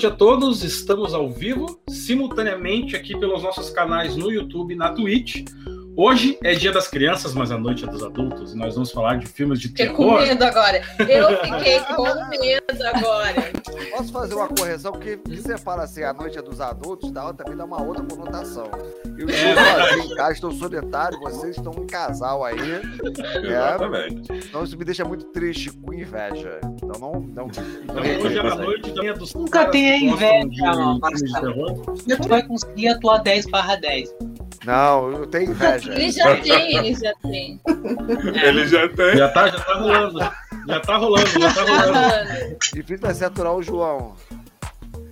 noite a todos. Estamos ao vivo, simultaneamente aqui pelos nossos canais no YouTube e na Twitch. Hoje é dia das crianças, mas a noite é dos adultos, e nós vamos falar de filmes de Fiquei terror. com medo agora. Eu fiquei com medo agora. Posso fazer uma correção? Porque que você fala assim, a noite é dos adultos, dá, também dá uma outra conotação. Eu É, estou verdade. sozinho em casa, estou solitário, vocês estão um casal aí. É, Exatamente. então isso me deixa muito triste, com inveja. Então não. não, não Então, hoje é a noite também é dos Nunca tenha inveja, de Marcelo. terror. Tu vai conseguir atuar 10 barra 10. Não, eu tenho inveja. Ele já tem, ele já tem. Ele já tem. Já tá, já tá rolando. Já tá rolando, já tá Tá rolando. rolando. Difícil vai ser aturar o João.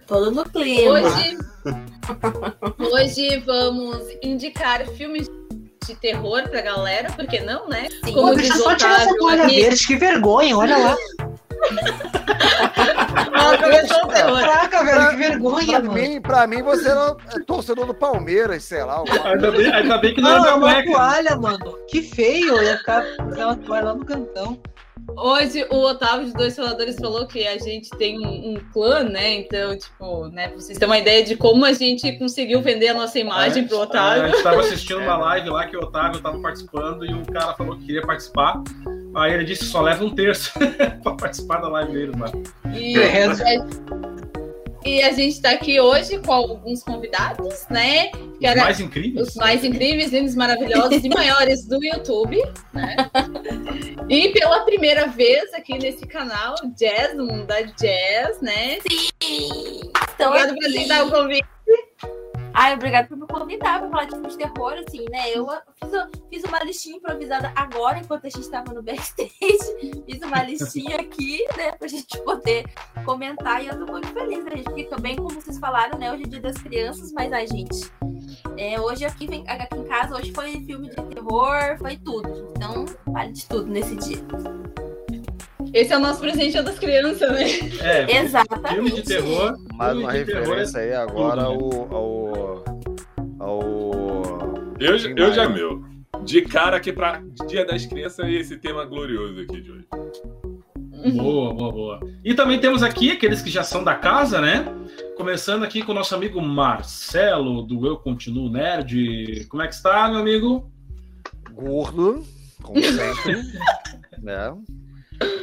Todo no clima. Hoje, hoje vamos indicar filmes de terror pra galera, por que não, né? Sim. Como Pô, deixa só tirar essa toalha verde, que vergonha, olha lá. Ah, começou o terror. Caraca, velho, que vergonha, Pra mano. mim, pra mim, você era é torcedor do Palmeiras, sei lá. Ainda bem, ainda bem que não, Não, é é uma cueca. toalha, mano. Que feio, eu ia ficar com aquela toalha lá no cantão. Hoje o Otávio de Dois Faladores falou que a gente tem um, um clã, né? Então, tipo, né, pra vocês terem uma ideia de como a gente conseguiu vender a nossa imagem pro É, A Otávio. gente tava assistindo uma live lá que o Otávio tava participando e o cara falou que queria participar. Aí ele disse que só leva um terço pra participar da live deles, mano. E. e a gente tá aqui hoje com alguns convidados, né? Que Os era mais incríveis. os mais incríveis, lindos, maravilhosos e maiores do YouTube, né? E pela primeira vez aqui nesse canal, Jazz, no mundo da Jazz, né? Então, Obrigada por aceitar o convite. Ai, obrigada por me convidar pra falar de filme de terror, assim, né? Eu fiz, fiz uma listinha improvisada agora, enquanto a gente tava no backstage. Fiz uma listinha aqui, né, pra gente poder comentar. E eu tô muito feliz, né, gente? Porque também, como vocês falaram, né, hoje é dia das crianças, mas a gente. é, hoje aqui, vem, aqui em casa, hoje foi filme de terror, foi tudo. Então, vale de tudo nesse dia. Esse é o nosso presente das crianças, né? É, Exatamente. filme de terror. Mais uma referência aí agora tudo, ao. ao. ao. Eu, eu já meu. De cara aqui pra Dia das Crianças e esse tema glorioso aqui de hoje. Boa, boa, boa. E também temos aqui aqueles que já são da casa, né? Começando aqui com o nosso amigo Marcelo, do Eu Continuo Nerd. Como é que está, meu amigo? gordo, como sempre, né?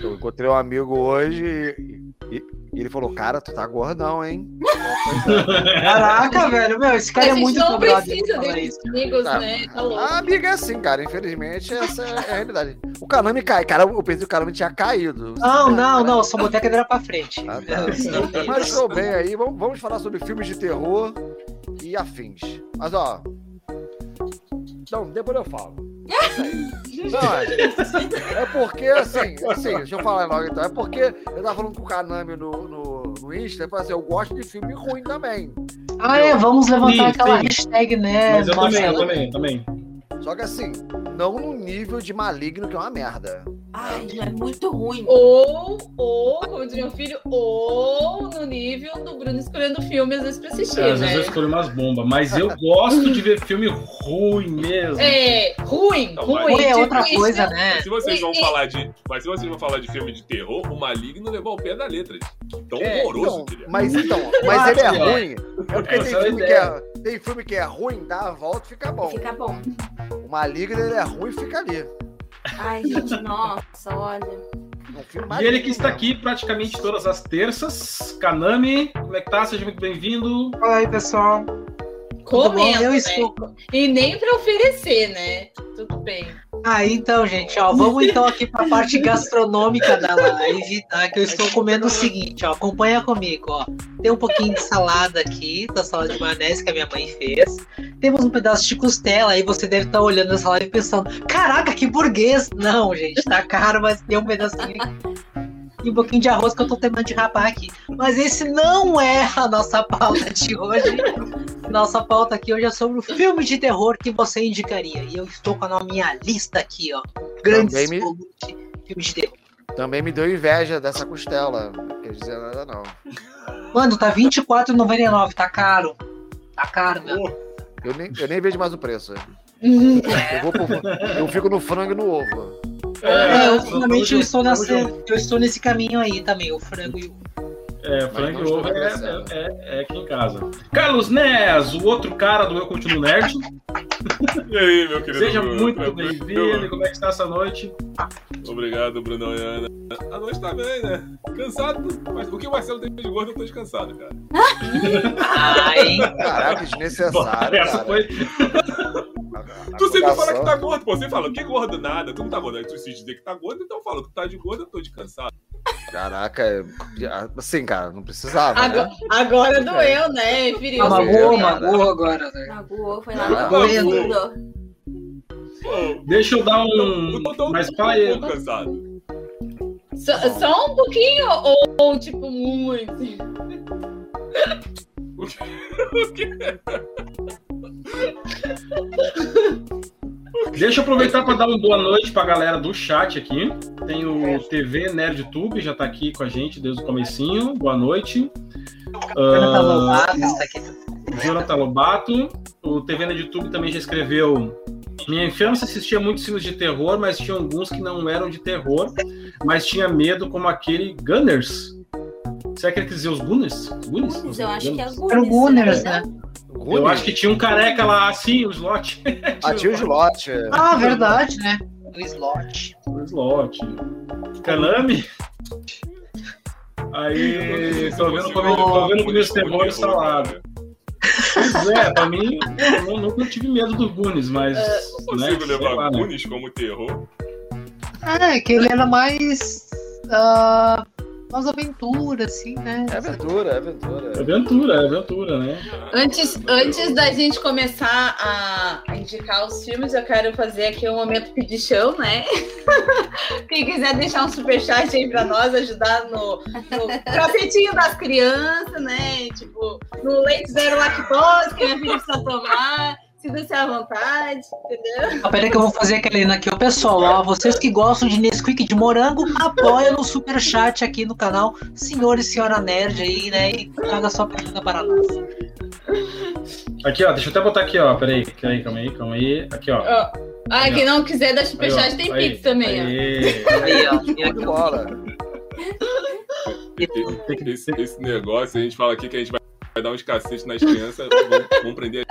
Eu encontrei um amigo hoje e, e- ele falou, cara, tu tá gordão, hein? Caraca, velho, meu, esse cara a é muito não precisa desses amigos, Tá. né? Tá louco. A amiga é assim, cara, infelizmente essa é a realidade. O Kanami cai, cara, eu pensei que o Kanami tinha caído. Não, não, não, só botei a cadeira pra frente. Ah, tá. Mas estou bem aí, vamos, vamos falar sobre filmes de terror e afins. Mas ó. Não, depois eu falo. Não, é, é porque, assim, assim, deixa eu falar logo então. É porque eu tava falando com o Kanami no, no, no Insta, e falei assim, eu gosto de filme ruim também. Ah, é, vamos levantar Sim, aquela sim. hashtag, né? Mas eu também, eu Marcelo? também, eu também. Só que assim, não no nível de maligno, que é uma merda. Ai, é muito ruim. Ou, ou, como diz meu filho, ou no nível do Bruno escolhendo filme às vezes pra assistir, É, às vezes eu né? escolho umas bombas, mas eu gosto de ver filme ruim mesmo. É, ruim, Não, ruim. mas- é outra tipo coisa, né? Mas se vocês vão E- falar de. Mas se vocês vão falar de filme de terror, o maligno levou ao pé da letra. Tão É, horroroso Então, que ele é. mas então, mas ele é é. ruim. É porque tem filme, que é, tem filme que é ruim, dá a volta e fica bom. Fica bom. O maligno ele é ruim e fica ali. Ai, gente, nossa, olha. É E ele que está mesmo. aqui praticamente todas as terças, Kanami, como é que tá? Seja muito bem-vindo. Fala aí, pessoal. Comendo, Eu né? estou. E nem pra oferecer, né? Tudo bem. Ah, então, gente, ó, vamos então aqui para a parte gastronômica da live, tá? Que eu estou comendo o seguinte, ó, acompanha comigo, ó. Tem um pouquinho de salada aqui, da salada de maionese que a minha mãe fez. Temos um pedaço de costela, aí você deve estar olhando essa live pensando, caraca, que burguês! Não, gente, tá caro, mas tem um pedacinho e um pouquinho de arroz que eu tô terminando de rapar aqui. Mas esse não é a nossa pauta de hoje. Nossa pauta aqui hoje é sobre o filme de terror que você indicaria. E eu estou com a minha lista aqui, ó. Grandes Também me- filmes de terror. Também me deu inveja dessa costela. Não quer dizer nada, não. Mano, tá R$24,99, tá caro. Tá caro, meu. Eu nem, eu nem vejo mais o preço. É, Eu, vou pro- eu fico no frango e no ovo. é, eu tamo finalmente eu estou, nessa, eu estou nesse caminho aí também, o frango e o. É, Frank estou Over é, é, é, aqui em casa. Carlos Nes, o outro cara do Eu Continuo Nerd. E aí, meu querido Seja Bruno? muito bem-vindo. Como é que está essa noite? Obrigado, Bruno e Ana. A noite tá bem, né? Cansado, mas o que o Marcelo tem de gordo, eu tô descansado, cara. Ai, Caraca, desnecessário, Essa cara. foi. A- a Tu sempre fala que tá gordo, pô. Você fala, que gordo nada, tu não tá gordo. Aí tu se dizer que tá gordo, então fala, tu tá de gordo, eu tô descansado. Caraca, é- assim, cara, não precisava, Agora, né? agora doeu, né? Ah, Mas- magoou, magoou agora, né? Magoou, foi lá no fundo. Deixa eu dar eu um. tô, tô, Mas tô fala um aí. pouco cansado. Só, só um pouquinho ou, ou, tipo muito? O quê? Deixa eu aproveitar para dar uma boa noite para a galera do chat aqui. Tem o TV NerdTube, já tá aqui com a gente desde o comecinho. Boa noite. Jonathan Ah, Lobato está aqui. Jonathan Lobato. O TV NerdTube também já escreveu. Minha infância assistia muitos filmes de terror, mas tinha alguns que não eram de terror, mas tinha medo, como aquele Gunners. Será que ele quer dizer os Gunners? Gunners? Mas eu acho que é Era o Gunners, né? Eu acho que tinha um careca lá, assim, o slot. Ah, tinha o slot. Ah, verdade, né? O slot. O slot. Kanami. Aí, tô vendo como tô vendo como esse terror salado. Pois é, pra mim, eu nu- nunca tive medo do Gunis, mas. Não né, consigo sei levar lá, né? Gunis como terror. É, que ele era mais. ah, umas aventuras, assim, né? É aventura, é aventura. É aventura, é aventura, né? Antes, antes da gente começar a, a indicar os filmes, eu quero fazer aqui um momento pedichão, né? Quem quiser deixar um superchat aí pra nós, ajudar no, no das crianças, né? Tipo, no leite zero lactose que a minha filha precisa tomar. Sinta-se à vontade, entendeu? Ah, peraí que eu vou fazer aquele hino aqui. Ó, pessoal, ó, vocês que gostam de Nesquik de morango, apoia no superchat aqui no canal Senhor e Senhora Nerd aí, né? E paga sua pergunta para nós. Aqui, ó, deixa eu até botar aqui, ó. Peraí, calma aí, calma aí, calma aí. Aqui, ó. Ó, Ah, quem não quiser dar Aí, ó. superchat tem Aí, Pix também, ó. aí. Aí, ó. E aqui, de ó. bola. Tem que- Esse, esse negócio, a gente fala aqui que a gente vai, vai dar uns cacetes nas crianças, vão, vão prender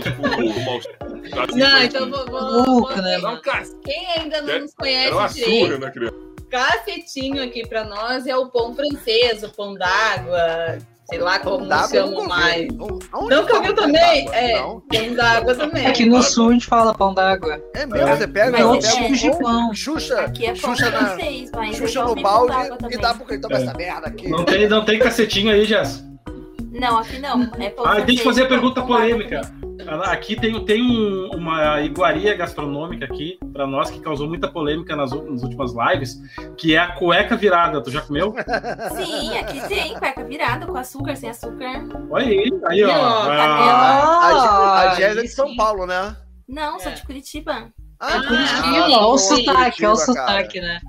tratos Não, então vou. vou, Louco, vou né, um. Quem ainda não Era- nos Era uma conhece direito, surra na criança. cacetinho aqui pra nós é o pão francês, o pão d'água, sei lá como chamam nunca mais. Onde ouviu pão também? É, Não. pão d'água também. Aqui no sul a gente fala pão d'água. É mesmo, você pega, Mas você outros é- pega tipos de pão. Xuxa, Aqui é pão Xuxa na- francês, mas eu Xuxa no balde e dá porque toma É. essa merda aqui. Não tem, não tem cacetinho aí, Jess. Não, aqui não. É pão Ah, francês, deixa eu fazer a pergunta polêmica. Ah, Aqui tem, tem um- uma iguaria gastronômica aqui para nós que causou muita polêmica nas, nas últimas lives, que é a cueca virada. Tu já comeu? Sim, aqui tem cueca virada com açúcar, sem açúcar. Olha aí, aí ó. Ah, A, a, a Jess é de São. Paulo, né? Não, sou É. de Curitiba. Ah, Curitiba, sim, ó o sotaque, o Curitiba, cara. sotaque, né?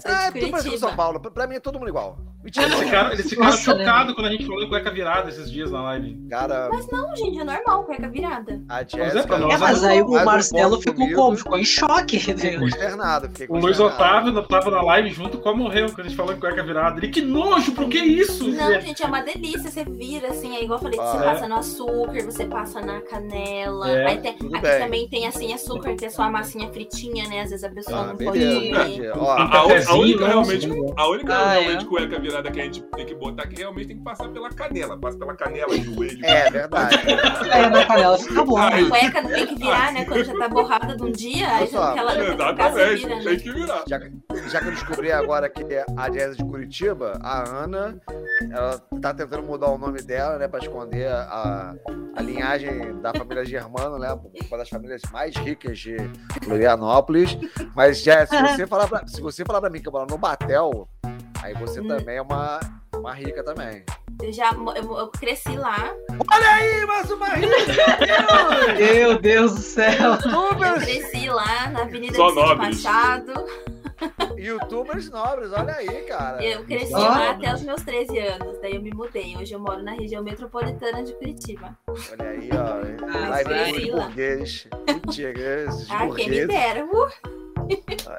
Sou Ah, de tu parece com São Curitiba. Paulo. Pra pra mim é todo mundo igual. Eles ficaram, eles ficaram Nossa, né? chocados quando a gente falou em cueca virada esses dias na live. Cara, Mas não, gente, é normal cueca virada. a Mas é Jéssica... pra nós, É, mas aí o um Marcelo ponto ficou comigo. como? Ficou em choque. Fiquei consternado. Fiquei O Luiz. Otávio tava na live junto, quase morreu quando a gente falou em cueca virada. Ele, que nojo, por que isso? Não, gente, é uma delícia. Você vira assim, é igual eu falei, que você Ah, passa no açúcar, você passa na canela. É, aí tem, aqui bem. também tem assim açúcar, que é só a massinha fritinha, né? Às vezes a pessoa Ah, não beleza, pode. Ó, Um A, a única nossa, realmente, a única Ah, realmente é? cueca virada que a gente tem que botar que realmente tem que passar pela canela. Passa pela canela, joelho. é verdade. É, na canela fica bom. A né? cueca tem que virar, né? Quando já tá borrada de um dia, aí já você Exatamente, vira, né? tem que virar. Já, já que eu descobri agora que a Jess é de Curitiba, a Ana, ela tá tentando mudar o nome dela, né, pra esconder a, a linhagem da família Germano, né, uma das famílias mais ricas de Florianópolis. Mas, Jess, se você falar pra, se você falar pra mim que eu moro no Batel, aí você Hum. também é uma, uma rica também. Eu já eu, eu cresci lá. Ih, mas uma rica! Meu Deus do céu. Eu cresci lá na Avenida Só nobres. Machado. Youtubers nobres, olha aí, cara. Eu cresci lá até os meus 13 anos. Daí eu me mudei. Hoje eu moro na região metropolitana de Curitiba. Olha aí, ó. Ah, Live vai. dos burguês. Esses Ah, quem me burgueses. dera. Uh,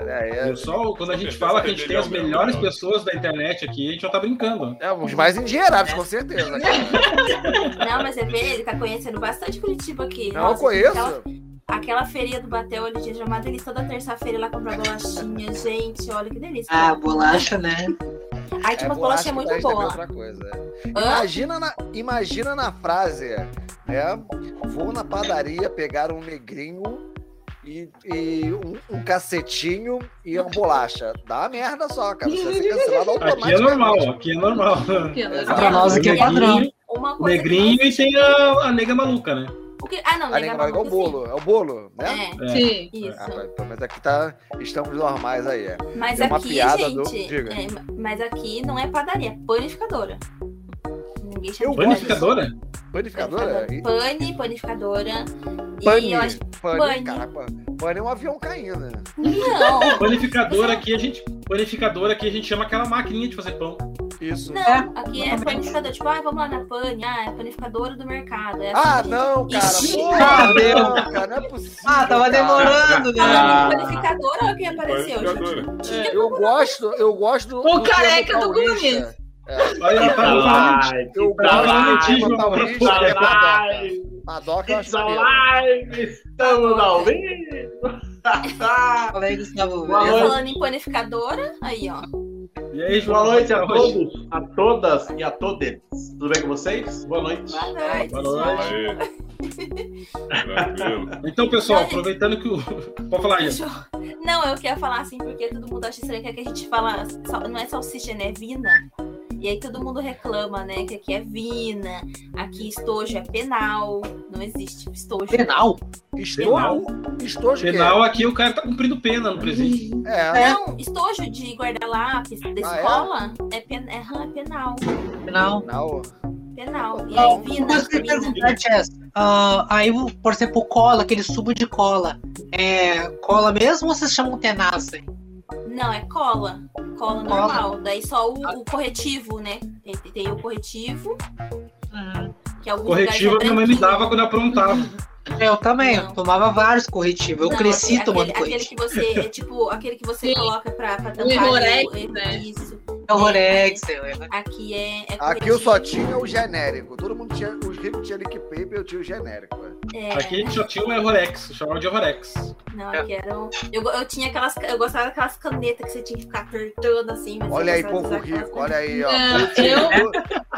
Olha aí. Pessoal, quando a gente fala que a gente tem as melhores pessoas da internet aqui, a gente já tá brincando. É, os mais endinheirados, com certeza. Não, mas você vê, ele tá conhecendo bastante Curitiba aqui. Não, eu Nossa, conheço. Aquela, aquela feirinha do Batel, ele tinha chamado eles toda terça-feira lá comprar bolachinha. Gente, olha que delícia. Ah, bolacha, né? Aí tinha bolacha bolachinha muito é boa. outra coisa. é. Imagina na, imagina na frase, né? Vou na padaria pegar um negrinho e, e um, um cacetinho e uma bolacha. Dá uma merda só, cara. Você vai ser cancelado Aqui é automaticamente. normal, aqui é normal. Pra nós aqui é padrão. Uma O coisa negrinho que e tem a, a nega maluca, né? O que... Ah, não, A nega maluca é o bolo, é o bolo, né? É, É. Sim. isso. Ah, mas aqui tá. Estamos normais aí. é. Mas uma aqui, piada do- gente, diga. é, mas aqui não é padaria, é panificadora. Ninguém chama Panificadora? Panificadora? Pane, panificadora. Pane. E eu acho Pane, Pane. cara. pa- Pane é um avião caindo. né? não, Panificadora aqui a gente. Panificadora aqui a gente chama aquela maquininha de fazer pão. Isso. não, É, aqui é exatamente. panificadora. Tipo, ah, vamos lá na pane, ah, é panificadora do mercado. É Ah, assim, não, cara. Ixi. Porra, Ah, meu. não, cara. Não é possível. Ah, tava cara. demorando, né? Ah, panificadora olha o que apareceu, Panificadora. gente. Tinha Eu gosto, eu gosto do. O do careca do. Gomes. É, Olha, tá live, eu Tá paulista, tá é padoca. live, Padoca eu acho live, estamos ao vivo. Gustavo. Falando em panificadora, aí, ó. E aí? Boa noite a noite. todos, a todas e a todos. Tudo bem com vocês? Boa noite. Boa noite. Boa noite. Então, pessoal, aproveitando que o. Pode falar aí. Não, eu queria falar assim, porque todo mundo acha estranho que a gente fala. Não é salsicha, né? É vina. E aí todo mundo reclama, né? Que aqui é vina, aqui estojo é penal. Não existe estojo. Penal? Estojo? Estojo que é? Penal aqui, o cara tá cumprindo pena no presente. É. Não, estojo de guarda-lápis da Ah, é? escola é, pen... é, é penal. Penal. Penal. Penal. E aí, vina, Mas vina. perguntar, Jess, ah, aí, por exemplo, cola, aquele subo de cola, é cola mesmo ou vocês chamam tenaça? Não, é cola. Cola Cola. normal. Daí só o, o corretivo, né? Tem, tem o corretivo, que é alguns Corretivo a é minha mãe me dava quando eu aprontava. Eu também, eu Não. tomava vários corretivos, eu Não, cresci aquele, tomando aquele, aquele corretivo. que você, é tipo, aquele que você coloca pra, pra O tampar. Errorex, o- né? Isso. É o Rorex, eu- Aqui é, é Aqui eu só tinha o genérico. Todo mundo tinha. Os ricos tinham lick paper, eu tinha o genérico. velho. É, Aqui a gente só tinha o Errorex, chamava de Errorex. não, aqui eram. Eu, eu tinha aquelas. Eu gostava daquelas canetas que você tinha que ficar apertando assim. Mas Olha eu aí, povo rico. Olha aí, ó. Não,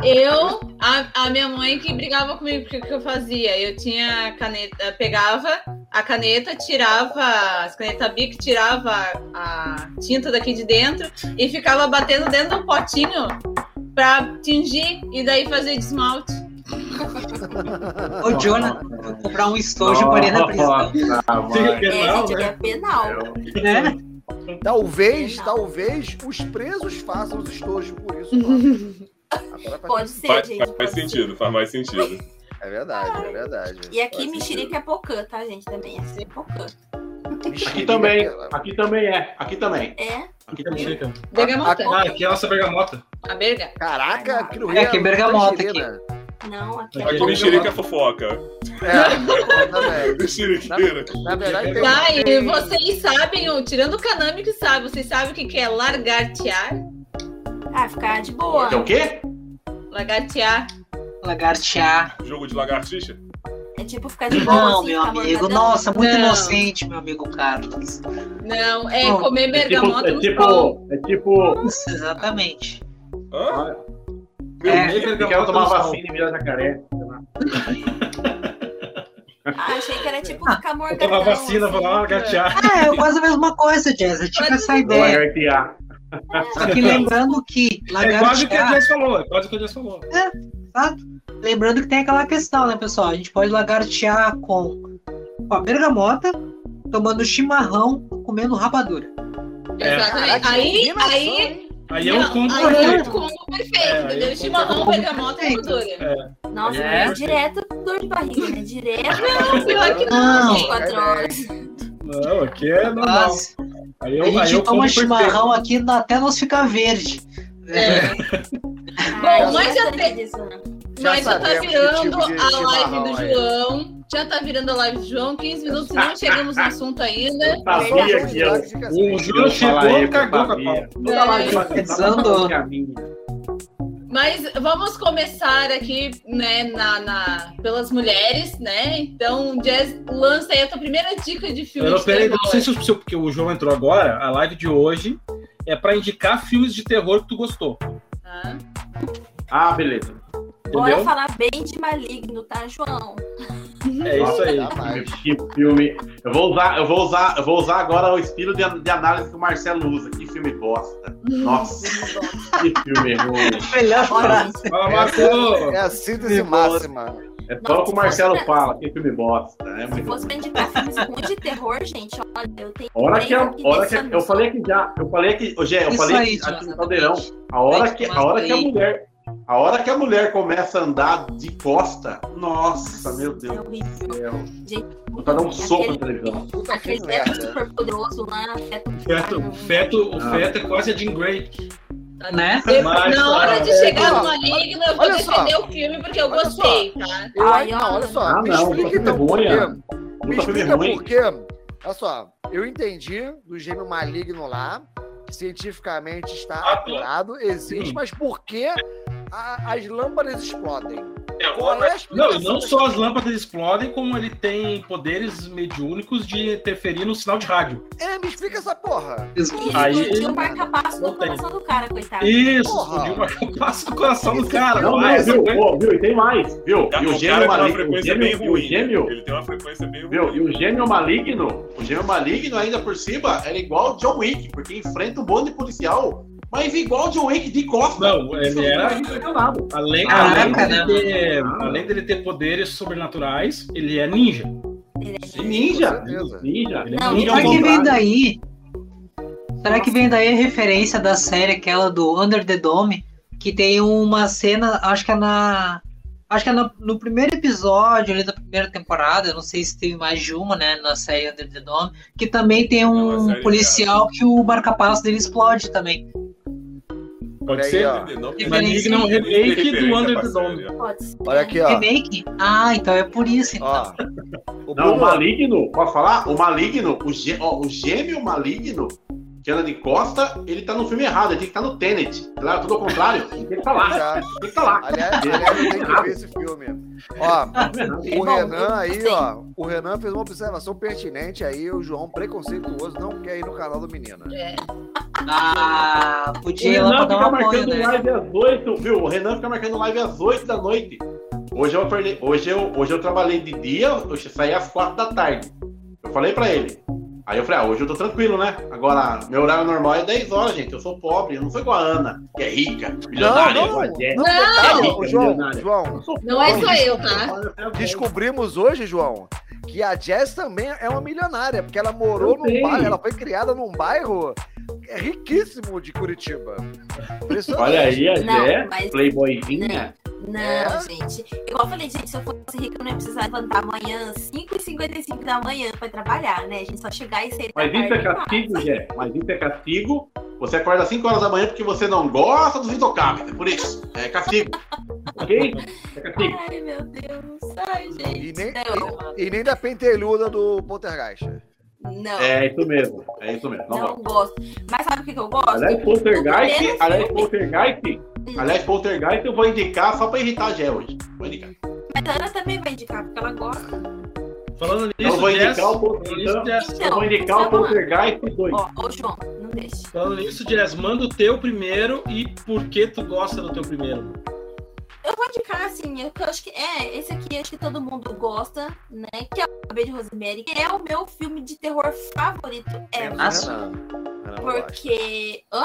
Eu, a, a minha mãe que brigava comigo, porque o que eu fazia? Eu tinha caneta, pegava a caneta, tirava as canetas Bic, tirava a tinta daqui de dentro e ficava batendo dentro do potinho pra tingir e daí fazer de esmalte. Ô, Jonathan, vou comprar um estojo e parei na prisão. É, Penal, gente, né? é penal. Né? Talvez, Não. talvez os presos façam os estojos por isso. mano. Agora Pode ser, Faz, gente. faz pode ser. sentido, faz mais sentido. É verdade, é verdade. E aqui mexerica é pocã, tá, gente? Também é pocã. Aqui também, Mexerica, aqui também é, aqui também. É. Aqui também é. Bergamota. Ah, aqui é a nossa bergamota. A berga. Caraca, aqui no É, aqui é bergamota tangerina. Não, aqui Aqui é Aqui mexerica é fofoca. É, também. Mexeriqueira. Na verdade, tem. Tá, e tem- vocês sabem, tirando o Kanami que sabe, vocês sabem o que que é largartear? Ah, ficar de boa. É o quê? Lagartear. Lagartear. Jogo de lagartixa? É tipo ficar de boa. Não, assim, meu ficar amigo. Nossa, muito Não. inocente, meu amigo Carlos. Não, é Não, comer É tipo, bergamota é no pão. tipo, é tipo, Isso, exatamente. Hã? É, Comer eu quero tomar vacina e virar jacaré. Ah, achei que era tipo ficar Vou morgadão. tomar vacina, vou lá assim. lagartear. É, quase a mesma coisa, Jazz. Eu tive essa ideia. Lagartear. Só que lembrando que É quase o que a lagartear. Jess falou, é quase o que a Jess falou. Exato. Lembrando que tem aquela questão, né, pessoal? A gente pode lagartear com, com a bergamota, tomando chimarrão, comendo rapadura. É. Exatamente. Aí, aí? Aí é um não, combo aí é um perfeito. combo perfeito, É, aí entendeu? é um Chimarrão, combo bergamota e perfeito. rapadura. Nossa, É. é direto dor de barriga, né? Direto. Não, pior que não. Não. 24 é horas. Não, aqui é normal. Mas Aí a eu, aí gente eu toma chimarrão aqui até nós ficar verde. É. Ah, Bom, mas já tem- né? Mas já tá virando tipo de a live do aí. João. Já tá virando a live do João, 15 minutos e não chegamos no assunto ainda. Sabia que eu. O Júlio chegou e cagou com a pau. Toda live É. minha. Mas vamos começar aqui, né, na, na- pelas mulheres, né? Então, Jazz, lança aí a tua primeira dica de filme Eu não, de peraí, não sei se o, porque o João entrou agora, a live de hoje é pra indicar filmes de terror que tu gostou. Tá? Ah, beleza. Bora Entendeu? falar bem de maligno, tá, João? É isso aí. Que filme. Eu vou usar, eu vou usar, eu vou usar agora o estilo de, de análise que o Marcelo usa. Que filme bosta. Nossa, que filme ruim. Melhor frase. Fala, Marco! É a síntese máxima. É só o que o Marcelo fala. Que filme bosta. É Se fosse pra indicar filmes ruins de terror, gente, olha, eu tenho. Hora que, a hora que eu falei que já, eu falei que, Gé, eu Isso falei aí, que aqui no Caldeirão, a hora que a hora que a mulher, a hora que a mulher começa a andar de costa, nossa, meu É Deus do céu. Gente, Vou dar um soco na televisão. Aquele filme feto super poderoso lá, feto. Feto, o feto, o feto é quase a Jean Grey. Né? Mas, Na hora de ah, chegar no Maligno, eu vou olha só. defender o filme porque eu Olha gostei, tá? Eu, Ai, não, olha. só, Ah, me não, explica então por quê. Me explica por quê. Olha só, eu entendi do gêmeo maligno lá, que cientificamente está Ah, apurado, existe, mas por que a- as lâmpadas explodem? É, Qual é Não, e não só as lâmpadas explodem, como ele tem poderes mediúnicos de interferir no sinal de rádio. É, me explica essa porra. E Aí- explodiu o marca-passo no tem. coração do cara, coitado. Isso, Porra. explodiu uma passa no coração do cara. Não, vai, não, viu. Pô, viu, e tem mais, viu? E o o gêmeo maligno, o gêmeo, e o gêmeo, Ele tem uma frequência bem viu? E ruim. o gêmeo maligno, o gêmeo maligno ainda por cima, era igual o John Wick, porque enfrenta um bonde policial, mas igual o John Wick de costa. Não, ele era- é impressionado. Além, Caraca, além, dele né? ter, além dele ter poderes sobrenaturais, ele é ninja. Ele é- Ninja, certeza. ninja. Ele é Não, ninja Ninja Será que vem daí? Será que vem daí a referência da série, aquela do Under the Dome, que tem uma cena, acho que é na. Acho que é no, no primeiro episódio ali da primeira temporada, eu não sei se tem mais de uma, né, na série Under the Dome, que também tem uma um policial que o marca-passo dele explode também. Pode aí, ser? ó. Não, Maligno é um remake do Under the Dome. Pode ser. Olha aqui, ó. Remake? Ah, então é por isso, então. ó. O Não, o maligno, pode falar? O maligno, o, gê, ó, o gêmeo maligno, que anda de costa, ele tá no filme errado, ele tem que estar no Tenet. Lá, tudo ao contrário, ele tem que estar lá. já. Tem que estar lá. Aliás, aliás, eu tenho que ver esse filme. Ó, o Renan aí, ó. O Renan fez uma observação pertinente aí. O João, preconceituoso, não quer ir no canal do menino. Ah, O podia pra Renan fica marcando né? live às 8, viu? O Renan fica marcando live às 8 da noite. Hoje eu, hoje eu, hoje eu trabalhei de dia, eu saí às 4 da tarde. Eu falei pra ele. Aí eu falei, ah, hoje eu tô tranquilo, né? Agora, meu horário normal é 10 horas, gente. Eu sou pobre, eu não sou igual a Ana, que é rica, Não, milionária, não, a Jé. não, Não! detalhe, Rica, ô, João, milionária. João, Não é só eu, tá? descobrimos hoje, João, que a Jess também é uma milionária, porque ela morou Eu num sei. bairro, ela foi criada num bairro riquíssimo de Curitiba. Olha aí, a Não, Jé, mas- playboyzinha. Não, É? gente. Igual eu falei, gente, se eu fosse rica, eu não ia precisar levantar amanhã, 5h55 da manhã pra trabalhar, né? A gente só chegar e sair Mas isso é castigo. Jé. Mas isso é castigo. Você acorda às 5 horas da manhã porque você não gosta dos intocáveis. É por isso. É castigo. ok? É castigo. Ai, meu Deus. Ai, E gente. nem, Não, e, e nem da pentelhuda do Poltergeist. não. É isso mesmo. É isso mesmo. Não, Não gosto. Mas sabe o que, que eu gosto? Aliás, Do Poltergeist, primeiro aliás. Poltergeist, aliás, Poltergeist eu vou indicar só pra irritar a Gé hoje. Vou indicar. Mas a Ana também vai indicar, porque ela gosta. Falando Então eu nisso, vou Jess, indicar o falando nisso, Poltergeist. Jess, Eu vou indicar o Poltergeist 2. Ó, ô João, não deixe. falando nisso, Jess, manda o teu primeiro e por que tu gosta do teu primeiro. Eu vou indicar, assim, eu, eu acho que é, esse aqui acho que todo mundo gosta, né? Que é o Bebê de Rosemary, que é o meu filme de terror favorito ever. Não gosta. Porque. Hã?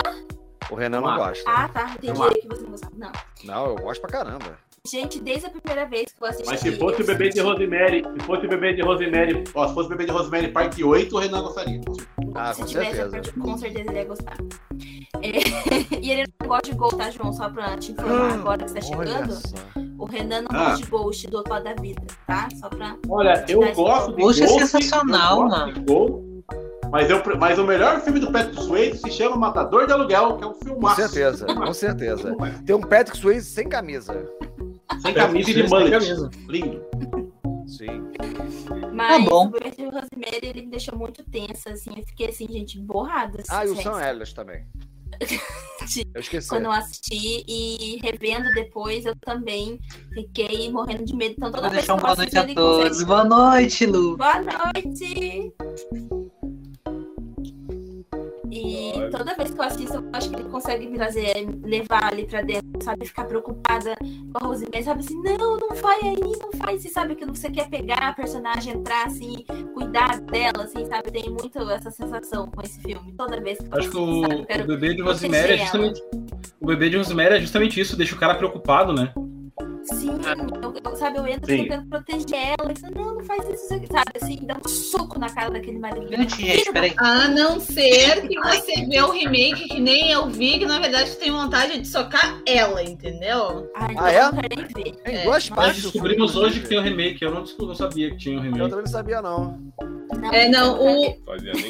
O Renan não Ah. gosta. Ah, tá. Entendi Eu que você não gostava. Não. Não, eu gosto pra caramba. Gente, desde a primeira vez que eu assisti. Mas se fosse o bebê de Rosemary, se fosse o bebê de Rosemary, ó, se fosse o bebê de Rosemary parte 8, o Renan gostaria. Ah, se com tivesse, certeza. eu- com certeza ele ia gostar. É, e ele não gosta de Ghost, tá, João? Só pra te informar agora que você tá chegando. O Renan não Ah. gosta de Ghost do outro lado da vida, tá? Só pra. Olha, eu gosto de Ghost é Ghost, sensacional, mano. Mas, eu, mas o melhor filme do Patrick Swayze se chama Matador de Aluguel, que é um Com filmaço. certeza, com certeza. Tem um Patrick Swayze sem camisa. Sem camisa e de mullet. Lindo. Sim. Mas bom. o de Rosemary, ele me deixou muito tensa, assim. Eu fiquei assim, gente, borrada. assim, Ah, e o. Sam Elliott também. Eu esqueci. Quando eu assisti e revendo depois, eu também fiquei morrendo de medo. Então toda Vou vez que eu boa noite a ele todos. consegue... Boa noite, Lu. Boa noite! E toda vez que eu assisto, eu acho que ele consegue me trazer, levar ali pra dentro, sabe? Ficar preocupada com a Rosemary, sabe? Assim, não, não vai aí, não faz. E sabe que você quer pegar a personagem, entrar assim, cuidar dela, assim, sabe? Tem muito essa sensação com esse filme. Toda vez que eu Acho que o, o bebê de Rosemary é ela. justamente. O bebê de Rosemary é justamente isso, deixa o cara preocupado, né? Sim, eu, eu- sabe, eu entro Sim. tentando proteger ela. e falo, não, não faz isso, sabe? Assim, dá um soco na cara daquele marido. A não ser que você vê o remake, que nem eu vi, que na verdade tem vontade de socar ela, entendeu? Ai, então Ah, é? eu não quero nem ver. Tem É. duas Nós partes. descobrimos hoje que tem o remake, eu não, descobri- não sabia que tinha o Eu remake. também não sabia, não. Não, É, não, eu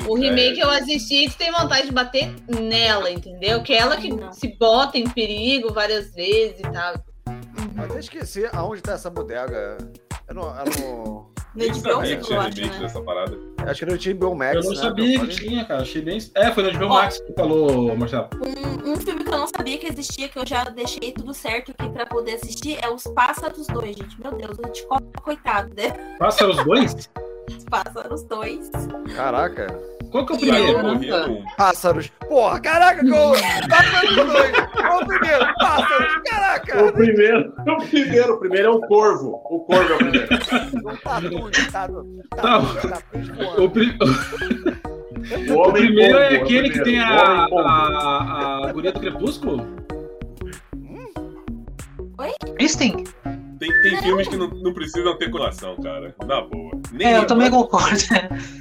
o- O remake eu assisti e tem vontade de bater nela, entendeu? Que é ela que Não. se bota em perigo várias vezes e tal. Eu até esqueci aonde tá essa bodega. Eu não. Eu não... No HBO, Sabia eu acho, né? dessa parada. Acho que não tinha Bill Max. Eu não né, sabia que tinha, cara. Achei bem. É, foi no HBO Ó. Max que falou, Marcelo. Um, um filme que eu não sabia que existia, que eu já deixei tudo certo aqui pra poder assistir, é Os Pássaros 2, gente. Meu Deus, a gente coitado, né? Pássaros dois? Os Pássaros 2. Caraca. Qual que é o primeiro? Pássaros. Porra, caraca, dois. Qual o primeiro? Pássaros. Caraca. O primeiro, o primeiro, o primeiro é o corvo. O corvo é o primeiro. Não tá tudo, tá. Tá tá tudo O, voando. pri- O, o primeiro pombo, é o aquele que primeiro. tem a, pombo. a, a guria do crepúsculo? Kristen? Tem, tem filmes que não, não precisam ter colação, cara. Na boa. Nem É, eu também concordo.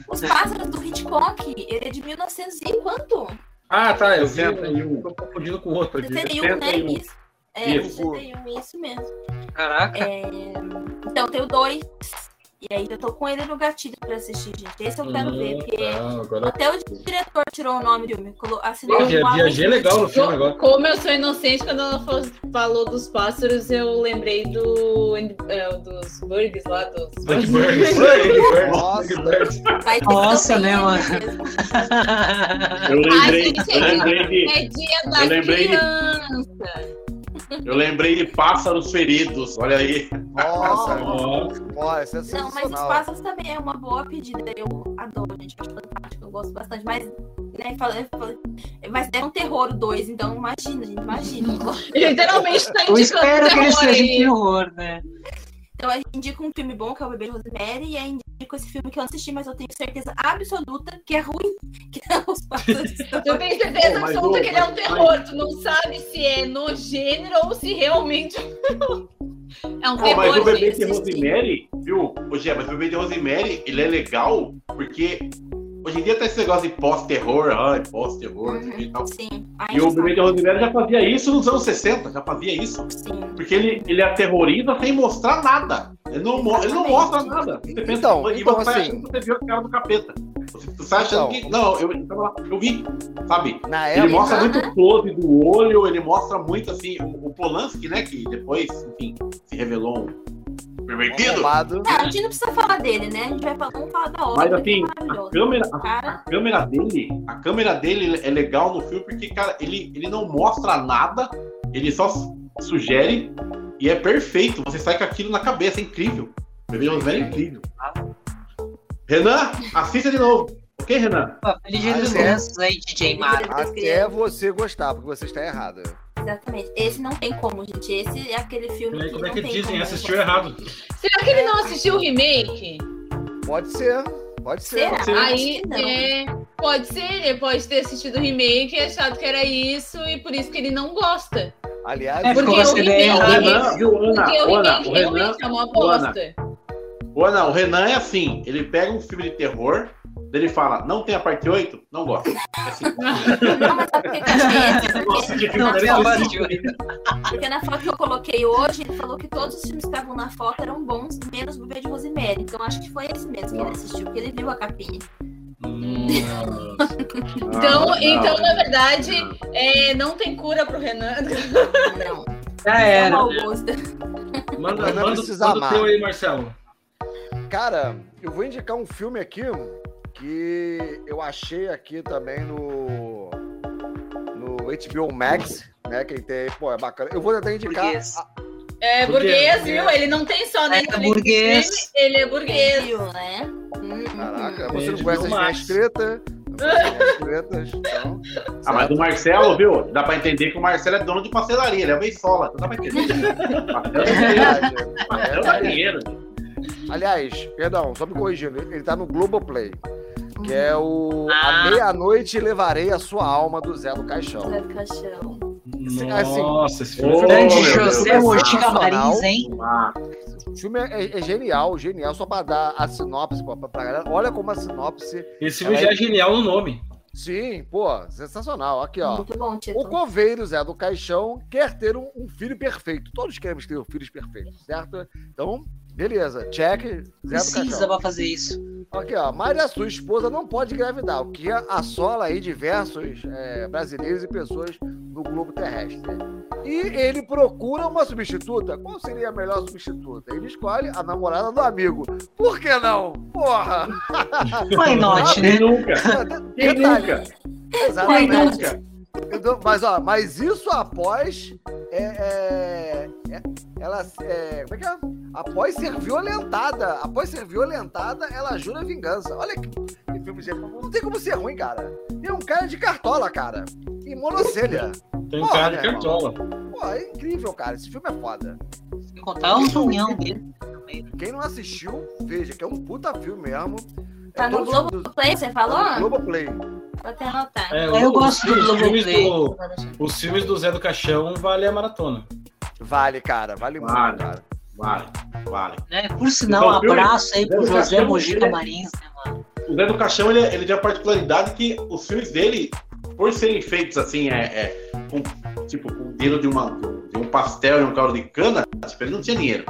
Os Pássaros do Hitchcock, ele é de 1900 e quanto? Ah, tá. Eu vi. 61. Tô confundindo com outro aqui. 61, né? 71. Isso. É, Isso. 61, isso mesmo. Caraca. É, Então, tem o 2. E aí, eu tô com ele no gatilho pra assistir, gente. Esse eu quero ver, porque Ah, agora. até o diretor tirou o nome do filme. colo- Assinou Ah, um via- Viajei legal no filme agora. Como eu sou inocente, quando ela falou- dos pássaros, eu lembrei do, é, dos burgers lá, dos... Nossa. Vai ter Nossa, também, né, mano? Eu lembrei, Ai, gente, eu lembrei de, É dia da Eu lembrei de- criança. Eu lembrei de pássaros feridos. Olha aí. Nossa. Isso é Não, mas os pássaros também é uma boa pedida. Eu adoro, gente. Acho fantástico. Eu gosto bastante. Mas, né, fala- fala- mas é um terror o 2, então imagina, gente. Imagina. Literalmente tá Eu indicando espero que ele seja um aí. terror, né? Então eu indico um filme bom, que é o Bebê de Rosemary, e aí indico esse filme que eu não assisti, mas eu tenho certeza absoluta que é ruim. Que é os pássaros. Eu tenho certeza mas absoluta o- que ele é um mas- terror. Tu não sabe se é no gênero ou se realmente é um Pô, terror. mas o bebê de. Rosemary, viu? Ô, Gé, mas o bebê de Rosemary, ele é legal porque hoje em dia tá esse negócio de pós-terror, ai, pós-terror, não sei o que e tal. Sim. Aí E o de Rosemary já fazia isso nos anos 60, já fazia isso. Sim. Porque ele, ele aterroriza sem mostrar nada. Ele não, mo- ele não mostra nada. Você pensa, Então, e então, você assim- achando que você viu a cara do capeta. Você, você achando Então. que. Não, eu, eu vi, sabe? Na Ele época. mostra muito close do olho, ele mostra muito assim. O, o Polanski, né? Que depois, enfim, se revelou um pervertido. Não, a gente não precisa falar dele, né? A gente vai falar, vamos falar da obra. Mas é assim, a maravilhosa. câmera, a, Cara. a câmera dele, a câmera dele é legal no filme porque, cara, ele, ele não mostra nada, ele só su- sugere e é perfeito. Você sai com aquilo na cabeça, é incrível. Rosemary é incrível. Renan, assista de novo. Ok, Renan? Feliz dia dos é. Crianças aí, DJ Mario. Até você gostar, porque você está errada. Exatamente. Esse não tem como, gente. Esse é aquele filme aí, que como é que tem dizem? como Assistiu errado. Será que ele não assistiu o remake? Pode ser. Pode ser. Será? Sim. Aí, é, pode ser, ele pode ter assistido o remake e achado que era isso e por isso que ele não gosta. Aliás, É porque o remake- O errado. Renan, viu, Ana? Porque o Ana, remake o Renan, realmente é uma bosta. o Ana, o Renan é assim, ele pega um filme de terror, ele fala, não tem a parte 8? Não gosta. É assim. Não, mas sabe por que eu achei Porque na foto que eu coloquei hoje, ele falou que todos os filmes que estavam na foto eram bons, menos o Bebê de Rosemary. Então acho que foi esse mesmo que ele assistiu, porque ele viu a capinha. Então, Ah, então na verdade, é, não tem cura pro Renan. Não. Já era. gosto. Manda, manda, manda o teu aí, Marcelo. cara, eu vou indicar um filme aqui que eu achei aqui também no no HBO Max, né? Que tem, pô, é bacana. Eu vou tentar indicar. Burguês. a- É burguês, viu? Ele não tem só É Netflix. burguês. Ele é burguês. Né? Caraca, você não HBO conhece as minhas tretas? Tretas, então. Ah, mas o Marcelo, viu? Dá pra entender que o Marcelo é dono de pastelaria, ele é meio sola. Então dá pra entender. Marcelo é dinheiro. Marcelo é dinheiro. Aliás, perdão, só me corrigindo, ele tá no Globoplay. Que é o Ah. A Meia-Noite Levarei a Sua Alma do Zé do Caixão. Zé do Caixão. Nossa, esse filme Ô, é Grande José. Mojica Marins, hein? O filme é, é genial, genial, só pra dar a sinopse pra, pra galera. Olha como a sinopse. Esse filme já é genial no nome. Sim, pô, sensacional. Aqui, ó. Muito bom, O coveiro Zé do Caixão quer ter um, um filho perfeito. Todos queremos ter um filhos perfeitos, certo? Então, beleza. Check, Precisa pra fazer isso. Aqui, ó. Mas a sua esposa não pode engravidar, o que assola aí diversos é, brasileiros e pessoas no globo terrestre. E ele procura uma substituta. Qual seria a melhor substituta? Ele escolhe a namorada do amigo. Por que não? Porra! Why not, quem né? nunca? Quem nunca? Exatamente. Então, mas, ó, mas isso após. É, é, é- ela. É, como é que é? Após ser violentada. Após ser violentada, ela jura vingança. Olha que, que filme de. Não tem como ser ruim, cara. Tem um cara de cartola, cara. E monocelha. Tem um cara de cartola. Pô, é incrível, cara. Esse filme é foda. Sem contar o união dele. Quem não assistiu, veja, que é um puta filme mesmo. Tá é no Globoplay, você tá falou? no Globoplay. Vou até anotar. É, Eu os- gosto do Globoplay. do, Os filmes do Zé do Caixão vale a maratona. Vale, cara. Vale muito, Vale. cara. Vale, vale. Né? Por sinal, um Então, filme- abraço aí pro José Caixão, Mojica ele- Marins, né, mano? O Zé do Caixão, ele, ele tem a particularidade que os filmes dele, por serem feitos assim, é, é, com, tipo, com o dedo de, uma, de um pastel e um caldo de cana, tipo, ele não tinha dinheiro,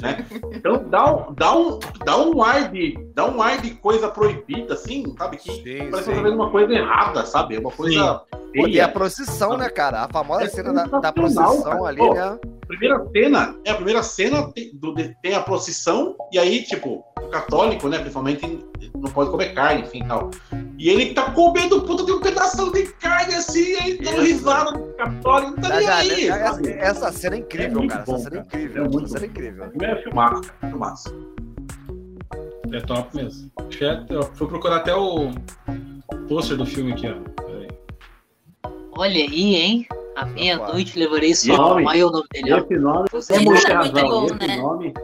né? Então dá um, dá um, dá um ar de, dá um ar de coisa proibida, assim, sabe? Que Sim, parece sim. que tá fazendo uma coisa errada, sabe? É Uma coisa Pô, e a procissão, né, cara? A famosa É cena da, da procissão cara. ali, Pô, né? primeira cena, é a primeira cena tem, do- tem a procissão, e aí, tipo, católico, né, principalmente, não pode comer carne, enfim tal. E ele tá comendo puta de um pedaço de carne assim, aí dando risada do católico, não tá Já, nem já, aí. essa, essa cena é É incrível, muito cara. bom, essa cena é incrível. É muito essa cena é incrível. É filmaço, cara, filmaço. É top mesmo. É, eu fui procurar até o pôster do filme aqui, ó. Peraí. Olha aí, hein? À meia-noite levarei alma. Aí o nome dele. Esse nome, Mojica é muito bom, esse né? nome,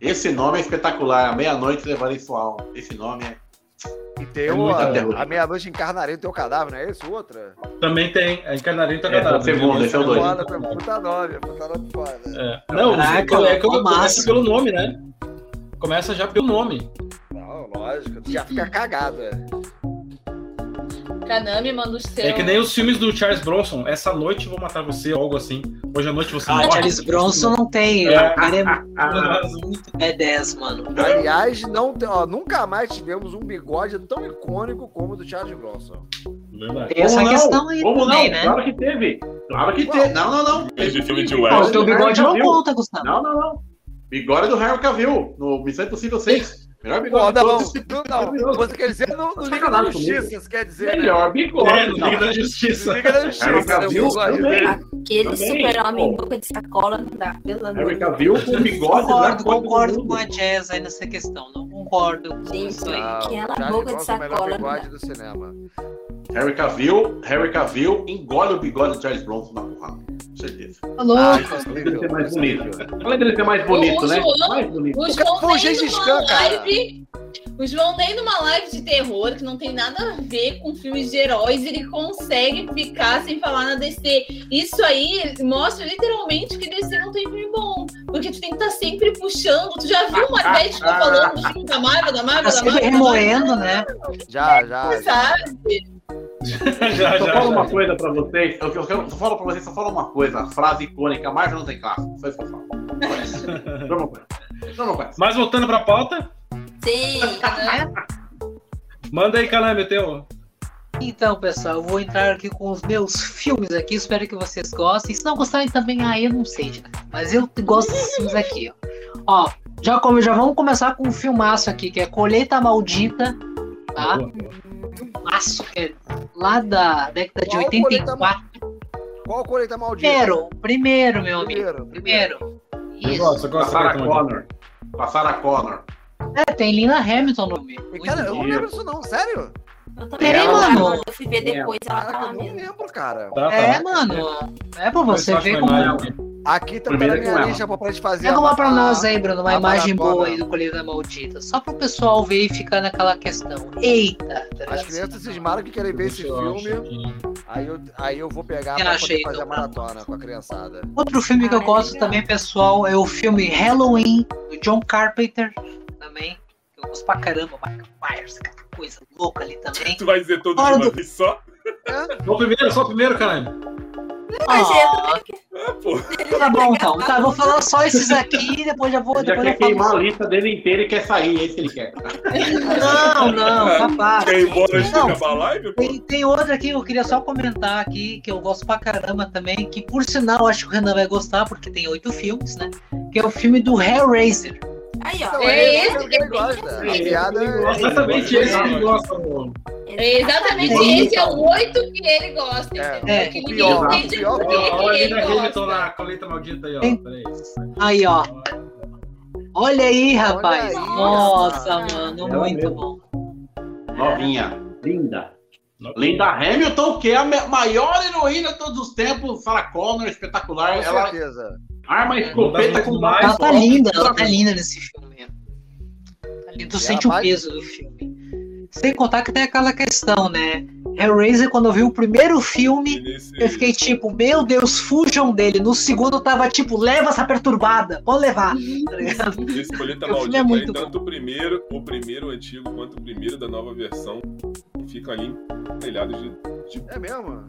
esse nome é espetacular. À meia-noite levarei sua alma. Esse nome é. E tem É o, a, a meia-noite encarnarei o teu cadáver, não é esse? Outra? Também tem. A Encarnarinho tá É, cadáver. o segundo, esse é o dois. Puta nome, puta nome foda. É. Não, Caraca, é que eu massa. começa pelo nome, né? Começa já pelo nome. Não, lógico, tu já fica cagado, é. Kanami manda o seu. É que nem os filmes do Charles Bronson. Essa noite vou matar você, ou algo assim. Hoje à noite você Ah, morre. Charles Bronson não tem. É. O cara é muito B10, mano. Aliás, não, tem- ó, nunca mais tivemos um bigode tão icônico como o do Charles Bronson. Verdade. Tem essa Como não? questão aí Como também, não? né? Claro que teve. Claro que teve. Não, não, não. Esse filme de West. o teu bigode não conta, Gustavo. Não, não, não. Bigode do Harry Cavill, no Missão Impossível 6. Melhor bigode Pô, não, não, não, você quer dizer no, no Liga da Justiça, você quer dizer, né? Melhor bigode. É, no não. Liga da Justiça. Liga da Justiça, né? Aquele super-homem boca de sacola não dá, pelo amor de Deus. Com bigode. Concordo, melhor do concordo mundo. com a Jazz aí nessa questão. Não concordo com isso aí. Aquela boca de é o melhor sacola, né? bigode do cinema. Harry Cavill, Harry Cavill engole o bigode do Charles Bronson na porrada. Com certeza. Tá Ah, é Além dele ser mais bonito. Além dele ser mais bonito, O né? João- Mais bonito. O João foi o Gengis Khan, cara. live. O João nem numa live de terror, que não tem nada a ver com filmes de heróis, ele consegue ficar sem falar na DC. Isso aí mostra literalmente que DC não tem filme bom. Porque tu tem que estar sempre puxando. Tu já viu o Marvete ficou falando do filme da Marvel, da Marvel, Tá da Marvel? remoendo, né? Já, já. Sabe? já, Só já, falo já. uma coisa pra vocês. Eu, eu, eu só falo pra vocês, só falo uma coisa. A frase icônica, Marvel não tem clássico. Só isso que eu falo. Só isso. Uma coisa. Uma coisa. Mas voltando pra pauta, Sim, Né? manda aí, Caname, o teu. Então, pessoal, eu vou entrar aqui com os meus filmes aqui. Espero que vocês gostem. Se não gostarem também, aí eu não sei, já. Mas eu gosto desses filmes aqui, ó. Ó, Já, já vamos começar com um filmaço aqui, que é Colheita Maldita, tá? Boa, boa. Que é lá da década de Qual 84. Qual colheita maldita? Primeiro, primeiro, meu amigo. Primeiro, Primeiro. Eu Isso. gosto, a gosto Sarah da Colheita Connor. Com a Connor. É, tem Lina Hamilton no. E, Cara, eu não lembro disso não, sério? Eu também É, não mano. lembro. Eu fui ver depois, ela tava eu não lembro, cara. Tá, tá. É, mano. É pra você ver como. imagem aqui. Tá, Primeiro na minha lista pra gente fazer. Pega a- uma pra nós aí, Bruno, uma imagem maratona. boa aí do Colheita Maldita. Só pro pessoal ver e ficar naquela questão. Eita! tá As crianças cismaram que querem ver esse filme. Aí eu, aí eu vou pegar Eu pra achei, poder fazer a maratona com a criançada. Outro filme que eu é gosto também, pessoal, é o filme Halloween, do John Carpenter, também. Eu gosto pra caramba, Michael Myers, aquela coisa louca ali também. Tu vai dizer de Fora uma do- vez só? Só o primeiro, só o primeiro, caralho. Ah, Ah, pô. tá bom então. Tá, vou falar só esses aqui e depois já vou. Ele já Depois quer eu falo. queimar a lista dele inteira e quer sair, é isso que ele quer. Não, não, rapaz. Quer ir embora antes de Não. acabar a live? Tem, tem outra aqui, eu queria só comentar aqui, que eu gosto pra caramba também, que por sinal acho que o Renan vai gostar, porque tem oito filmes, né? Que é o filme do Hellraiser. Aí, ó. Então, É é esse esse que ele gosta. A piada é. Exatamente esse que ele gosta. É exatamente É. esse é o oito que ele gosta, É, é, que ninguém pior, entende o pior, pior. que Olha ele ali na Hamilton gosta. na colheita maldita aí, ó. Peraí. Aí, ó. Olha aí, rapaz. aí, Nossa, mano, Ela muito mesmo. bom. Novinha, linda. Linda Hamilton, que é a maior heroína de todos os tempos. Sarah Connor, espetacular. Com Ela certeza. Arma a escopeta com mais- Ela tá linda, ela tá linda nesse filme. Tá linda, Tu sente o peso do filme. Sem contar que tem aquela questão, né? Hellraiser, quando eu vi o primeiro filme, eu fiquei tipo, meu Deus, fujam dele. No segundo eu tava tipo, leva essa perturbada, pode levar. Tá ligado? O filme maldita é aí, muito tanto o primeiro, o primeiro antigo quanto o primeiro da nova versão ficam ali telhados de, de É mesmo?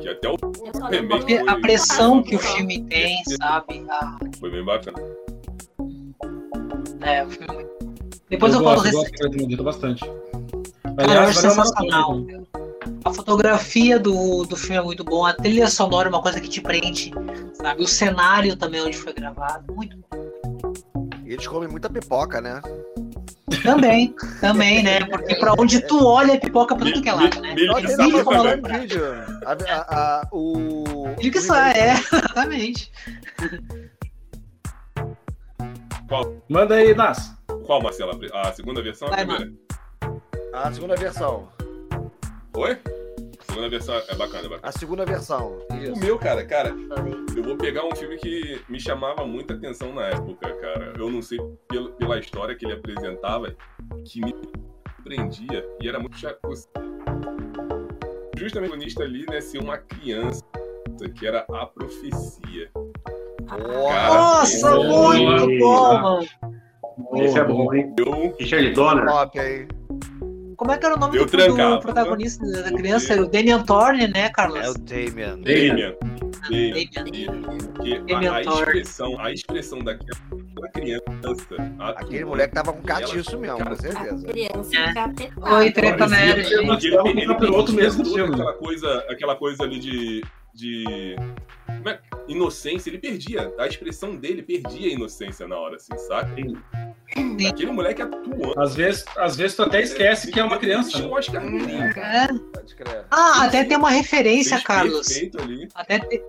Que até o Eu A, remake a pressão que o filme tem, sabe? Ah, foi bem bacana. é, o filme. Depois eu, eu falo gosto, eu rece- gosto colheita maldita bastante. Cara, eu acho sensacional. maratona, A fotografia do, do filme é muito bom, a trilha sonora é uma coisa que te prende, sabe? O cenário também onde foi gravado, muito bom. E eles comem muita pipoca, né? Também, também, né? Porque pra onde tu olha é pipoca pra tudo que é lado, né? Milho tem sabe vídeo também. falando vídeo. A, a, a, o. Ele que sai, é, exatamente. Manda aí, Nas. Qual, Marcela? A segunda versão ou a primeira? A segunda versão. Oi? A segunda versão é bacana, é bacana. A segunda versão. O Isso. meu, cara, cara, eu vou pegar um filme que me chamava muita atenção na época, cara. Eu não sei pelo- pela história que ele apresentava, que me prendia e era muito chato. Justamente o protagonista ali, né, ser uma criança, que era a profecia. Cara, Nossa, é muito bom. mano. Esse é bom, hein? Eu, Richard Donner. Top, hein? Como é que era o nome Eu do, do protagonista da porque- criança? Era o Damian Thorne, né, Carlos? É o Damien. Damian, Damian. Damian, Damian a, expressão, a expressão daquela criança, Aquele moleque tava com ela- catiço mesmo, com certeza. É. Oi, treta nerd. ele- Mas ele- tava com ele o capiroto perdia mesmo. Aquela coisa, aquela coisa ali de. de como é? inocência, ele perdia. A expressão dele perdia a inocência na hora, assim, saca? Aquele moleque atuando. Às vezes, às vezes tu até esquece que é uma criança. Oscar Mirim, cara. É. Crer. Ah, até tem uma referência, Fez Carlos. Até, te-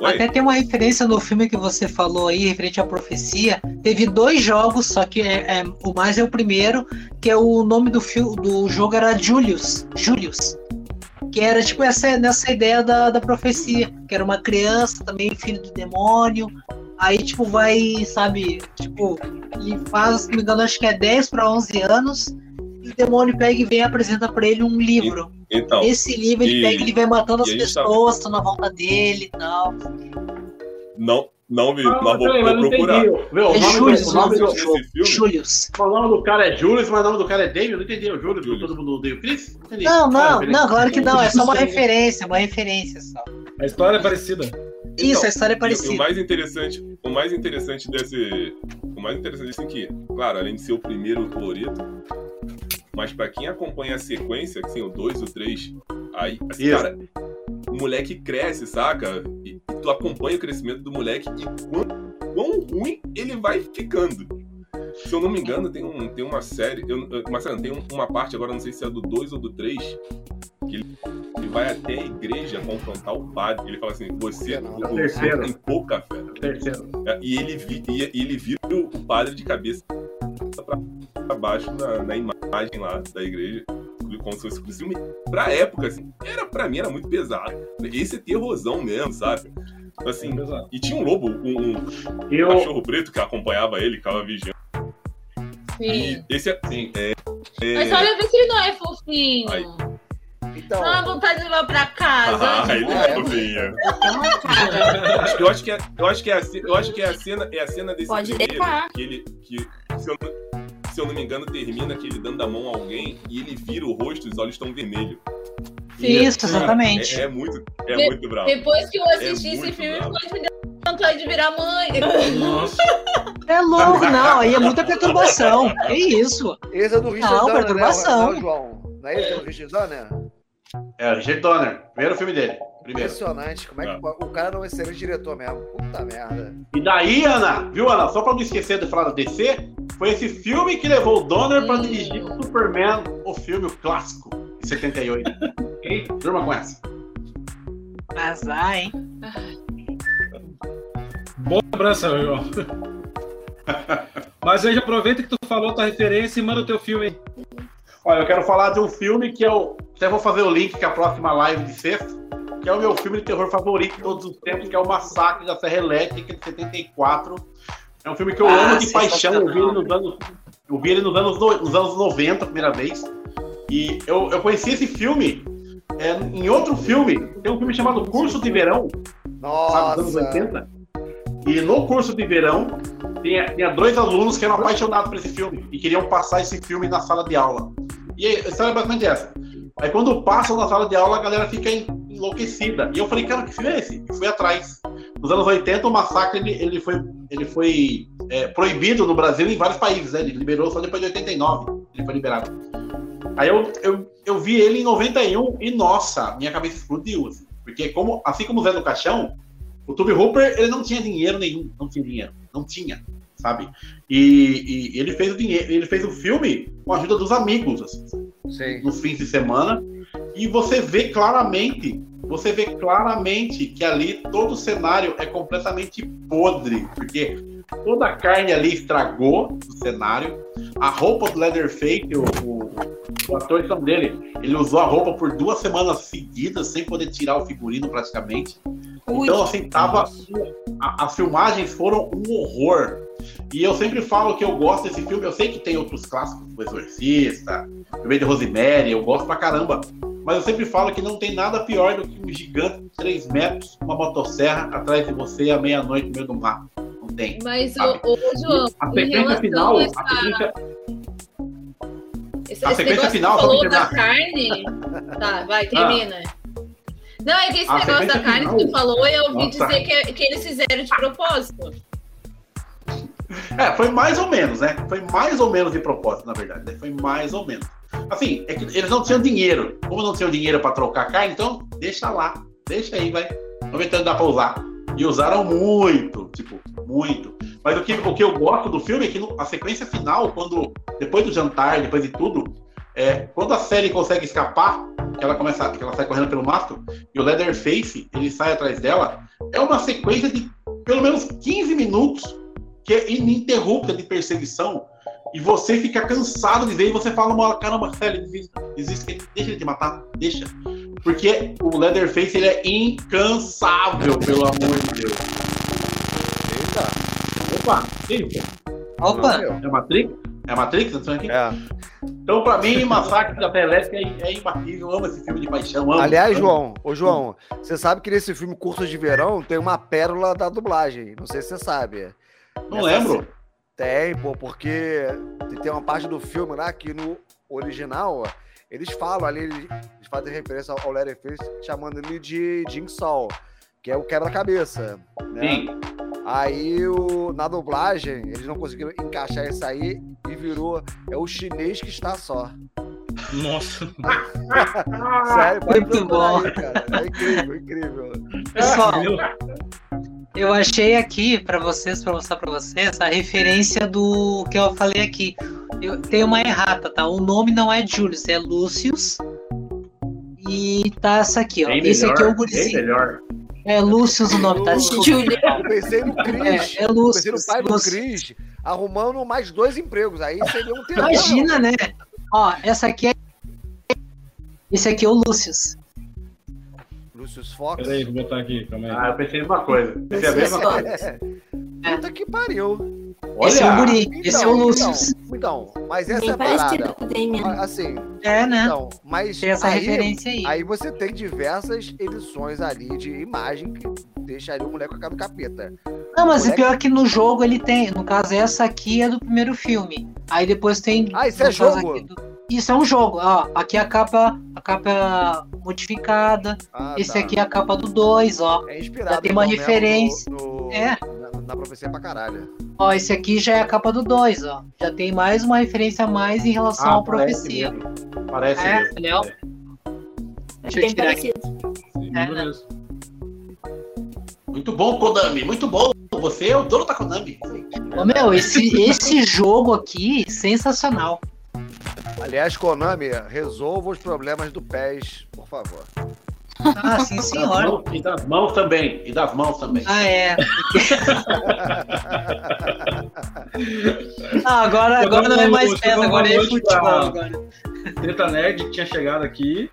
Oi? Até tem uma referência no filme que você falou aí, referente à profecia. Teve dois jogos, só que é, é- o mais é o primeiro, que é o nome do, fil- do jogo era Julius. Julius. Que era tipo essa, nessa ideia da, da profecia. Que era uma criança também, filho do demônio. Aí, tipo, vai, sabe, tipo, ele faz, se não me engano, acho que é 10 para 11 anos. E o demônio pega e vem e apresenta pra ele um livro. Então, Esse livro ele e- pega e ele vai matando as e tá- pessoas, estão na volta dele e tal. não, não vi, Ah, mas vou, vou procurar. Meu, o É do- o nome do- Esse filme? Julius. o nome do cara é Julius, mas o nome do cara é David. Eu não entendi. O Julius, Julius. todo mundo odeia o Chris? Não. Não, é não, claro que não, é só uma referência, uma referência só. A história é parecida. Isso, a história é E o parecida. mais interessante, o mais interessante desse, o mais interessante disso é que, claro, além de ser o primeiro colorido, mas pra quem acompanha a sequência, assim, o 2, o 3, aí, assim, cara, o moleque cresce, saca? E, e tu acompanha o crescimento do moleque e quando quão ruim ele vai ficando. Se eu não me engano, tem, um, tem uma série. Eu, eu- Marcelo, tem um- uma parte agora, não sei se é do 2 ou do 3, que ele, ele vai até a igreja confrontar o padre. Ele fala assim: Você, é você tem pouca fé. Terceiro. É, E ele, vi- e ele vira o padre de cabeça pra, pra baixo na, na imagem lá da igreja. Como se fosse filme. Pra época, assim, era, pra mim era muito pesado. Esse é terrorzão mesmo, sabe? Assim, Exato. e tinha um lobo, um, um Eu, cachorro preto que acompanhava ele, que ficava vigiando. Sim. E esse é. sim. Mas olha, vê se ele não é fofinho. Ai. Então, Dá uma vontade de levar pra casa. Ah, ele é fofinho. Eu acho que é, eu acho que é a, eu acho que é a cena, é a cena desse Pode primeiro, que ele que se eu, não- se eu não me engano termina que ele dando a mão a alguém e ele vira o rosto e os olhos estão vermelhos. Isso, exatamente. É, é muito, é De- muito bravo. Depois que eu assisti É esse filme, bravo. pode me dar vontade de virar mãe. Nossa. É louco, não. Aí é muita perturbação. É isso. esse é do Richard Não, Donner, perturbação. né, João? Não é esse é do Richard Donner? É, o Richard Donner. Primeiro filme dele. Primeiro. Impressionante, como é que o cara não é excelente diretor mesmo. Puta merda. E daí, Ana, viu, Ana? Só pra não esquecer de falar da DC, foi esse filme que levou o Donner pra dirigir o Superman, o filme o clássico, de 78. ok? Turma com essa. Azar, hein? Boa lembrança, João. Mas aí aproveita que tu falou tua referência e manda o teu filme aí. Olha, eu quero falar de um filme que eu. Até vou fazer o link com a próxima live de sexta, que é o meu filme de terror favorito de todos os tempos, que é o Massacre da Serra Elétrica de 74. É um filme que eu Ah, amo de paixão. Eu vi ele nos anos, eu vi ele nos anos, no- nos anos 90, a primeira vez. E eu, eu conheci esse filme é, em outro filme. Tem um filme chamado Curso de Verão, sabe, dos anos Nossa. 80. E no curso de verão, tinha, tinha dois alunos que eram apaixonados por esse filme e queriam passar esse filme na sala de aula. E a história é basicamente essa. Aí quando passam na sala de aula, a galera fica en- enlouquecida. E eu falei, cara, que filme é esse? E fui atrás. Nos anos 80, o massacre ele, ele foi, ele foi é, proibido no Brasil e em vários países. Né? Ele liberou só depois de 89. Ele foi liberado. Aí eu, eu, eu vi ele em 91 e, nossa, minha cabeça explodiu. assim. Porque como, assim como o Zé do Caixão, o Tube Hooper, ele não tinha dinheiro nenhum, não tinha dinheiro, não tinha, sabe? E, e ele fez o dinheiro, ele fez o filme com a ajuda dos amigos, assim, Sim. nos fins de semana, e você vê claramente, você vê claramente que ali todo o cenário é completamente podre, porque toda a carne ali estragou do cenário, a roupa do Leatherface, o, o, o ator são dele, ele usou a roupa por duas semanas seguidas, sem poder tirar o figurino praticamente. Ui. Então, assim, tava. a- as filmagens foram um horror. E eu sempre falo que eu gosto desse filme. Eu sei que tem outros clássicos, O Exorcista, O Meio de Rosemary, eu gosto pra caramba. Mas eu sempre falo que não tem nada pior do que um gigante de 3 metros, uma motosserra atrás de você à meia-noite no meio do mato. Mas, Sabe? ô, João, A em sequência relação final, a a essa, sequência, esse, a sequência final, falou da carne. Tá, vai, termina. Não, é que esse A negócio da carne que tu final- falou, eu ouvi Nossa. dizer que, é- que eles fizeram de propósito. É, foi mais ou menos, né? Foi mais ou menos de propósito, na verdade. Né? Foi mais ou menos. Assim, é que eles não tinham dinheiro. Como não tinham dinheiro pra trocar carne, então deixa lá. Deixa aí, vai. Se dá pra usar. E usaram muito, tipo, muito. Mas o que, o que eu gosto do filme é que a sequência final, quando depois do jantar, depois de tudo, é, quando a série consegue escapar, que ela começa, que ela sai correndo pelo mato, e o Leatherface, ele sai atrás dela, é uma sequência de pelo menos 15 minutos que é ininterrupta de perseguição e você fica cansado de ver e você fala, "Mano, caramba, sério, desista, deixa ele te matar, deixa. Porque o Leatherface, ele é incansável, pelo amor de Deus. Opa, isso? Opa! É Matrix? É Matrix? Tá aqui? É. Então, pra mim, Massacre da Elétrica é, é imbatível, eu amo esse filme de paixão, amo. Aliás, amo. João, ô João, você sabe que nesse filme Curso de Verão tem uma pérola da dublagem. Não sei se você sabe. Não Nessa lembro. Tem, pô, porque tem uma parte do filme lá que no original eles falam ali, eles fazem referência ao Leatherface chamando ele de Jigsaw, que é o quebra-cabeça, né? Sim. Aí o, na dublagem eles não conseguiram encaixar isso aí e virou é o chinês que está só. Nossa. Sério, pode Muito bom. aí, cara. É incrível, incrível. Pessoal, Eu achei aqui pra vocês, pra mostrar pra vocês, a referência do que eu falei aqui. Eu, tem uma errata, tá? O nome não é Julius, é Lucius. E tá essa aqui, ó. Bem Esse aqui é o melhor, bem gurizinho. melhor. É Lucius o nome, tá? Julia. Eu pensei no Cris. É, é Lúcio. pensei no pai do Lúcio. Cris arrumando mais dois empregos. Aí seria um terror. Imagina, né? Ó, essa aqui é. Esse aqui é o Lucius. Lucius Fox. Peraí, vou botar aqui, calma aí. Ah, eu pensei a mesma coisa. Pensei a mesma coisa. Puta que pariu. Esse é o Olha, guri, esse é o Lucius. Então, então, mas essa é Bem a parecido parada. com o Damien. Assim, É, né? então, mas Tem essa aí, referência aí. aí você tem diversas edições ali de imagem que deixaria o moleque com a cara do capeta. Não, mas o moleque- pior é que no jogo ele tem. No caso, essa aqui é do primeiro filme. Aí depois tem. Ah, isso é jogo? aqui do- Isso é um jogo. Ó, aqui é a capa, a capa modificada. Ah, Esse tá. aqui é a capa do 2, ó. É inspirado já tem uma então, referência. No, no- É. Na, na profecia pra caralho. Ó, esse aqui já é a capa do 2, ó. Já tem mais uma referência a mais em relação Ah, à parece profecia. mesmo. Parece É, mesmo. entendeu? Deixa eu tirar aqui. parecido. É, né? Muito bom, Konami, muito bom. Você é o dono da Konami. Ô, meu, esse, esse jogo aqui, sensacional. Aliás, Konami, resolva os problemas do PES, por favor. Ah, sim, Das senhor. mãos- E das mãos também. E das mãos também. Ah, é. Ah, agora, agora não é mais uma agora é futebol. Agora. Treta Nerd que tinha chegado aqui.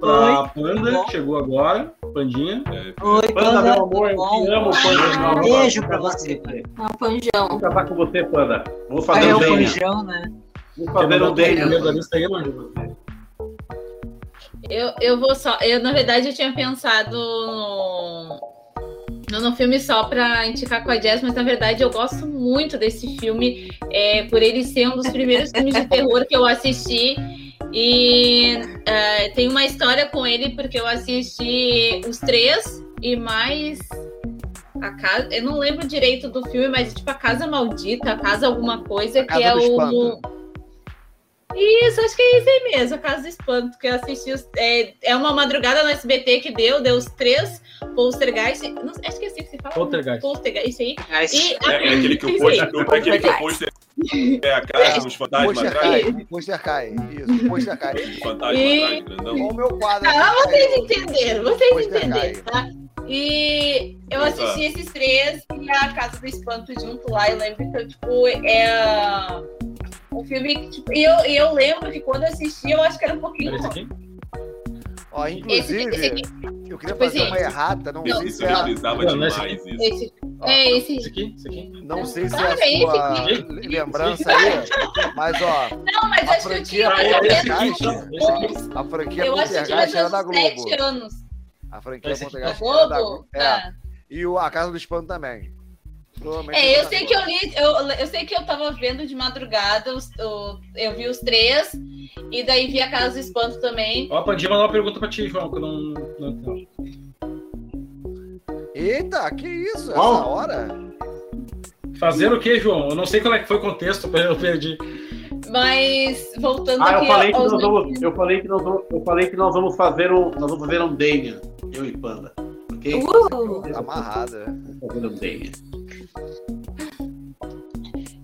Pra Oi. Panda, Bom. que chegou agora. Pandinha. Oi, Panda, Panda, meu amor, eu te amo, Panda. Um beijo pra você. É um panjão. Vou casar com você, Panda. Vou Ah, fazer é um o Daniel. Panjão, né? Vou fazer um o Eu, eu vou só. Eu, na verdade, eu tinha pensado no, no, filme só pra indicar com a Jess, mas na verdade eu gosto muito desse filme, é, por ele ser um dos primeiros filmes de terror que eu assisti. E é, tem uma história com ele, porque eu assisti os três e mais. A casa, eu não lembro direito do filme, mas tipo a Casa Maldita, a Casa Alguma Coisa, A que é o. Isso, acho que é isso aí mesmo, a Casa do Espanto, que eu assisti. os- é, é uma madrugada no SBT que deu, deu os três Poltergeist. Não, acho que é assim que se fala. Poltergeist. Poltergeist, isso aí. E, é, é aquele que eu aí, eu- é aquele que eu pôs é a casa dos fantasmas Poster atrás. poster cai. Isso, poster cai. Fantasma E- atrás. Olha o meu quadro. Ah, vocês caiu. entenderam, vocês Poster entenderam, tá? E eu assisti esses três e a Casa do Espanto junto lá. Eu lembro que, tipo, é um filme que, tipo, e eu, e eu lembro que quando eu assisti, eu acho que era um pouquinho. Era esse aqui? Ó, Esse, inclusive, esse aqui, eu queria Pois fazer é. uma errata, não sei Isso se eu é a, Não, não é demais isso. esse, é esse. Esse aqui? Esse aqui? não sei se é a sua esse lembrança aí, mas ó, Não, mas A acho que eu tinha franquia mais ou Esse menos aqui, uns. Esse aqui. a franquia Poltergeist era da Globo. anos. A franquia Esse Poltergeist era da Globo? Globo. É. Tá. E o A Casa do Espanto também. É, eu sei que eu li, eu, eu sei que eu tava vendo de madrugada, os- o- eu vi os três, e daí vi a Casa do Espanto também. Ó, a Pandinha mandou uma pergunta pra ti, João, que eu não. não, não. Eita, que isso? Essa hora? Fazer o que, João? Eu não sei qual é que foi o contexto, eu perdi. Mas voltando Ah, eu aqui falei, que nós vamos, eu, falei que nós vamos, eu falei que nós vamos fazer um. Nós vamos fazer um Daniel, eu e Panda. Ok? Uh! Tá amarrada. Vamos fazer um Daniel.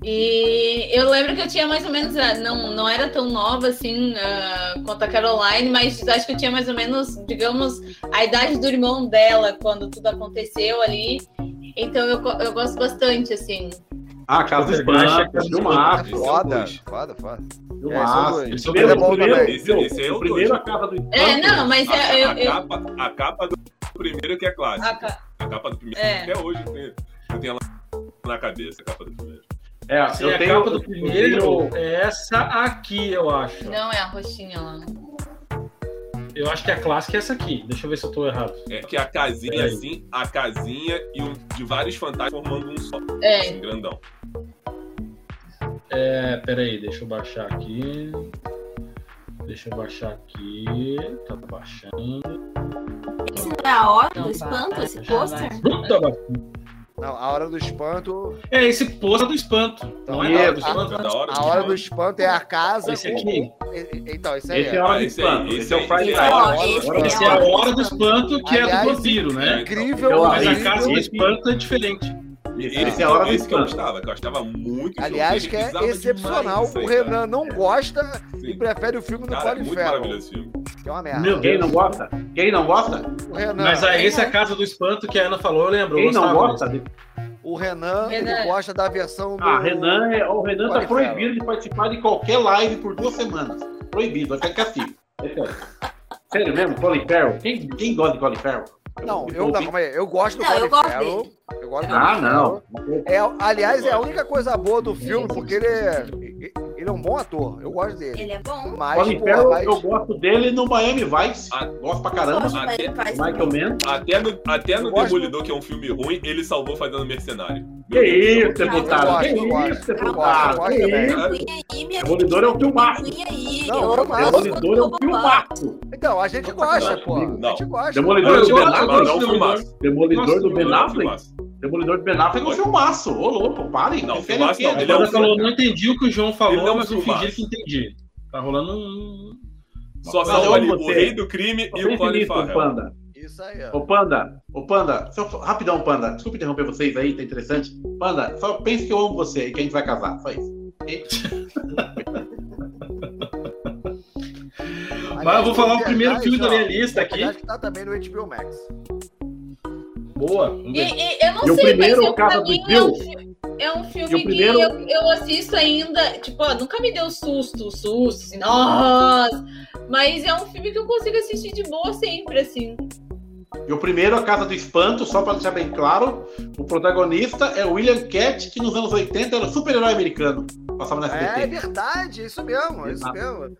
E eu lembro que eu tinha mais ou menos, ah, não, não era tão nova assim ah, quanto a Caroline, mas acho que eu tinha mais ou menos, digamos, a idade do irmão dela quando tudo aconteceu ali. Então eu, eu gosto bastante, assim. Ah, Casa do Poltergeist, Espanto, Casa do filmaço. Foda, foda, foda. Filmaço. É, esse é o Primeiro-. É. Esse- esse é o primeiro a Casa do. É, não, mas A, é, eu, a eu- capa, a capa do primeiro que é clássica. a ca- A capa do primeiro. É. Até hoje eu tenho, eu tenho ela na cabeça, a capa do primeiro. É, eu a tenho, capa do primeiro tenho- é essa aqui, eu acho. não é a roxinha lá. Eu acho que a clássica é essa aqui. Deixa eu ver se eu tô errado. É que a casinha Peraí. assim, a casinha e um, de vários fantasmas formando um só. É, Assim, grandão. É, peraí, deixa eu baixar aqui. Deixa eu baixar aqui. Tá baixando. Esse não é a hora do espanto, esse pôster? Tá baixando. Não, a hora do espanto. É esse pôster do espanto. Não é Então, nada do a- espanto. É da hora. A hora do espanto é a casa. Esse aqui. Então, esse aí Esse é é. a hora do espanto. esse Esse é o Friday esse aí. Night. Esse é a hora do espanto, que é Aliás, do vampiro, né? Incrível, Mas a casa do espanto é diferente. Esse, Esse é a hora esse que eu gostava, que eu achava muito Aliás, que é excepcional. aí, O. Renan não gosta e prefere o filme do é Colin muito Farrell. maravilhoso esse filme. Que é uma merda. Meu Quem não gosta? Quem não gosta? O Renan, Mas aí, esse é a casa do espanto que a Ana falou, eu lembro. eu Quem não gostava gosta? o Renan, ele Renan. gosta da versão do. Ah, Renan é, o Renan tá Colin proibido de participar de qualquer live por duas semanas. Proibido, vai ficar de castigo. É sério. Sério mesmo, Colin Farrell? Quem, quem gosta de Colin Farrell? Não, eu, não, calma aí, eu gosto do Não, eu Colin gosto Farrell. dele. Eu gosto Ah, não. É, aliás, é a única coisa boa do filme, porque ele é, ele é um bom ator. Eu gosto dele. Ele é bom. Mas, Colin Farrell, mas- eu gosto dele no Miami Vice. Ah, Gosto pra caramba. gosto, faz Michael Mann. Até no, até no Demolidor, que é um filme ruim, ele salvou fazendo Mercenário. Que isso, Eu deputado? gosto, Que eu gosto, isso, deputado? gosto, Que isso? minha Demolidor é um filmaço. Demolidor é um filmaço. Então, a gente gosta, pô. A gente gosta. Demolidor do Ben eu Affleck. Demolidor do Ben Affleck. Demolidor do Ben Affleck é um filmaço. Ô, louco, parem. Não, filmaço não, ele é um Ela falou, não entendi o que o João falou, é mas eu fingi que entendi. Tá rolando um. Só salva ali o você. rei do crime Só e o Colin Farrell. Panda. Isso aí, ó. Ô, Panda, ô, Panda, só, rapidão, Panda, desculpa interromper vocês aí, tá interessante. Panda, só pense que eu amo você e que a gente vai casar, só isso. Mas eu vou falar o primeiro filme da minha lista aqui. Que tá também no HBO Max. Boa. Vamos E, e eu não E o sei, primeiro, mas eu, Casa pra do mim é um, fi- é um filme o primeiro- que eu, eu assisto ainda, tipo, ó, nunca me deu susto, susto, assim, nossa, mas é um filme que eu consigo assistir de boa sempre, assim. E o primeiro, A Casa do Espanto, só pra deixar bem claro, o protagonista é o William Cat, que nos anos 80 era o super-herói americano. Passava na É SBT. verdade, é isso mesmo, é isso mesmo.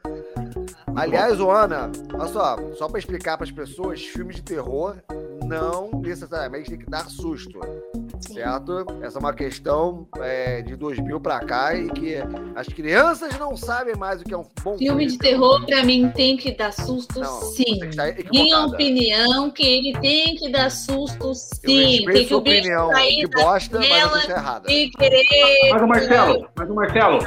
Aliás, ô Ana, olha só, só pra explicar pras pessoas, filmes de terror não necessariamente tem que dar susto, certo? Essa é uma questão é, de 2000 pra cá e que as crianças não sabem mais o que é um bom Filme de terror, pra mim, tem que dar susto, Não, sim. Minha opinião, que ele tem que dar susto, Eu sim. Tem que sua o bicho opinião sair da bosta, mas errada. e querer... Mas o Marcelo, mas o Marcelo,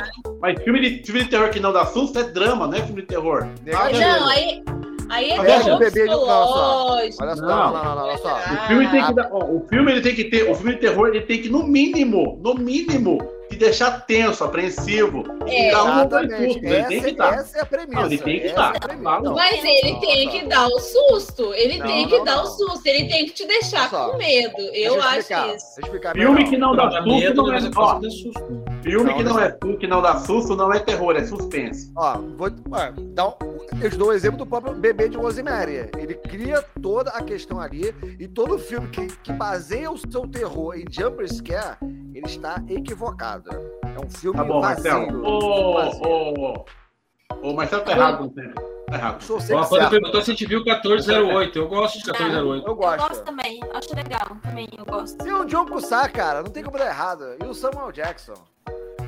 mas filme de, filme de terror que não dá susto é drama, não é filme de terror. Negativo. Não, aí, aí é terror bebê de- não, só. psicológico. Olha só, Não. não, não, não, não, olha só. O filme tem que dar, ó, o filme ele tem que ter, o filme de terror ele tem que no mínimo, no mínimo, te deixar tenso, apreensivo, É. dar um sustos, ele tem que Essa, dar. essa é a premissa. Não, ele tem que essa dar. é. Não, Mas ele não, tem não, que não. dar o susto. Ele Não, tem que não, dar não. o susto. Ele tem que te deixar só. com medo. Deixa Eu acho explicar, isso. Filme melhor. que não dá susto medo, não é, é ó, de susto. filme que não é susto, que não dá susto não é terror, é suspense. Ó, vou, ó, dar um, eu te dou o exemplo do próprio bebê de Rosemary. Ele cria toda a questão ali e todo filme que, que baseia o seu terror em jumper scare, ele está equivocado. É um filme Tá bom, vazio. Marcelo. Ô, vazio. ô, ô, Marcelo tá errado como sempre. Tá errado. Sou sempre certo. perguntou se a gente viu 1408. Eu gosto de 1408. Eu Eu gosto gosto. também. Acho legal também. Eu gosto. E o John Cusack, cara, não tem como dar errado. E o Samuel Jackson.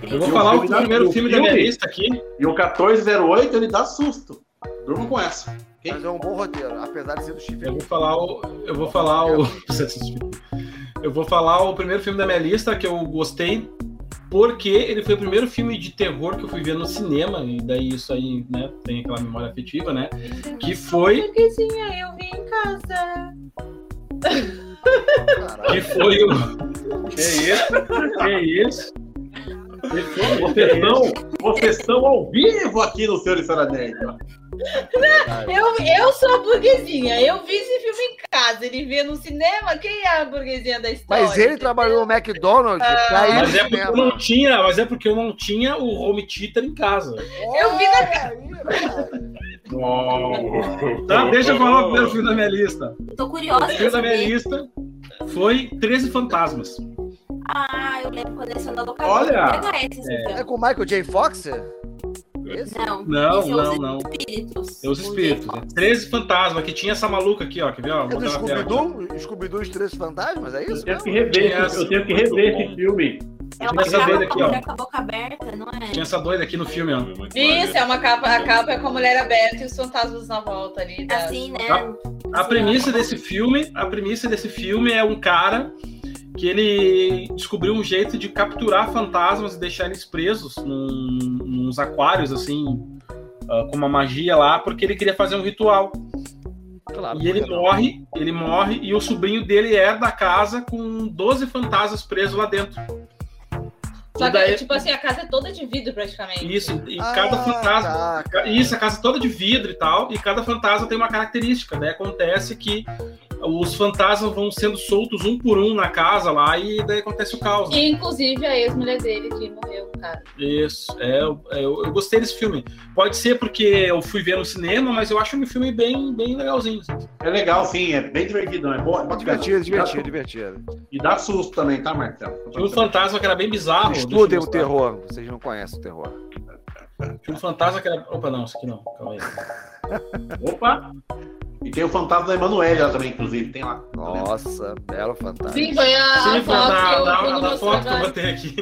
Eu vou E o falar o filme da- primeiro o filme da minha filme? lista aqui. E o 1408 ele dá susto. Durma com essa. Mas é um bom roteiro, apesar de ser do Eu Stephen vou falar o. Eu vou falar o. Eu vou falar o primeiro filme da minha lista que eu gostei, porque ele foi o primeiro filme de terror que eu fui ver no cinema, e daí isso aí, né, tem aquela memória afetiva, né? Que foi. Burguesinha, eu vim em casa. Caralho. Que foi o. Que isso? Que isso? Vocês estão, vocês estão ao vivo aqui no Senhor e Senhora Nerd. Verdade. Eu, eu sou a burguesinha. Eu vi esse filme em casa. Ele vê no cinema. Quem é a burguesia da história? Mas ele trabalhou no McDonald's pra ir Mas é porque eu não tinha, mas é porque eu não tinha o home theater em casa. Eu vi na cara. Tá, deixa eu falar o primeiro filme da minha lista. Tô O curiosa filme pra da minha lista foi 13 Fantasmas. Ah, eu lembro quando esse andou locador. Olha! VHS, esse É. filme. É com o Michael J. Fox? Esse? Não, Não, é não, os não. espíritos. É os espíritos. né? 13 fantasmas, que tinha essa maluca aqui, ó. Quer ver? Ó, É do. Scooby-Doo? Scooby-Doo e os Três Fantasmas? É Eu isso? tenho mesmo? que rever, esse- eu tenho que rever esse filme. É uma Essa capa doida com aqui, a mulher com a boca aberta, não é? Tinha essa doida aqui no filme, ó. Isso, é uma capa. A capa é com a mulher aberta e os fantasmas na volta ali. Da... Assim, né? Tá. A premissa desse filme, a premissa desse filme é um cara que ele descobriu um jeito de capturar fantasmas e deixar eles presos num, nos aquários, assim, ah, com uma magia lá, porque ele queria fazer um ritual. Claro, E ele não? morre, ele morre, e o sobrinho dele é da casa com 12 fantasmas presos lá dentro. Só E que, daí- tipo assim, a casa é toda de vidro praticamente. Isso, e Ah, cada fantasma. tá, ca- Isso, a casa toda de vidro e tal, e cada fantasma tem uma característica, né? Acontece que os fantasmas vão sendo soltos um por um na casa lá, e daí acontece o caos. né? E, inclusive, a ex-mulher dele que morreu, cara. Isso, é, eu, eu, eu gostei desse filme. Pode ser porque eu fui ver no cinema, mas eu acho um filme bem, bem legalzinho. assim. É legal, sim, é bem divertido, é bom. é. Divertido, divertido, divertido. E dá susto também, tá, Marcelo? Tinha um fantasma que era bem bizarro. Estudem o terror. Vocês não conhecem o terror. Tinha um fantasma que era. Opa, não, isso aqui não. Calma aí. Opa! E tem o fantasma da Emanuele lá também, inclusive, tem lá. Nossa, belo fantasma. Sim, foi a, Sim, a foi foto da, foto que eu botei aqui.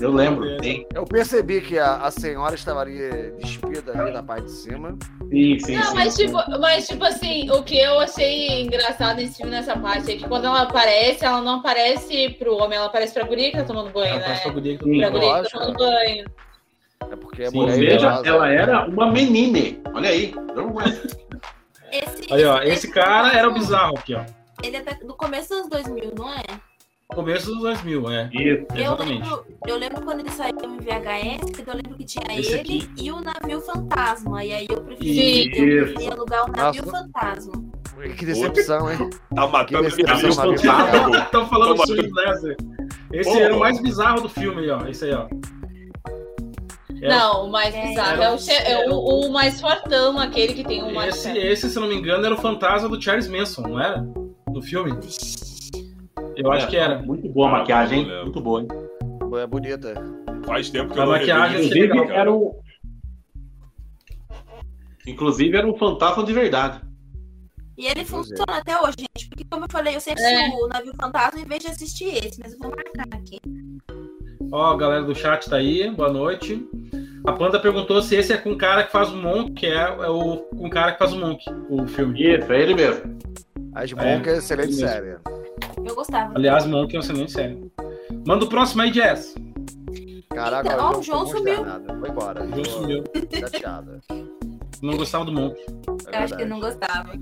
Eu lembro, tem. Eu percebi que a, a senhora estaria despida ali na parte de cima. Sim, sim, Não, sim. mas tipo, mas tipo assim, o que eu achei engraçado nesse filme nessa parte é que quando ela aparece, ela não aparece pro homem, ela aparece pra guria que tá tomando banho, Ela né? parece pra guria que Sim, Pra guria que tá tomando banho. É porque a Sim, mulher Ou seja, ela era uma menina. Olha aí. Vamos lá. Esse, Aí, ó, esse cara era o bizarro aqui, ó. Ele é da- do começo dos 2000, não é? Começo dos 2000, é. Isso. Eu Exatamente. lembro, eu lembro quando ele saiu em VHS, que eu lembro que tinha Esse ele aqui. e o navio fantasma. E aí eu preferi, Isso. eu preferi alugar o navio Nossa. fantasma. Que decepção, hein? Tá matando Que minha decepção vida. na vida. Estão falando Toma. sujo nessa. Esse Pô. era o mais bizarro do filme aí, ó. Esse aí, ó. É, Não, o mais É, bizarro é, o, che- é o, o mais fortão, aquele que tem o mais. Esse, esse, se não me engano, era o fantasma do Charles Manson, não era? No filme? Eu acho que era. Muito boa a maquiagem, hein? Muito boa, hein? É bonita. Faz tempo que A eu não maquiagem achei isso, legal. Inclusive, era o. Inclusive, era um fantasma de verdade. E ele Pois é. funciona até hoje, gente. Porque, como eu falei, eu sempre É. o navio fantasma em vez de assistir esse. Mas eu vou marcar aqui. Ó, a galera do chat tá aí, boa noite. A Panda perguntou se esse é com o cara que faz o Monk, que é, é o com o cara que faz o Monk, o filme. Isso, é ele mesmo. As Monk é excelente isso mesmo. série. Eu gostava. Aliás, Monk é um excelente série. Manda o próximo aí, Jess. Caraca, Então, agora ó, o João sumiu. Foi embora. O João sumiu. Chateada. Não gostava do Monk. É Eu acho que eu não gostava.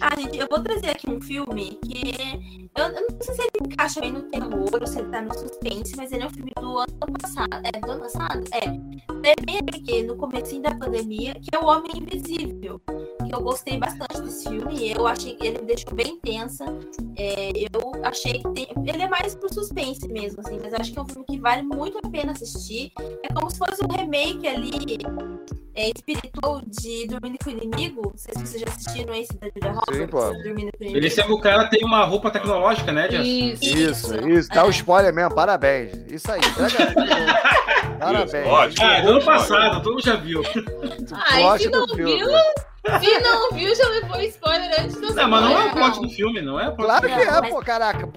Ah, gente, eu vou trazer aqui um filme que eu, eu não sei se ele encaixa bem no terror ou se ele tá no suspense, mas ele é um filme do ano passado. É do ano passado? É. É bem aqui, no comecinho da pandemia, que é o Homem Invisível. Eu gostei bastante desse filme. Eu achei que ele me deixou bem tensa. É, eu achei que tem. Ele é mais pro suspense mesmo, assim, mas eu acho que é um filme que vale muito a pena assistir. É como se fosse um remake ali é, espiritual de Dormindo com o Inimigo. Não sei se vocês já assistiram esse da Julia Roberts, pô. Dormindo com o Ele Inimigo. sempre o cara tem uma roupa tecnológica, né, Jess? Isso. Isso, Isso. isso. Dá o É. spoiler mesmo. Parabéns. Isso aí. Parabéns. ótimo. Ah, é do ano passado, todo mundo já viu. Ai, Plot se não filme. viu, se não viu, já levou spoiler antes do Não, mas não é o plot do filme, não é o plot Claro que é, mas- pô, caraca.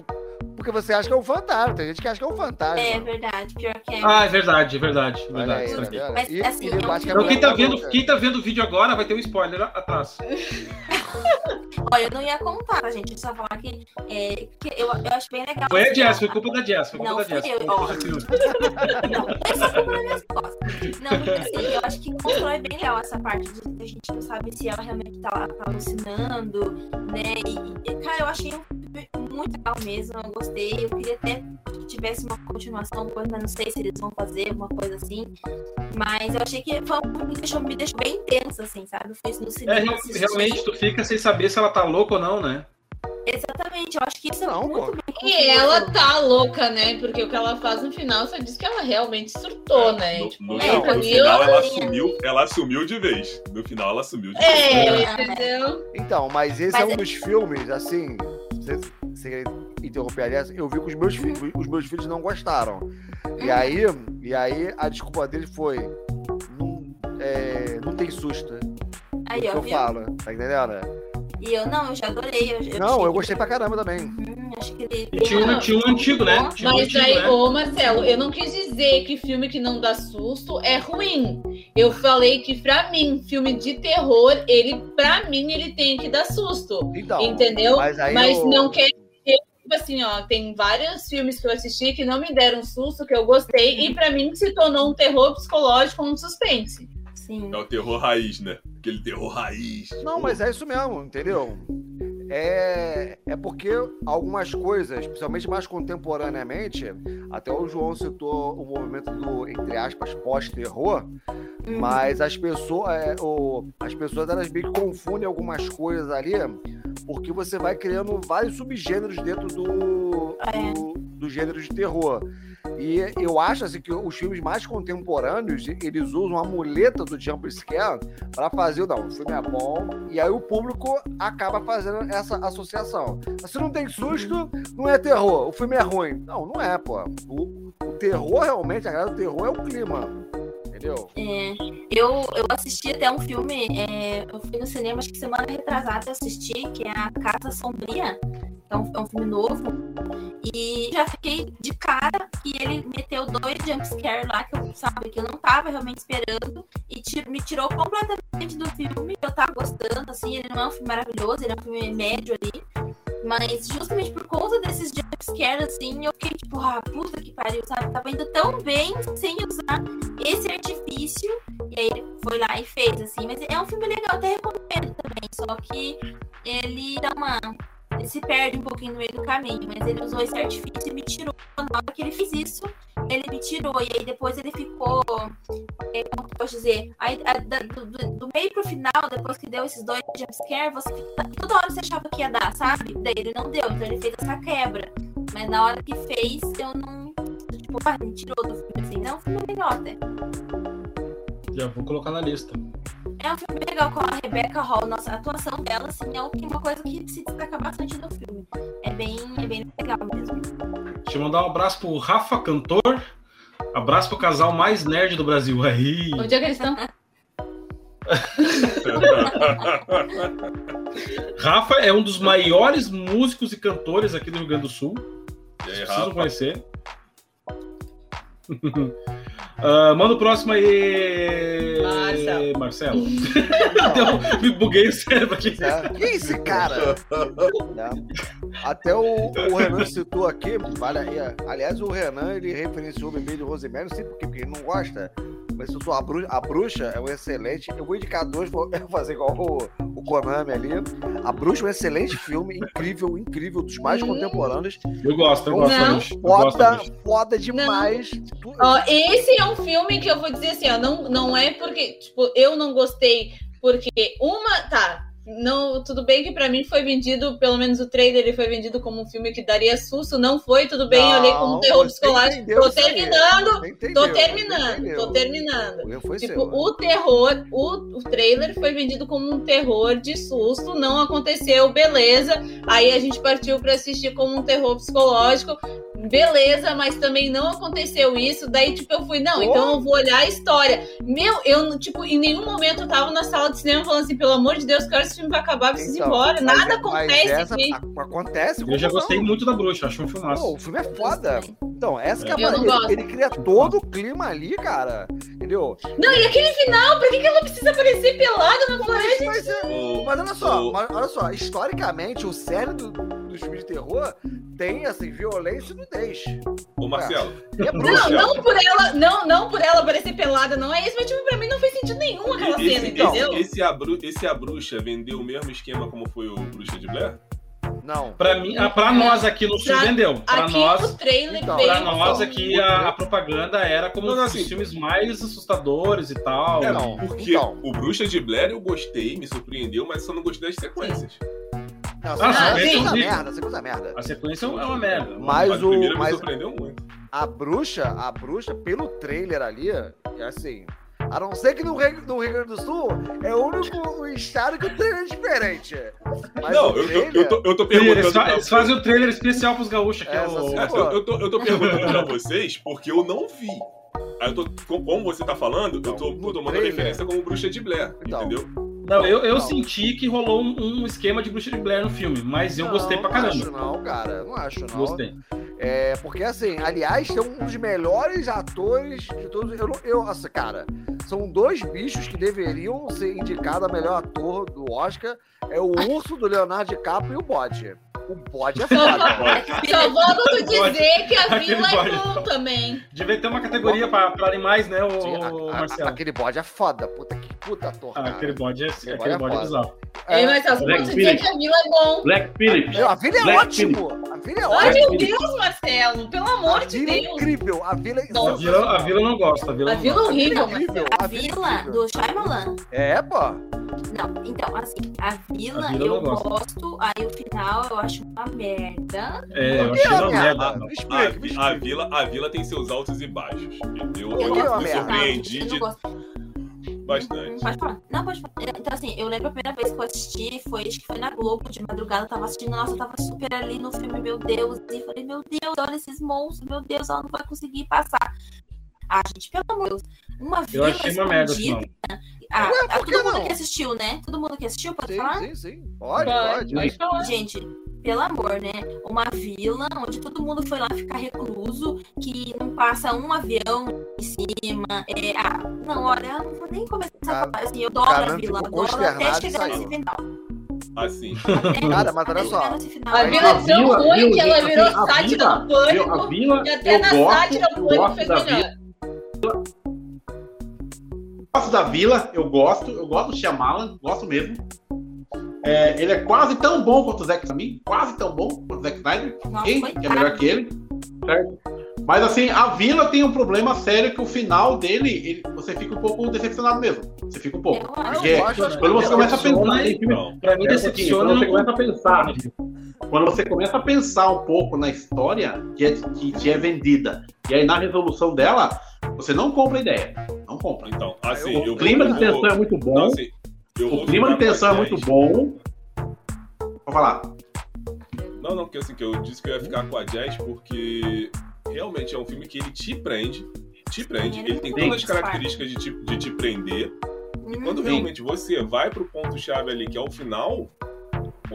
Porque você acha que é um fantasma. Tem gente que acha que é um fantasma. É verdade, pior que é. Ah, é verdade, é verdade. é aí, verdade. vendo? Mas, E- assim, e eu acho que Então, quem tá, vendo, quem tá vendo o vídeo agora vai ter um spoiler atrás. Olha, eu não ia contar, tá, gente. Eu só falar que, é, que eu, eu acho bem legal. Foi a Jess, foi culpa da Jess. Foi culpa Não, da Jess. eu, ó. Não, essa culpa nas minhas costas. Não, porque assim, eu acho que constrói bem legal essa parte de a gente não sabe se ela realmente tá, lá- tá alucinando, né? E, cara, eu achei muito legal mesmo, eu gostei. Eu queria até que tivesse uma continuação, mas não sei se eles vão fazer alguma coisa assim. Mas eu achei que foi me deixou, me deixou bem tensa, assim, sabe? Eu fui no É, cinema. assisti. realmente, tu fica sem saber se ela tá louca ou não, né? Exatamente, eu acho que isso é Não, muito pô. bem E ela tá louca, né? Porque o que ela faz no final só diz que ela realmente surtou, né? No, tipo, no, é, no pra mim, final ela assumiu, ela assumiu de vez. No final ela assumiu de É, vez. entendeu? Então, mas esse Mas é um é- dos filmes, assim. Você, você interromper aliás, eu vi que os meus filhos, os meus filhos não gostaram. E aí, e aí a desculpa dele foi. Não, é, não tem susto. Aí, o que eu viu? falo, tá entendendo? E eu não, eu já adorei. Eu, eu Não, eu que- gostei pra caramba também. Uhum, acho que ele E tinha um, tinha um antigo, né? Tinha um Mas antigo, daí, né? ô Marcelo, eu não quis dizer que filme que não dá susto é ruim. Eu falei que pra mim, filme de terror, ele, pra mim, ele tem que dar susto. Então, entendeu? mas aí Mas eu- não quer dizer, tipo assim, ó, tem vários filmes que eu assisti que não me deram susto, que eu gostei, e pra mim se tornou um terror psicológico, um suspense. Sim. É o terror raiz, né? Aquele terror raiz. Não, mas é isso mesmo, entendeu? É, é porque algumas coisas, principalmente mais contemporaneamente, até o João citou o movimento do, entre aspas, pós-terror, mas as pessoas, é, o, as pessoas elas meio que confundem algumas coisas ali, porque você vai criando vários subgêneros dentro do, É. do, do gênero de terror. E eu acho assim, que os filmes mais contemporâneos, eles usam a muleta do jump scare para fazer, não, o filme é bom, e aí o público acaba fazendo essa associação. Se não tem susto, não é terror, o filme é ruim. Não, não é, pô. O, o terror, realmente, a graça terror é o clima, entendeu? É, eu, eu assisti até um filme, é, eu fui no cinema, acho que semana retrasada eu assisti, que é A Casa Sombria. É um, é um filme novo. E já fiquei de cara que ele meteu dois jumpscares lá que eu, sabe, que eu não tava realmente esperando. E me tirou completamente do filme. Eu tava gostando, assim, ele não é um filme maravilhoso, ele é um filme médio ali. Mas justamente por conta desses jumpscares, assim, eu fiquei tipo, ah, puta que pariu, sabe? Tava indo tão bem sem usar esse artifício. E aí ele foi lá e fez, assim. Mas é um filme legal, até recomendo também. Só que ele dá uma. Ele se perde um pouquinho no meio do caminho. Mas ele usou esse artifício e me tirou. Na hora que ele fez isso, ele me tirou. E aí depois ele ficou. é, como que eu posso dizer? Aí, a- do, do- do meio pro final, depois que deu esses dois jumpscares, você toda hora você achava que ia dar, sabe? Daí ele não deu, então ele fez essa quebra. Mas na hora que fez, eu não. Tipo, ah, me tirou do filme assim. Não, é legal até. Já vou colocar na lista. É um filme legal com a Rebecca Hall. Nossa, a atuação dela, assim, é uma coisa que se destaca bastante no filme. É bem, é bem legal mesmo. Deixa eu mandar um abraço pro Rafa Cantor. Abraço pro casal mais nerd do Brasil. Aí. Onde é que eles estão? Rafa é um dos maiores músicos e cantores aqui do Rio Grande do Sul. E aí, Precisam Rafa? conhecer. Ah, manda o próximo aí. Marcelo. Marcelo. Deu- me buguei o cérebro aqui. É. Quem é esse cara? Até o, o Renan citou aqui, vale aliás, o Renan ele referenciou o bebê de Rosemary, não sei por quê, porque ele não gosta, mas citou a bruxa, a bruxa é um excelente. Eu vou indicar dois, vou fazer igual o, o Konami ali. A bruxa é um excelente filme, incrível, incrível, dos mais Hum. contemporâneos. Eu gosto, eu gosto. Não. Eu gosto, foda demais. Tu- Ó, esse é um filme que eu vou dizer assim, ó, não, não é porque, tipo, eu não gostei, porque uma, tá, não, tudo bem que pra mim foi vendido, pelo menos o trailer ele foi vendido como um filme que daria susto, não foi, tudo bem, eu olhei como um Não, terror psicológico, tô terminando, entendeu, tô terminando, tô terminando. Foi Tipo, seu. o terror, o, o trailer foi vendido como um terror de susto, não aconteceu, beleza. Aí a gente partiu pra assistir como um terror psicológico, beleza, mas também não aconteceu isso. Daí, tipo, eu fui, não, então eu vou olhar a história. Meu, eu, tipo, em nenhum momento eu tava na sala de cinema falando assim, pelo amor de Deus, que hora esse filme vai acabar, preciso ir Então, embora. mas- Nada mas acontece essa- aqui. a- acontece. Eu já gostei muito da bruxa, acho um filmaço. Pô, o filme é foda. Então, essa que é a não maneira. gosto. Ele cria todo o clima ali, cara. Entendeu? Não, e aquele final, pra que, que ela precisa aparecer pelada na floresta? Mas, é- O- mas olha só, mas olha só, historicamente, o cérebro do, dos filmes de terror tem, assim, violência e nudez. Ô, Marcelo, E é Não, bruxa. não por ela, não, não por ela aparecer pelada, não é isso, mas tipo, pra mim não fez sentido nenhum aquela esse, cena, esse, entendeu? esse, a Bru- esse a bruxa vendeu o mesmo esquema como foi o Bruxa de Blair? Não. Pra, mim, ah, pra nós aqui no Sul Pra- vendeu. Pra Aqui nós, no trailer Então, pra nós aqui a, a propaganda era como Não, não, os assim- filmes mais assustadores e tal. É, Não, porque então. o Bruxa de Blair eu gostei, me surpreendeu, mas só não gostei das sequências. Não, Ah, você sim, sim. usa merda, você usa merda. A sequência é uma merda. Mas o o. primeiro me Mas surpreendeu muito. a bruxa, a bruxa, pelo trailer ali, é assim. A não ser que no Rio, no Rio Grande do Sul é o único estado que o trailer é diferente. Mas não, o eu, eu, trailer, eu, tô, eu tô Eles, perguntando. fa- pra- eles fazem o trailer especial pros gaúchos, que é, Essa o. É, eu, eu tô, eu tô perguntando pra vocês porque eu não vi. Aí eu tô, com- como você tá falando, eu tô, Então, no tô tomando trailer- referência como Bruxa de Blair, Então. entendeu? Não, eu, eu Não. senti que rolou um, um esquema de bruxa de Blair no filme, mas eu Não, gostei pra não caramba. Acho não, cara. Não acho não. Gostei. É, porque assim, aliás, tem um dos melhores atores de todos. Eu, não- eu, assim, cara, são dois bichos que deveriam ser indicados a melhor ator do Oscar. É o urso do Leonardo DiCaprio e o bode. O bode é foda. Só volto dizer que a Aquele vila é bom também. Devia ter uma categoria pra, pra animais, né, Sim, o, a- a- Marcelo? aquele bode é foda. Puta que puta ator, Ah, aquele bode é, Aquele aquele bode é bode é bizarro. Ei, só Black volto dizer Phillip. que a vila é bom. Black Phillip. Meu, a vila é Black ótimo. A vila é Ai, ótimo. meu Deus, Marcelo, pelo A amor de vila é Deus. incrível. A vila é. A vila, a vila não gosta. A vila, A vila é horrível, Marcelo. incrível. A vila é do Shyamalan. É, pô. Não, então, assim, a vila, A vila eu gosto. gosto, aí o final eu acho uma merda. É, eu achei é uma merda. merda? Me A, me a vila, a vila tem seus altos e baixos. Eu, eu, é me surpreendi de. Bastante. Pode falar. Não, pode falar. Então, assim, eu lembro a primeira vez que eu assisti, foi, acho que foi na Globo, de madrugada, eu tava assistindo, nossa, eu tava super ali no filme, meu Deus, e falei, meu Deus, olha esses monstros, meu Deus, ela não vai conseguir passar. Ah, gente, pelo amor de Deus, uma Eu vila achei uma merda. Ah, Ué, todo mundo não? que assistiu, né? Todo mundo que assistiu, pode Sim, falar? sim, sim. Pode, Pode, pode. pode falar. Gente, pelo amor, né? Uma vila onde todo mundo foi lá ficar recluso, que não passa um avião em cima. É, ah, não, olha, eu não vou nem começar a falar assim, eu adoro cara a vila, adoro até e chegar nesse final. Assim. Até- Cara, mas olha só. A vila é tão ruim que ela gente, virou assim, sátira do pânico. A vila, E até eu na gosto, sátira o eu pânico da melhor. vila. gosto da Vila, eu gosto, eu gosto do Shyamalan, gosto mesmo. É, ele é quase tão bom quanto o Zack pra mim, quase tão bom quanto o Zack Snyder, Nossa, hein? que é melhor que ele, certo? Mas assim, a Vila tem um problema sério que o final dele, ele- você fica um pouco decepcionado mesmo. Você fica um pouco. Eu. Porque Eu acho- quando você começa a pensar decepciona em filme. Pra mim, um pouquinho, decepciona. quando você começa a pensar, quando você começa a pensar um pouco na história que, é, que te é vendida, e aí na resolução dela, você não compra a ideia. Não compra. Então, assim, O clima de vou- tensão é muito bom. Não, assim, eu O clima de tensão é muito bom. Vou falar. Não, não, porque assim, que eu disse que eu ia ficar com a Jazz porque realmente é um filme que ele te prende, te prende, Ele tem todas as características de te, de te prender. E quando Uhum. realmente você vai pro ponto-chave ali, que é o final,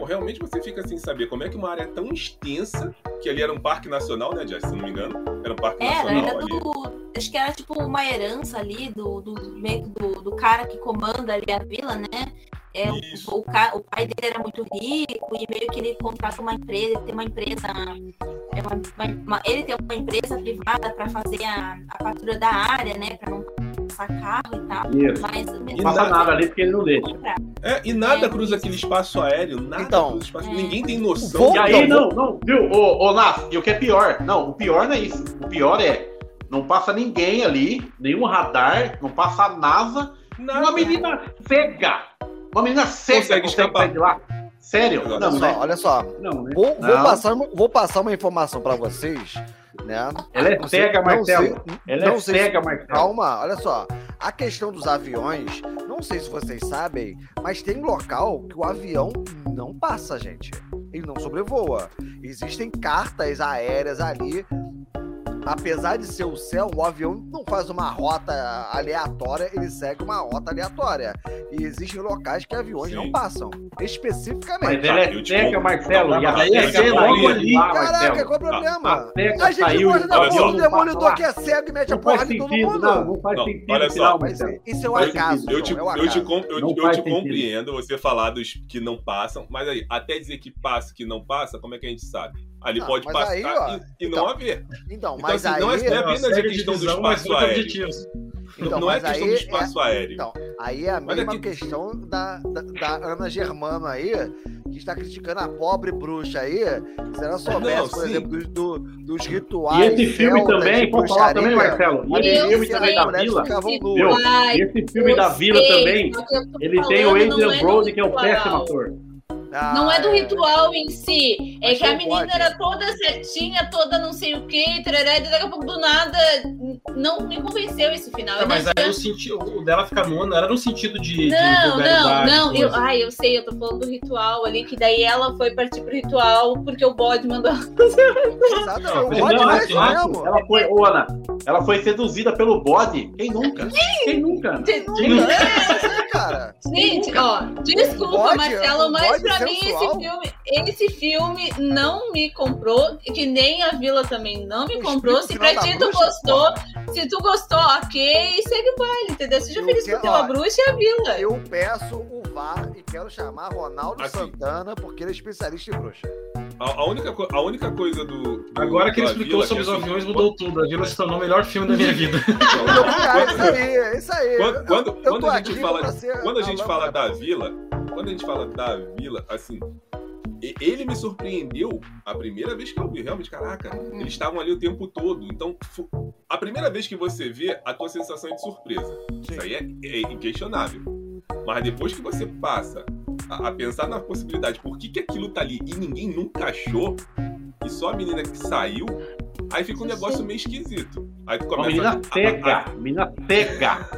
realmente você fica sem saber como é que uma área tão extensa, que ali era um parque nacional, né, Jazz, se não me engano? Era um parque Era, nacional era ali. do. Acho que era tipo uma herança ali do, do, do, do cara que comanda ali a vila, né? É, o, o, o pai dele era muito rico e meio que ele contrata uma empresa, ele tem uma empresa. é uma- uma- uma- ele tem uma empresa privada para fazer a, a patrulha da área, né? Para não carro e tal. Isso. Mas Não passa nada ali porque ele não deixa. É, e nada É, cruza aquele espaço aéreo, nada Então, cruza espaço é. Ninguém tem noção. Vou- E aí, Não, não, não, viu? Ô, ô Nas, e o que é pior? Não, o pior não é isso. O pior é, não passa ninguém ali, nenhum radar, não passa a NASA, Nada. uma menina cega. Uma menina cega Consegue consegue, escapar. sair de lá. Sério? Olha Não, Olha né? só, olha só. Não, né? Vou, vou Não. passar, uma- vou passar uma informação pra vocês, né? Ela é Não sei- cega, não Marcelo. sei- Ela não é sei se- cega, Marcelo. Calma, olha só. A questão dos aviões, não sei se vocês sabem, mas tem local que o avião não passa, gente. Ele não sobrevoa. Existem cartas aéreas ali. Apesar de ser o céu, o avião não faz uma rota aleatória, ele segue uma rota aleatória. E existem locais que aviões Sim. não passam. Mas Especificamente. é Eu te cega, conto. Marcelo. E a mas é de ali. lá, Caraca, Marcelo. qual é o problema? A A gente saiu gosta da porra do demolidor que é cego e mete a Não porra faz em todo mundo. não. Não faz Não, sentido olha só. Mas isso é faz acaso. sentido. Eu te, é eu te, eu, te compreendo você falar dos que não passam, mas aí, até dizer que passa que não passa, como é que a gente sabe? Ali Ah, pode mas passar aí, ó, e, e então, não haver. Então, Então, mas assim, não é- aí. não é apenas a série de questão do espaço aéreo. objetivos. Então, não é questão aí do espaço aéreo. Então, aí é a Mas mesma aqui- questão da, da, da Ana Germano aí, que está criticando a pobre bruxa aí. Se ela soubesse, Não, por sim. exemplo, dos, do- dos E rituais. esse filme celtas também, posso falar também, Marcelo? E esse Eu filme sei. também da Vila. ficavam Esse- E filme da Vila também, ele tem o Adrian é Brody, que é o péssimo ator. Ah, Não é do é. ritual em si. É que a não menina pode. era toda certinha, toda não sei o que, trará, e daqui a pouco do nada não me convenceu esse final. Tá, Eu mas não aí o, sentido, o dela ficar nua não era no sentido de. de Não, não, não. Eu, ai, eu sei, eu tô falando do ritual ali, que daí ela foi partir pro ritual porque o bode mandou ela. Exato, Não, o bode Não, é mesmo. Ela foi, ô Ana, ela foi seduzida pelo bode. Quem nunca? Quem nunca? Ana? Gente, É, cara. Gente, ó, desculpa, Bode, Marcelo, mas bode pra mim sensual. esse filme, esse filme não me comprou, e que nem a Vila também não me O comprou. Se pra ti tu bruxa, gostou, se tu gostou, ok, segue o baile, entendeu? Seja Eu feliz quero- com pela ó, bruxa e a Vila. Eu peço o VAR e quero chamar Ronaldo Assim. Santana, porque ele é especialista em bruxa. A, a única, a única coisa do. do Agora que ele explicou Vila, sobre os assim, aviões, mudou tudo. A Vila se tornou o melhor filme da minha vida. Ah, isso aí, é isso aí. Quando, quando, Eu quando tô a gente fala, ser quando a gente a fala da vila, quando a gente fala da vila, assim, ele me surpreendeu a primeira vez que eu vi. Realmente, caraca, Uhum. eles estavam ali o tempo todo. Então, a primeira vez que você vê, a tua sensação é de surpresa. Isso aí é, é inquestionável. Mas depois que você passa a, a pensar na possibilidade, por que, que aquilo tá ali e ninguém nunca achou, e só a menina que saiu, aí fica um negócio meio esquisito. Aí tu começa menina a- a- cega. Menina.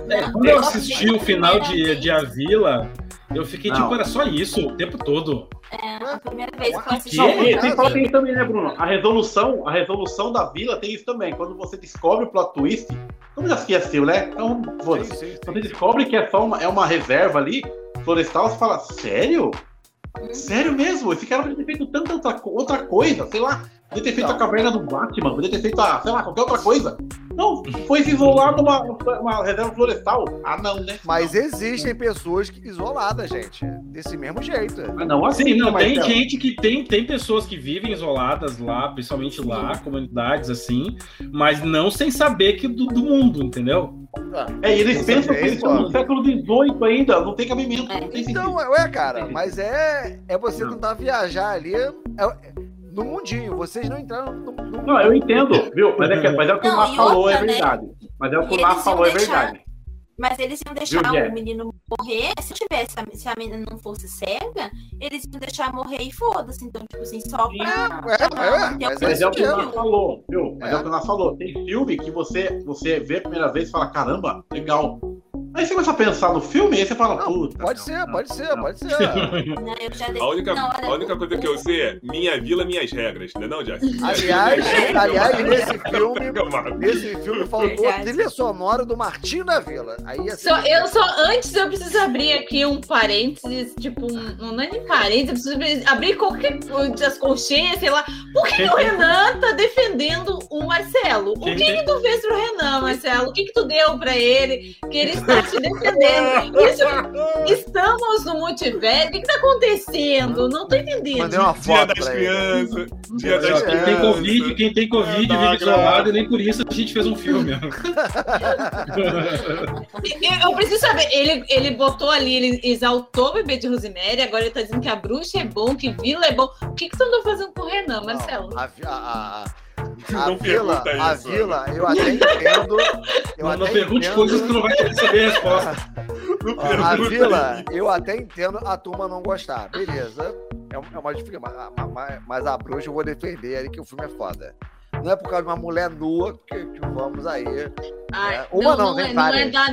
É, quando eu assisti o final de, de A Vila, eu fiquei Não. tipo, era só isso o tempo todo. É, a primeira vez que eu assisti. Não, e tem, fala tem isso também, né, Bruno? A resolução, a resolução da vila tem isso também. Quando você descobre o plot twist, como já se assistiu, né? Então, Sim, sim, sim. Você descobre que é só uma, é uma reserva ali, florestal, você fala, sério? Sério mesmo? Esse cara podia ter feito tanta outra, co- outra coisa, sei lá. Podia ter feito Não. a caverna do Batman, podia ter feito, a, sei lá, qualquer outra coisa. Não, foi se isolar numa uma reserva florestal. Ah, não, né? Mas existem pessoas que, isoladas, gente. Desse mesmo jeito. Ah, não, assim, Sim, não, mas tem é- gente que tem, tem pessoas que vivem isoladas lá, principalmente lá, comunidades assim, mas não sem saber que do, do mundo, entendeu? É, e eles pensam que eles estão no século XVIII ainda, não tem cabimento, não tem sentido. Então, ué, cara, mas é, é você tentar viajar ali é- é- no mundinho. Vocês não entraram no. no- Não, eu entendo, viu? Mas é, que, mas é o que Não, o Mar falou, outra, é né? verdade. Mas é o que o Mar falou, é verdade. Mas eles iam deixar Viu, o menino morrer. Se tivesse, a- se a menina não fosse cega, eles iam deixar morrer e foda-se. Então, tipo assim, só pra. É, pra é, manter mas Mas é o que filme. falou, viu? Mas é. É. o que Mar falou. Tem filme que você, você vê a primeira vez e fala, caramba, legal. Aí você começa a pensar no filme e aí você fala, Não, puta. pode não, ser, não, pode ser, pode ser. Né, A única, Não, olha, a única coisa que eu sei é minha vila, minhas regras, não é não, Jack? Aliás, aliás, nesse filme, nesse filme faltou Verdade. trilha sonora do Martinho da Vila. Aí assim, Só, eu só, antes eu preciso abrir aqui um parênteses, tipo, um, não é nem parênteses, eu preciso abrir qualquer as colcheias, sei lá. Por que, que o Renan tá defendendo o Marcelo? O que, que tu fez pro Renan, Marcelo? O que, que tu deu pra ele que ele está te defendendo? Isso, estamos no multiverso, o que, que tá acontecendo? Não tô entendendo. mandei uma Dia foto das pra ele. crianças, dia Dia das das Quem tem crianças. Covid, quem tem Covid Não, vive cara. isolado e nem por isso a gente fez um filme. Eu, eu preciso saber, ele, ele botou ali, ele exaltou o bebê de Rosemary, agora ele tá dizendo que a bruxa é bom, que vila é bom. O que, que tu andou fazendo com o Renan, Marcelo? Não, a, a, a, a, Não vila, a isso, vila, eu até entendo. Eu Não, não até pergunte entendo- coisas que não vai querer saber a resposta. Não Ó, A vila, isso. eu até entendo a turma não gostar. Beleza. É, é uma dificuldade. Mas, mas- mas a bruxa eu vou defender ali que o filme é foda. Não é por causa de uma mulher nua que, que vamos aí. Ai, É, uma não, tem é, não é da.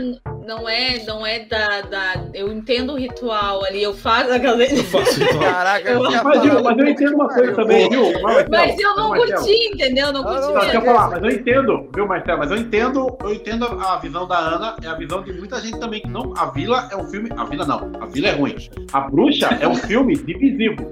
Não é, não é da, da. Eu entendo o ritual ali, eu faço a galera. Eu faço. Caraca, Eu- Mas, eu, mas eu entendo uma coisa também, viu? Mas eu não curti, entendeu? Não Não, curti não, Não, deixa eu mesmo. falar, mas eu entendo, viu, Marcelo? Mas eu entendo, eu entendo a a visão da Ana, é a visão de muita gente também que não. A Vila é um filme. A Vila não, a Vila é ruim. A Bruxa é um filme divisivo.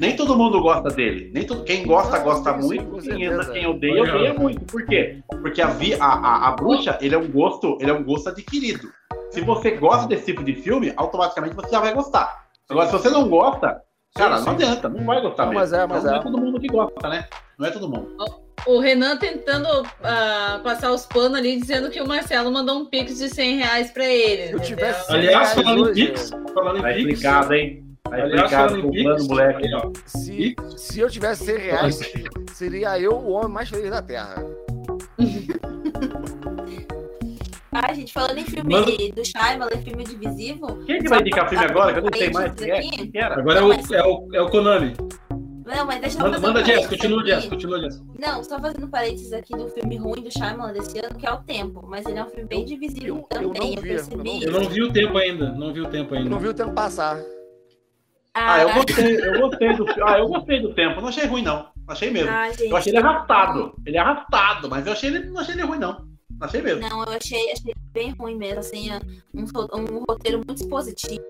Nem todo mundo gosta dele. Nem todo, quem gosta, Não, gosta sim, muito. Quem, certeza. quem odeia, odeia muito. Por quê? Porque a, vi, a, a, a bruxa, ele é um gosto, ele é um gosto adquirido. Se você gosta desse tipo de filme, automaticamente você já vai gostar. Agora, se você não gosta, cara, Sim, não sim. adianta, não vai gostar Não, mesmo. mas é, mas não é. é todo mundo que gosta, né? Não é todo mundo. O Renan tentando ah, passar os panos ali, dizendo que o Marcelo mandou um pix de 100 reais pra ele. Se eu tivesse Aliás, reais falando em Pix, falando em Tá Pix, explicado, hein? Aliás, moleque. aí, ó, Se, se eu tivesse 100 reais, seria eu o homem mais feliz da Terra. Ai, gente, falando em filme Manda- do Shyamalan, filme divisivo. Quem que vai indicar filme agora? Que eu pra sei mais quem é. Agora é o, é o, é o Konami. Não, mas deixa eu Manda, fazer um manda Jess, continua. Jess, continua, Jess. Não, só fazendo parênteses aqui do filme ruim do Shyamalan desse ano, que é O Tempo. Mas ele é um filme bem divisível eu- eu também, não eu vi, eu percebi. não vi. Eu não vi o tempo ainda, não vi o tempo Eu ainda. não vi o tempo passar. Ah, eu gostei, eu gostei do Ah, eu gostei do tempo. Não achei ruim, não. Achei mesmo. Ah, gente. Eu achei ele arrastado. Ele é arrastado, mas eu achei ele, não achei ele ruim, não. Achei mesmo. Não, eu achei, achei bem ruim mesmo, assim, um, um roteiro muito expositivo.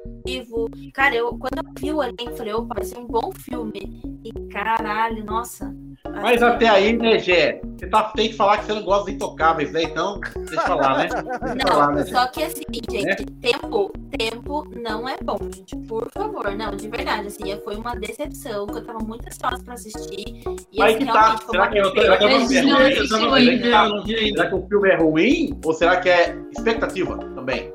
Cara, eu, quando eu vi o elenco, eu falei, opa, vai ser um bom filme. E caralho, nossa. Mas até aí, né, Gé? Você tá, tem que falar que você não gosta dos intocáveis, né? Então, deixa eu falar, né? Deixa eu falar, né, Não, só que assim, gente, tempo, tempo não é bom, gente. Por favor, não, de verdade, assim, foi uma decepção, que eu tava muito ansiosa pra assistir. E Aí assim, que tá. foi Será que eu tô- será que eu Eu não? Não, eu não, não. eu não ainda. Será que o filme é ruim ou será que é expectativa também?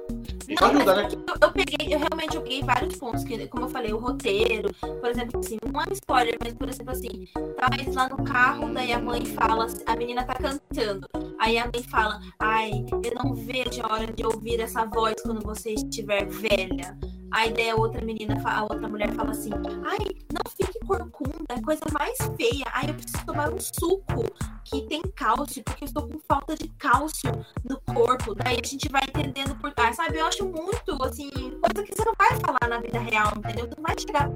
Não, ajuda, mas né? eu, eu peguei, eu realmente eu peguei vários pontos, que, como eu falei, o roteiro, por exemplo, assim, não é um spoiler, mas por exemplo assim, tá eles lá no carro, daí a mãe fala, a menina tá cantando, aí a mãe fala, ai, eu não vejo a hora de ouvir essa voz quando você estiver velha. Aí daí a outra menina, a outra mulher fala assim, ai, não fique corcunda, é coisa mais feia. Ai, eu preciso tomar um suco que tem cálcio, porque eu estou com falta de cálcio no corpo. Daí a gente vai entendendo por trás, sabe? Eu acho muito, assim, coisa que você não vai falar na vida real, entendeu? Tu não vai chegar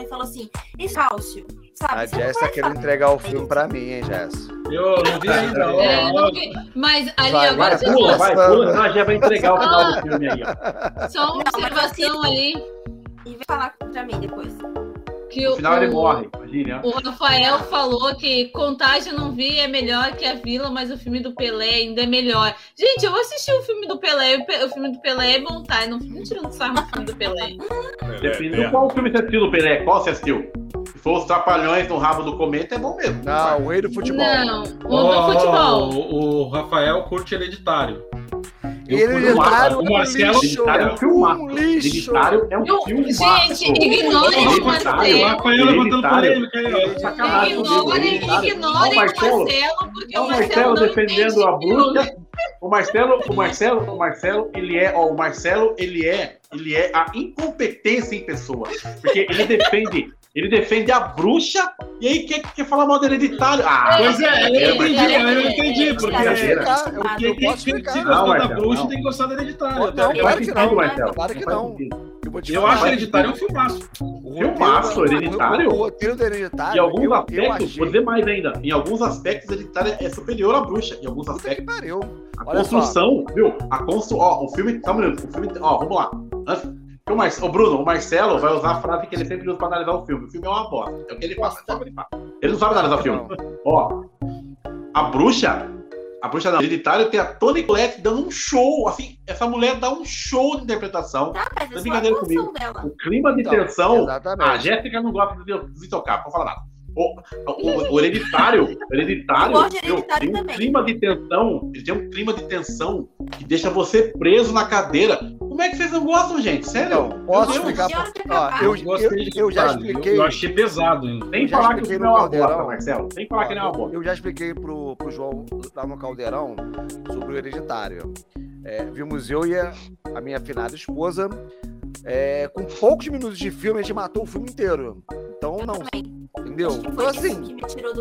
e falar assim, esse cálcio, sabe? A Você Jess tá querendo entregar o filme pra mim, hein, Jess? Eu não vi ainda. ó, É, não vi. Mas ali Vai, agora, vai, só- Pula, vai, pula, senão a Gé vai entregar o final do filme aí, ó. só uma Não, observação ali. E vem falar pra mim depois. Que No o, final ele o- morre, imagine, ó. O Rafael falou que Contágio não vi é melhor que a Vila, mas o filme do Pelé ainda é melhor. Gente, eu assisti o filme do Pelé, o filme do Pelé é bom, tá? Eu não fico tirando sarro do filme do Pelé. Depende É, do qual filme você assistiu do Pelé, qual você assistiu? Se for os Trapalhões no rabo do cometa, é bom mesmo. Não, o rei do futebol. Não, o ó, do futebol. O, o Rafael curte hereditário. E Hereditário o é um Marcelo lixo. É um lixo. É um filme gente, ignorem o O Marcelo. Rafael levantando polêmica aí, ó. Sacanagem comigo, Ignorem, ignorem o Marcelo. Porque o o Marcelo defendendo a bruxa. O Marcelo, o Marcelo, o Marcelo, ele é, ó, o Marcelo, ele é, ele é a incompetência em pessoa, porque ele defende, ele defende a bruxa e aí quer, quer falar mal do hereditário. Ah, Pois é, eu é, entendi, eu entendi, porque Eu eu, quem eu critica. Não, da bruxa não. tem que gostar do hereditário. Não, claro que não. Marcelo. Claro que não. Eu, Eu acho hereditário um filmaço. O Filmaço, roteiro- Hereditário. O, roteiro do Hereditário. Em alguns eu, eu aspectos, achei. vou dizer mais ainda, em alguns aspectos hereditário é superior à bruxa, em alguns Puta que aspectos. pariu. A Olha só. construção, viu? A construção, ó, o filme, calma o filme, ó, vamos lá. Antes, o, Mar... o Bruno, o Marcelo vai usar a frase que ele sempre usa pra analisar o filme. O filme é uma bosta. É o que ele fala, é ele não sabe analisar o filme. Ó, a bruxa, a bruxa não, hereditário tem a Toni Collette dando um show, assim, essa mulher dá um show de interpretação. Tá, mas Tá é brincadeira atuação dela. O clima de Então, tensão, Exatamente. a Jéssica não gosta de de tocar, não falar nada. O, o, o hereditário, o hereditário, Hereditário tem um também. clima de tensão, ele tem um clima de tensão que deixa você preso na cadeira. Como é que vocês não gostam, gente? Sério? Então, posso explicar? Que acabar? eu, Eu gostei eu, eu já expliquei. Eu achei pesado, hein? Eu já falar que o expliquei filme é uma bosta, Marcelo. Sem falar que ele é uma bosta. Eu já expliquei pro, pro João lá no Caldeirão sobre o Hereditário. É, vimos eu e a, a minha afinada esposa. É, com poucos minutos de filme, a gente matou o filme inteiro. Então, não. Entendeu? Então, assim.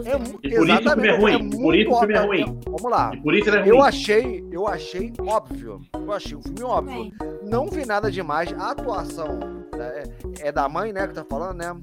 É, filme. mu- E por isso o filme é exatamente, ruim, muito e por isso o filme é ruim. Vamos lá. E por isso ele é ruim. Eu achei, eu achei óbvio. Eu achei o filme óbvio. Também. Não vi nada demais. A atuação é, é da mãe, né, que tá falando, né?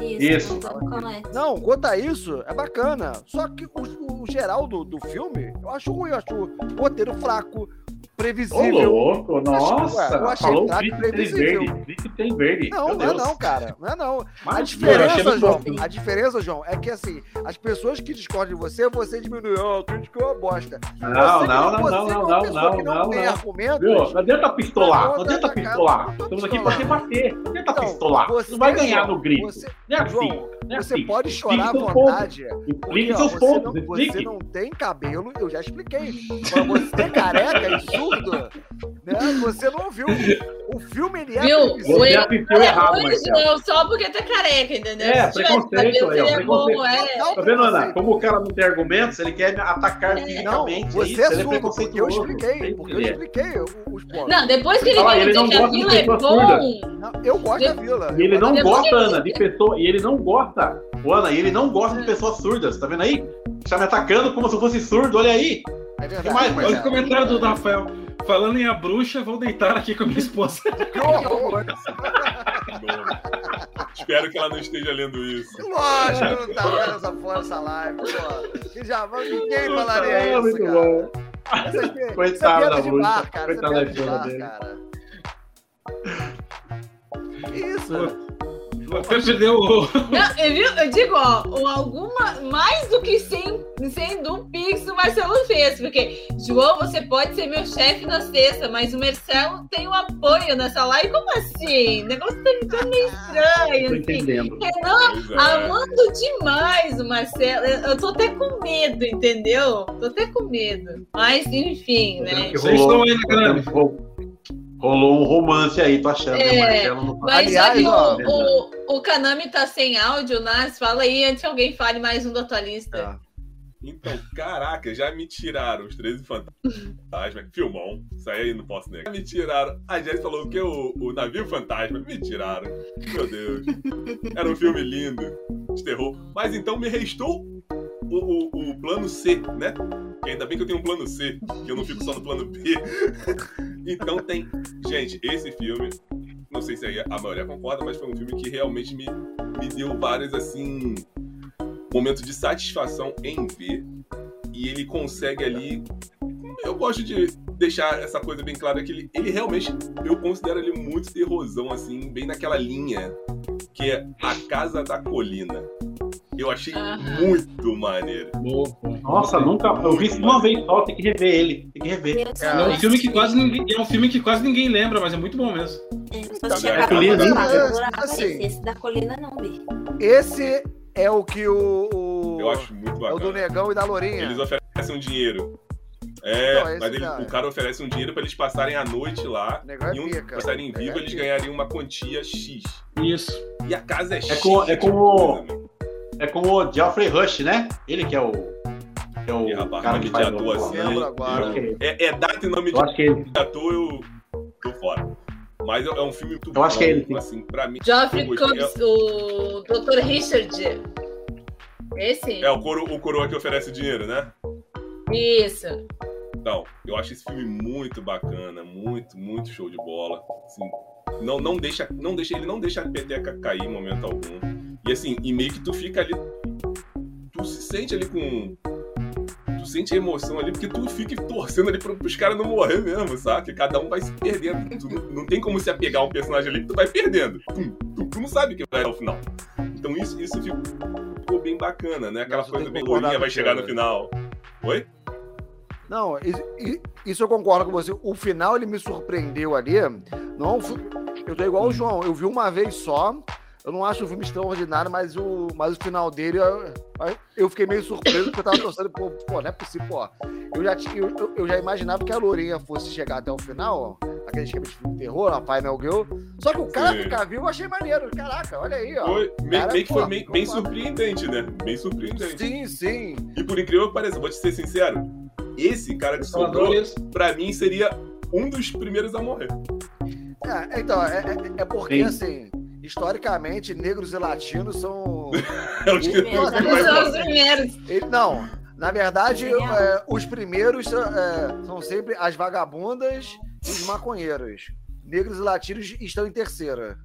Isso. Isso. É? Não, quanto a isso, é bacana. Só que o, o geral do, do filme, eu acho ruim. Eu acho o roteiro fraco, Ô, previsível. louco, nossa. Eu achei Falou o fraco, Cristo tem previsível. verde. Cristo tem verde. Não, não é não, cara. Não é não. A Mas, achei diferença, muito João, a diferença, João, é que assim, as pessoas que discordam de você, você diminui. Ó, oh, crítico é uma bosta. Não, não, que- não, você não, é não, não, não, não não, tem não. argumentos. Viu? Não adianta pistolar, não adianta pistolar. Estamos aqui pra debater. Não adianta Então, pistolar. você, Não vai ganhar no grito. Você, Não é assim. É você assim. pode chorar à Explique seus vontade. Explique seus pontos. você não tem cabelo, eu já expliquei. Pra você careca e surdo, né? Você não ouviu. O filme ele é Viu? previsível. Você Ué, assistiu errado, Marcelo. João, só porque tá careca, entendeu? É, Se preconceito, aí, seria bom, preconceito. é. Não, Tá vendo, Ana? Como o cara não tem argumentos, ele quer me atacar Não, fisicamente. você isso, é surdo, porque eu preconceituoso. expliquei, Sei porque que eu é. expliquei o- os pontos. Não, depois que ele não que a gosta de vila é pessoas bom, Não, eu gosto da vila. E ele não gosta, Ana, de pessoa. E ele não gosta, Ana, e ele não gosta de pessoas surdas, tá vendo aí? Tá me atacando como se eu fosse surdo, olha aí. É verdade. mais, Olha o comentário do Rafael. Falando em a bruxa, vou deitar aqui com a minha esposa. Que horror. Espero que ela não esteja lendo isso. Lógico não tá vendo essa essa live. Pô. Que já, ninguém falaria Ah, isso, muito cara. bom. Essas piada da bruxa. bar, cara. Piada da de esposa bar, dele. cara. Que isso? Até perdeu o. Não, eu, viu? eu digo, ó, o alguma, mais do que 100, 100 do Pix o Marcelo fez, porque, João, você pode ser meu chefe na sexta, mas o Marcelo tem um apoio nessa live. Como assim? O negócio tá ficando meio Tô estranho, assim. entendendo. Renan, é. amando demais o Marcelo. Eu eu tô até com medo, entendeu? Tô até com medo. Mas, enfim, né? Vocês estão aí na grana. Rolou um romance aí, tô achando. É, que o Marcelo não Mas Aliás, já que ó, o, o, o Kanami tá sem áudio, Nas, fala aí antes que alguém fale mais um da tua lista. É. Então, caraca, já me tiraram os 13 fantasmas. Filmão. Isso aí não posso negar. Me tiraram. A Jess falou o que? O, o navio fantasma. Me tiraram. Meu Deus. Era um filme lindo. De terror. Mas então me restou o, o, o plano C, né? Que ainda bem que eu tenho um plano C, que eu não fico só no plano B. então tem. Gente, esse filme. Não sei se a maioria concorda, mas foi um filme que realmente me, me deu vários, assim. Momentos de satisfação em ver. E ele consegue ali. Eu gosto de deixar essa coisa bem clara que ele, ele realmente. Eu considero ele muito terrorzão, assim, bem naquela linha. Que é A Casa da Colina. Eu achei muito maneiro. Nossa, nunca. Eu vi isso uma vez só, tem que rever ele. Tem que rever. É um filme que quase ninguém, é um filme que quase ninguém lembra, mas é muito bom mesmo. Assisti É a colina, Assim. esse. Da colina não vi. Esse é o que o. o- Eu acho muito É o bacana. do Negão e da Lourinha. Eles oferecem um dinheiro. É, Não, esse mas ele- o cara oferece um dinheiro pra eles passarem a noite lá. É e um pica. passarem vivo, é eles pica. ganhariam uma quantia X. Isso. E a casa é, cheia com- é como-. É com o Geoffrey Rush, né? Ele que é o. Que é o rapaz, cara que de faz ator assim. Lembro eu- agora. É, é data e nome de Eu acho que ele. ator, eu tô fora. Mas é é um filme muito Eu acho que é ele, bom, sim. assim, pra mim. Geoffrey Eu gostei. Combs, o Dr. Richard. Esse? É o, coro, o coroa que oferece o dinheiro, né? Isso. Então, eu acho esse filme muito bacana, muito, muito show de bola. Assim, não, não deixa, não deixa, ele não deixa a peteca cair em momento algum. E assim, e meio que tu fica ali, tu se sente ali com, tu sente a emoção ali porque tu fica torcendo ali pro, pros caras não morrer mesmo, sabe? Que cada um vai se perdendo. Tu não, não tem como se apegar a um personagem ali que tu vai perdendo. Tu, tu- tu não sabe o que vai dar no final. Então isso, isso ficou, ficou bem bacana, né? Aquela Nossa, coisa bem lourinha vai chegar no né? final. Oi? Não, i- i- isso eu concordo com você. O final ele me surpreendeu ali. Não, eu tô igual o João. Eu vi uma vez só. Eu não acho o filme extraordinário, mas o, mas o final dele eu, eu fiquei meio surpreso porque eu tava torcendo, pô, pô não é possível, pô. Eu já, tinha- eu, eu- já imaginava que a Lourinha fosse chegar até o final, ó, aquele esquema de filme de terror, a Final Girl. Só que o cara Sim. ficar vivo eu achei maneiro. Caraca, olha aí, ó. Foi, meio, Cara, meio que foi bem, bem surpreendente, né? Bem surpreendente. Sim, sim. E por incrível que pareça, vou te ser sincero, esse cara que sobrou, pra mim, seria um dos primeiros a morrer. É, então, é, é- é porque, Sim. assim, historicamente, negros e latinos são. É os que, né? são morrer. primeiros. Ele- não, na verdade, é, os primeiros é, são sempre as vagabundas e os maconheiros. Negros e latinos estão em terceira.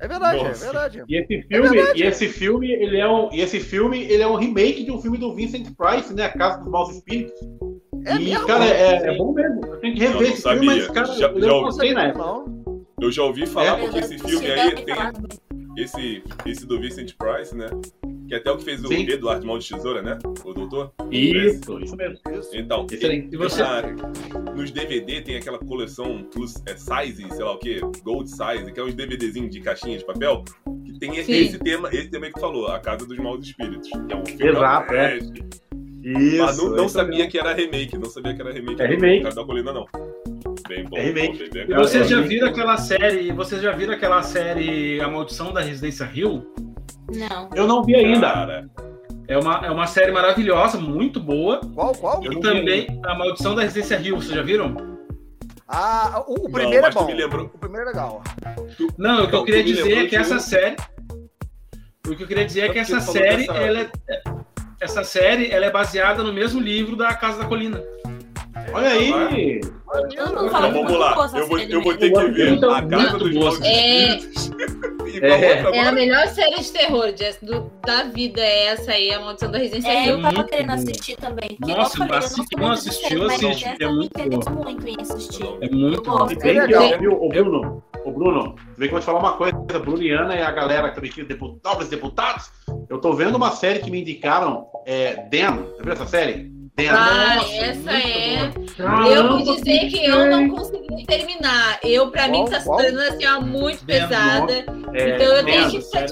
É verdade, Nossa. é verdade. E esse filme, verdade. e esse filme, ele é um, e esse filme, ele é um remake de um filme do Vincent Price, né? A Casa dos Maus Espíritos. É e, mesmo? cara, é, é bom mesmo. Eu tenho que rever não esse filme, mas, cara, Já- eu já não na época. Não. Eu já ouvi falar É, porque esse filme aí tem esse, esse do Vincent Price, né? Que é até o que fez o Sim. Eduardo Mão de Tesoura, né? O doutor. Isso, isso mesmo. Isso. Então, Excelente. E você? na- nos DVD tem aquela coleção plus é, size, sei lá o que, gold size, que é uns DVDzinhos de caixinha de papel, que tem Sim. esse tema, esse tema que tu falou, A Casa dos Maus Espíritos, que é um filme Exato, é. Isso. Mas não, não isso sabia mesmo. que era remake, não sabia que era remake. É remake. Da Colina, não. Bem bom. É remake. bem, E vocês já É. viram aquela série? Vocês já viram aquela série A Maldição da Residência Hill? Não. Eu não vi ainda. Cara, É uma, é uma série maravilhosa, muito boa. Qual, qual? E não também A Maldição da Residência Hill, vocês já viram? Ah, o, o Não, primeiro mas é tu bom. me lembrou. O primeiro é legal. Não, o que eu Não, queria tu dizer é que de essa série. O que eu queria dizer é É que essa tu série, dessa- ela é, essa série, ela é baseada no mesmo livro da Casa da Colina. Olha aí! Então fala que vamos lá. Eu vou, eu vou ter que ver Muito a Casa dos. Malditos. É. É. É a melhor série de terror Jess, do- da vida, é essa aí, a Maldição da Residência É, eu tava muito querendo assistir também. Nossa, falei, assi- eu não assistiu, assiste, é eu me muito interesso boa. muito em assistir. É muito bom. E bem Legal. legal, viu? Ô, Bruno, ô, Bruno, vem que eu vou te falar uma coisa. A Bruniana e a galera que aqui, depu- nobres deputados, eu tô vendo uma série que me indicaram, é Dan. Você viu essa série? Ah, Nossa, essa é. Eu vou dizer que eu não consegui terminar. Eu, pra mim, tá se tornando assim, ó, muito Bem, pesada. É, Então eu tenho que tipo, é,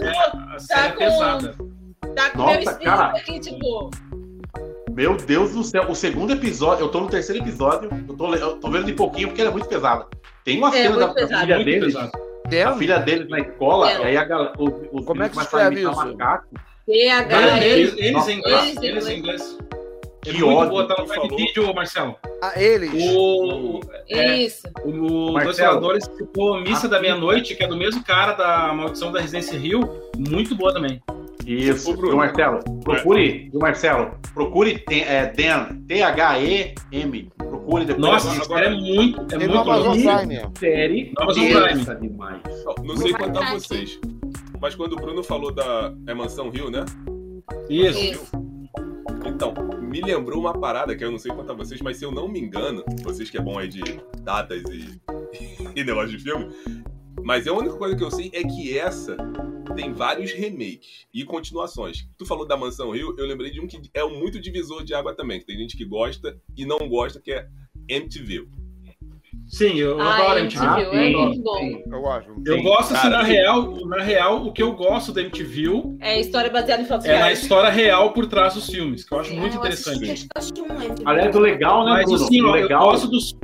a série é com- pesada. tá com o Nossa, meu espírito cara. aqui, tipo. Meu Deus do céu, o segundo episódio, eu tô no terceiro episódio, eu tô, eu tô vendo de pouquinho porque ela é muito pesada. Tem uma É, cena da, da filha deles, pesado. a filha deles na escola, É. e aí a galera, os, os Como é que começam a imitar isso? macaco. TH. Eles, eles Nossa, em inglês. eles Eles em inglês. É Que muito ódio, boa, tá no Prime falou. Video, Marcelo. Ah, eles. O, é, Isso. o, o Marcelo. Dois Faladores citou Missa Ah, da. Meia-Noite, que é do mesmo cara da Maldição da Residência Rio. Muito boa também. Isso, viu, Marcelo? Procure, viu, Marcelo? Procure T- é, Dan, T-H-E-M. Procure depois. Nossa, Agora- essa série é muito, é muito Amazon. Prime. série Amazon densa demais. Não, não sei quanto a vocês. Mas quando o Bruno falou da é Mansão Rio, né? Isso. Isso. Então, me lembrou uma parada que eu não sei quanto a vocês, mas se eu não me engano, vocês que é bom aí de datas e, e negócio de filme, mas a única coisa que eu sei é que essa tem vários remakes e continuações. Tu falou da Mansão Rio, eu lembrei de um que é um muito divisor de água também, que tem gente que gosta e não gosta, que é MTV. Sim, eu Ah, adoro MTV, MTV. é sim, muito bom. Eu gosto. Eu Sim. gosto, assim, Cara, na sim. real, na real, o que eu gosto da MTV É história baseada em fatos é reais. história real por trás dos filmes, que eu acho É, muito eu interessante. acho assisti um. Aliás, o legal, né, Mas Bruno? assim, o, ó, eu legal, gosto dos.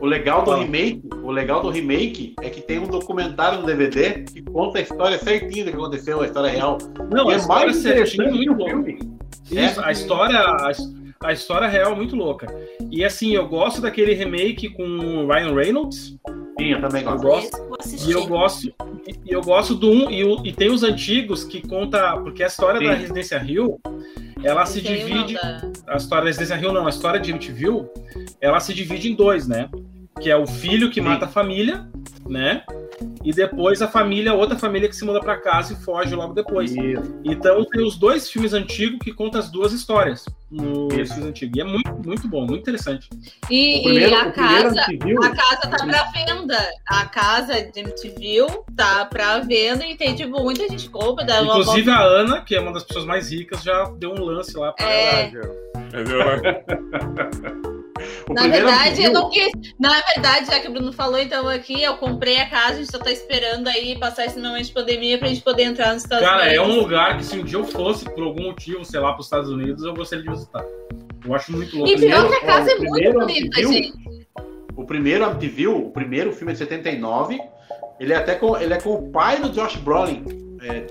o legal do Fala. remake, o legal do remake é que tem um documentário no DVD que conta a história certinha do que aconteceu, a história real. Não, E a é história mais certinha é interessante que muito o boa. filme. Isso, É. a história. A, a história real é muito louca. E assim, eu gosto daquele remake com o Ryan Reynolds. Sim, eu também gosto. gosto. Eu vou E eu gosto, e eu gosto do um, e, o- e tem os antigos que conta, porque a história da Sim. Residência Rio, ela se não divide, dá. a história da Residência Rio não, a história de MTV, ela se divide em dois, né? Que é o filho que Sim. mata a família, né? E depois a família, outra família que se muda pra casa e foge logo depois. Isso. Então tem os dois filmes antigos que contam as duas histórias Isso. filmes antigos. E é muito, muito bom, muito interessante. E, primeiro, e a casa. A casa tá pra venda. A casa de MTV tá pra venda e tem, tipo, muita gente compra. Uma Inclusive a Ana, que é uma das pessoas mais ricas, já deu um lance lá pra É. Verdade. O Na verdade, civil, eu não quis. Na verdade, já que o Bruno falou, então aqui eu comprei a casa, a gente só tá esperando aí passar esse momento de pandemia pra gente poder entrar nos Estados Cara, é Unidos. um lugar que se um dia eu fosse, por algum motivo, sei lá, para os Estados Unidos, eu gostaria de visitar. Eu acho muito louco. E pior primeiro- que a casa ó, é o muito primeiro bonita, gente. O primeiro MTV, o primeiro filme é de 79, ele é até com, ele é com o pai do Josh Brolin. É, é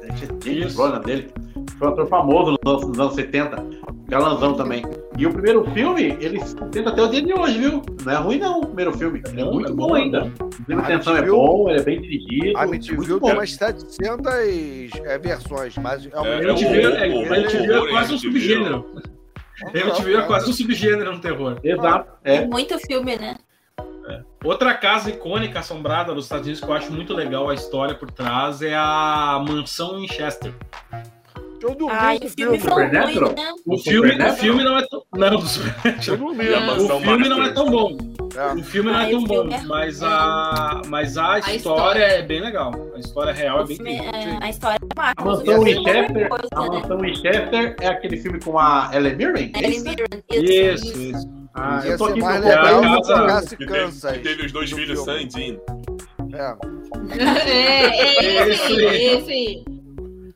James. Brolin, o nome dele. Foi um ator famoso nos anos, nos anos 70. Galanzão também. E o primeiro filme, ele tenta até o dia de hoje, viu? Não é ruim não, o primeiro filme. Ele é muito é bom, bom, é ainda. A atenção é bom, ele é bem dirigido. A é muito tem bom. umas 700 é, versões, mas é uma É, A é o- é, o- a é o- quase um subgênero. A MTV é quase um subgênero no terror. Exato. É. Tem muito filme, né? Outra casa icônica assombrada dos Estados Unidos que eu acho muito legal a história por trás é a Mansão Winchester. Eu dormi Ai, o filme foi Supernatural? ruim, né? O O filme, o filme não é tão. Não, do Eu dormi. A mano. mansão O filme não é tão bom. É. O filme não é tão o bom, é mas a, mas a, história, história. é bem legal. A história real é O bem é, triste. a história é A mata. mas o Mansão é Winchester, a né? Mansão Winchester é aquele filme com a Ellen Mirren? é Ellen isso? Mirren, Isso, isso. Ah, eu tô aqui mais legal a se Que teve, Kansas. teve os dois filhos. Sam e Dean. É. É, é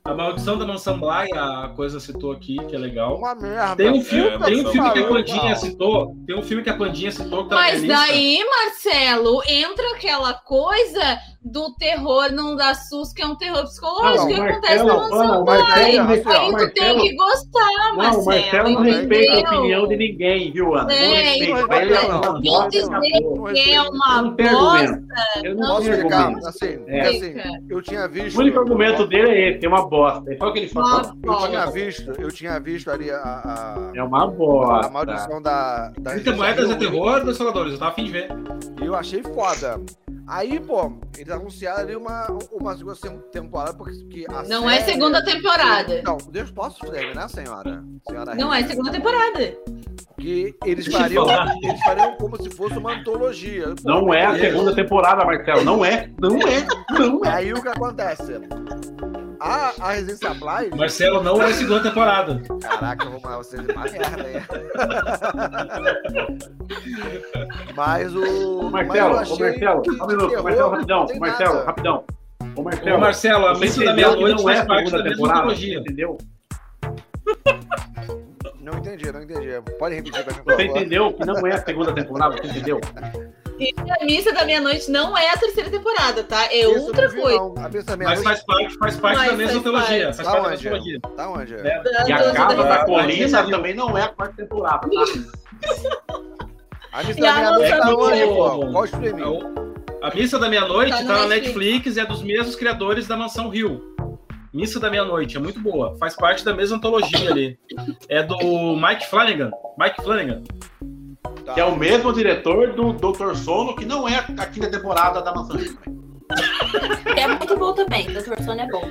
A Maldição da Mansão Bly, a coisa citou aqui, que é legal. Uma merda. Tem um filme, É, tem um filme que a. Pandinha citou. Tem um filme que a Pandinha citou que tá Mas daí, Marcelo, entra aquela coisa do terror não dá susto, que é um terror psicológico Não, que o acontece Marcelo- na mansão não, o Bly. Marcelo- Aí tu Marcelo- tem que gostar, Não, o Marcelo. Marcelo não respeita a opinião de ninguém, viu, Ana? Não É, respeita. então, Ele é não, uma não, Vim bosta, dizer que é uma Não tem bosta. Ele não, Posso tem. Assim, É. assim, eu tinha visto. O único argumento dele é esse, é uma bosta. É só o que ele Uma fala. Eu tinha visto, eu tinha visto ali a, a, É uma a bosta. maldição da. da moedas é terror dos Salvadores, eu tava afim de ver. E eu achei foda. Aí, pô, eles anunciaram ali uma, uma segunda temporada, porque Não é série- segunda temporada. Não, Deus posso terminar, senhora? senhora Não é segunda temporada. Que eles fariam, eles fariam como se fosse uma antologia. Pô, Não é a segunda temporada, Marcelo. Não é. Não é. Não é. Aí o que acontece? A, a Residência Bly. Marcelo não é a segunda temporada. Caraca, eu vou mandar vocês uma merda aí. Mas o. Ô, mas Marcelo, eu ô, Marcelo, que um minuto. terror Marcelo, rapidão. Marcelo, nada. rapidão. Ô, Marcelo. Ô, Marcelo, a missa da que meia-noite não é parte segunda da temporada, entendeu? Não entendi, não entendi. Pode repetir pra mim, Você entendeu que não é a segunda temporada, você entendeu? E a missa da meia-noite não é a terceira temporada, tá? É Isso outra coisa. não. A missa da Mas faz parte, faz parte Mas da mesma parte. Faz parte da mesma. Tá onde? É. E a Da- Casa da- da da- Colina também não é a quarta temporada, tá? A missa E da meia-noite tá onde, pô? Qual streaming? A Missa da Meia-Noite Tá tá, na Netflix. Netflix e é dos mesmos criadores da Mansão Rio. Missa da Meia-Noite, é muito boa. Faz parte da mesma antologia ali. É do Mike Flanagan. Mike Flanagan. Tá. Que é o mesmo diretor do Dr. Sono, que não é a quinta temporada da Mansão. É muito bom também. Dr. Sono é bom.